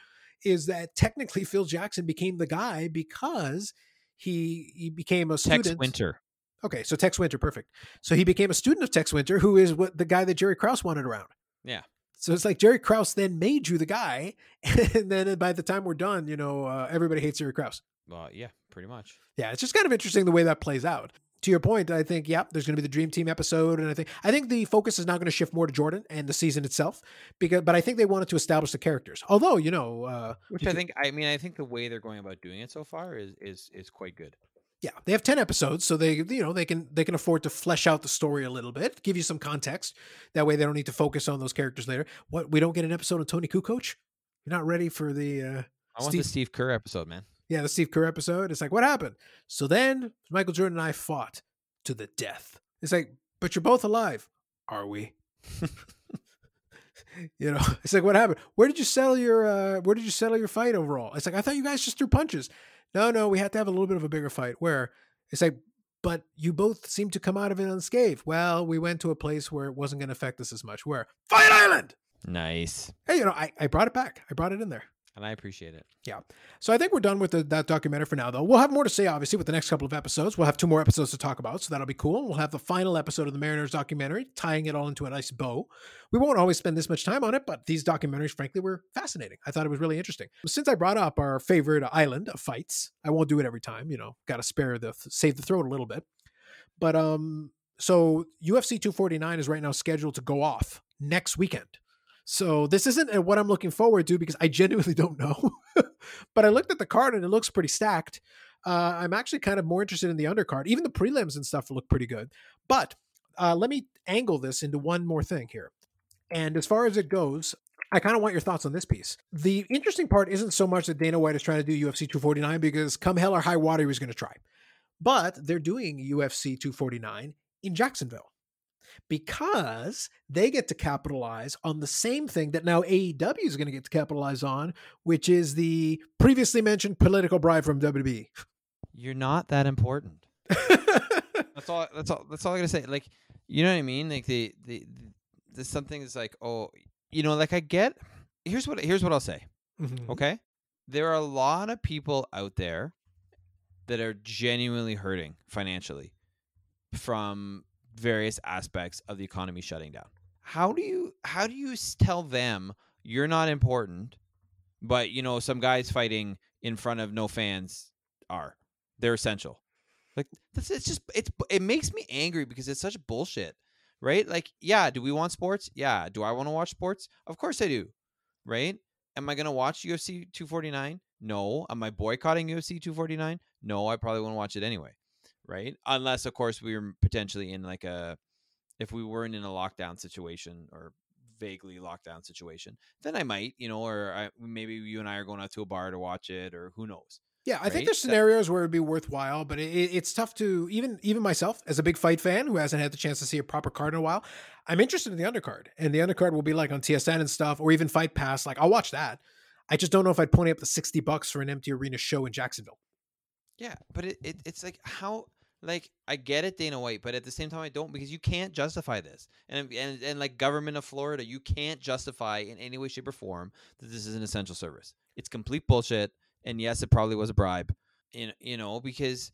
is that technically Phil Jackson became the guy because he he became a student. Tex Winter. Okay, so Tex Winter, perfect. So he became a student of Tex Winter, who is what the guy that Jerry Krause wanted around. Yeah. So it's like Jerry Krause then made you the guy, *laughs* and then by the time we're done, you know, uh, everybody hates Jerry Krause. Well, yeah, pretty much. Yeah, it's just kind of interesting the way that plays out. To your point, I think, yep, there's going to be the Dream Team episode, and I think I think the focus is now going to shift more to Jordan and the season itself, because but I think they wanted to establish the characters. Although, you know, uh, Which you I think. I mean, I think the way they're going about doing it so far is is is quite good. Yeah, they have ten episodes, so they you know they can they can afford to flesh out the story a little bit, give you some context. That way, they don't need to focus on those characters later. What we don't get an episode of Toni Kukoc? You're not ready for the uh, I want Steve- the Steve Kerr episode, man. yeah the Steve Kerr episode. It's like what happened? So then Michael Jordan and I fought to the death. It's like, but you're both alive, are we? *laughs* you know, *laughs* it's like what happened? Where did you settle your uh where did you settle your fight overall? It's like I thought you guys just threw punches. No, no, we had to have a little bit of a bigger fight. Where it's like, but you both seem to come out of it unscathed. Well, we went to a place where it wasn't going to affect us as much. Where Fight Island. Nice. Hey, you know, I, I brought it back. I brought it in there. And I appreciate it. Yeah. So I think we're done with the, that documentary for now, though. We'll have more to say, obviously, with the next couple of episodes. We'll have two more episodes to talk about, so that'll be cool. We'll have the final episode of the Mariners documentary, tying it all into a nice bow. We won't always spend this much time on it, but these documentaries, frankly, were fascinating. I thought it was really interesting. Since I brought up our favorite island of fights, I won't do it every time. You know, got to spare the save the throat a little bit. But um, so UFC 249 is right now scheduled to go off next weekend. So this isn't uh, what I'm looking forward to because I *laughs* genuinely don't know. *laughs* but I looked at the card and it looks pretty stacked. Uh, I'm actually kind of more interested in the undercard. Even the prelims and stuff look pretty good. But uh, let me angle this into one more thing here. And as far as it goes, I kind of want your thoughts on this piece. The interesting part isn't so much that Dana White is trying to do UFC 249 because come hell or high water, he was going to try. But they're doing UFC 249 in Jacksonville because they get to capitalize on the same thing that now AEW is going to get to capitalize on, which is the previously mentioned political bribe from WWE. You're not that important. *laughs* That's all. That's all. That's all I gotta say. Like, you know what I mean? Like the the, the something is like, oh, you know, like I get. Here's what here's what I'll say. Mhm. Okay, there are a lot of people out there that are genuinely hurting financially from various aspects of the economy shutting down. How do you how do you tell them you're not important, but you know some guys fighting in front of no fans are they're essential. Like it's just it's it makes me angry because it's such bullshit, right? Like yeah, do we want sports? Yeah. Do I want to watch sports? Of course I do, right? Am I gonna watch UFC 249? No. Am I boycotting UFC 249? No. I probably won't watch it anyway, right? Unless of course we were potentially in like a if we weren't in a lockdown situation or vaguely lockdown situation, then I might, you know, or I, maybe you and I are going out to a bar to watch it, or who knows. Yeah, I think right? there's That- scenarios where it'd be worthwhile, but it, it- it's tough to even even myself as a big fight fan who hasn't had the chance to see a proper card in a while. I'm interested in the undercard, and the undercard will be like on TSN and stuff, or even Fight Pass. Like I'll watch that. I just don't know if I'd pony up the sixty bucks for an empty arena show in Jacksonville. Yeah, but it, it it's like how like I get it, Dana White, but at the same time I don't because you can't justify this. And and and like government of Florida, you can't justify in any way, shape, or form that this is an essential service. It's complete bullshit. And yes, it probably was a bribe. You you know, because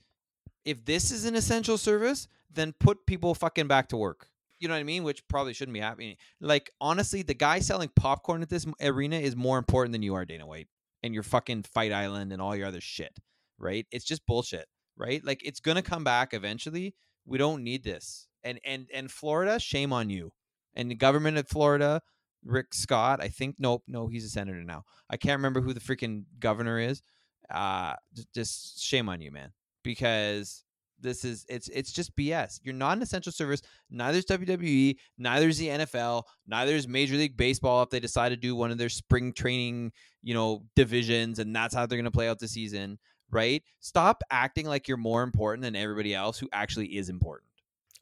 if this is an essential service, then put people fucking back to work. You know what I mean? Which probably shouldn't be happening. Like honestly, the guy selling popcorn at this arena is more important than you are, Dana White, and your fucking Fight Island and all your other shit. Right? It's just bullshit. Right? Like it's gonna come back eventually. We don't need this. And and and Florida, shame on you. And the government of Florida, Rick Scott, I think nope, no, he's a senator now. I can't remember who the freaking governor is. Uh just shame on you, man. Because this is it's it's just BS. You're not an essential service. Neither is WWE, neither is the NFL, neither is Major League Baseball if they decide to do one of their spring training, you know, divisions and that's how they're going to play out the season, right? Stop acting like you're more important than everybody else who actually is important.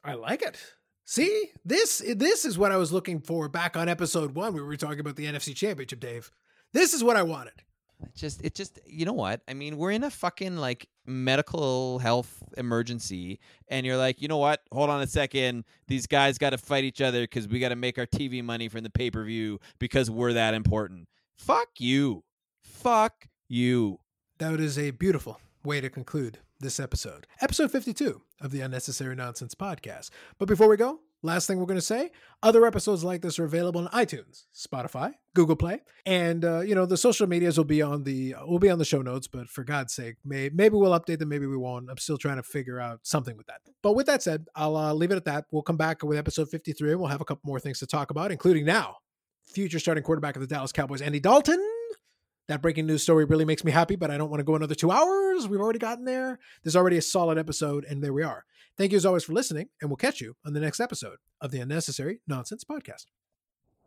I like it. See, this eh, this is what I was looking for back on episode one. where We were talking about the NFC Championship, Dave. This is what I wanted. It just it just you know what i mean we're in a fucking like medical health emergency and you're like you know what hold on a second these guys got to fight each other because we got to make our tv money from the pay-per-view because we're that important fuck you fuck you That is a beautiful way to conclude this episode. Episode 52 of the Unnecessary Nonsense podcast. But before we go, last thing we're going to say other episodes like this are available on iTunes, Spotify, Google Play, and uh, you know the social medias will be on the will be on the show notes. But for God's sake, may, maybe we'll update them, maybe we won't. I'm still trying to figure out something with that. But with that said, I'll uh, leave it at that. We'll come back with episode 53 and we'll have a couple more things to talk about, including now future starting quarterback of the Dallas Cowboys, Andy Dalton. That breaking news story really makes me happy, but I don't want to go another two hours. We've already gotten there. There's already a solid episode, and there we are. Thank you as always for listening, and we'll catch you on the next episode of the Unnecessary Nonsense Podcast.